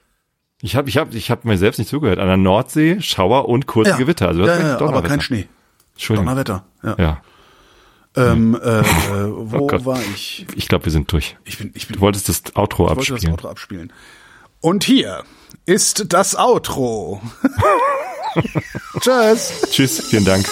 Ich habe ich hab, ich hab mir selbst nicht zugehört. An der Nordsee Schauer und kurze ja. Gewitter. Also ja, ja, aber kein Schnee. Entschuldigung. Donnerwetter. Ja. ja. Ähm, äh, äh, wo oh war ich? Ich glaube, wir sind durch. Ich bin, ich bin, du wolltest das Outro ich abspielen. Wollte das Outro abspielen. Und hier ist das Outro. Tschüss. Tschüss, vielen Dank.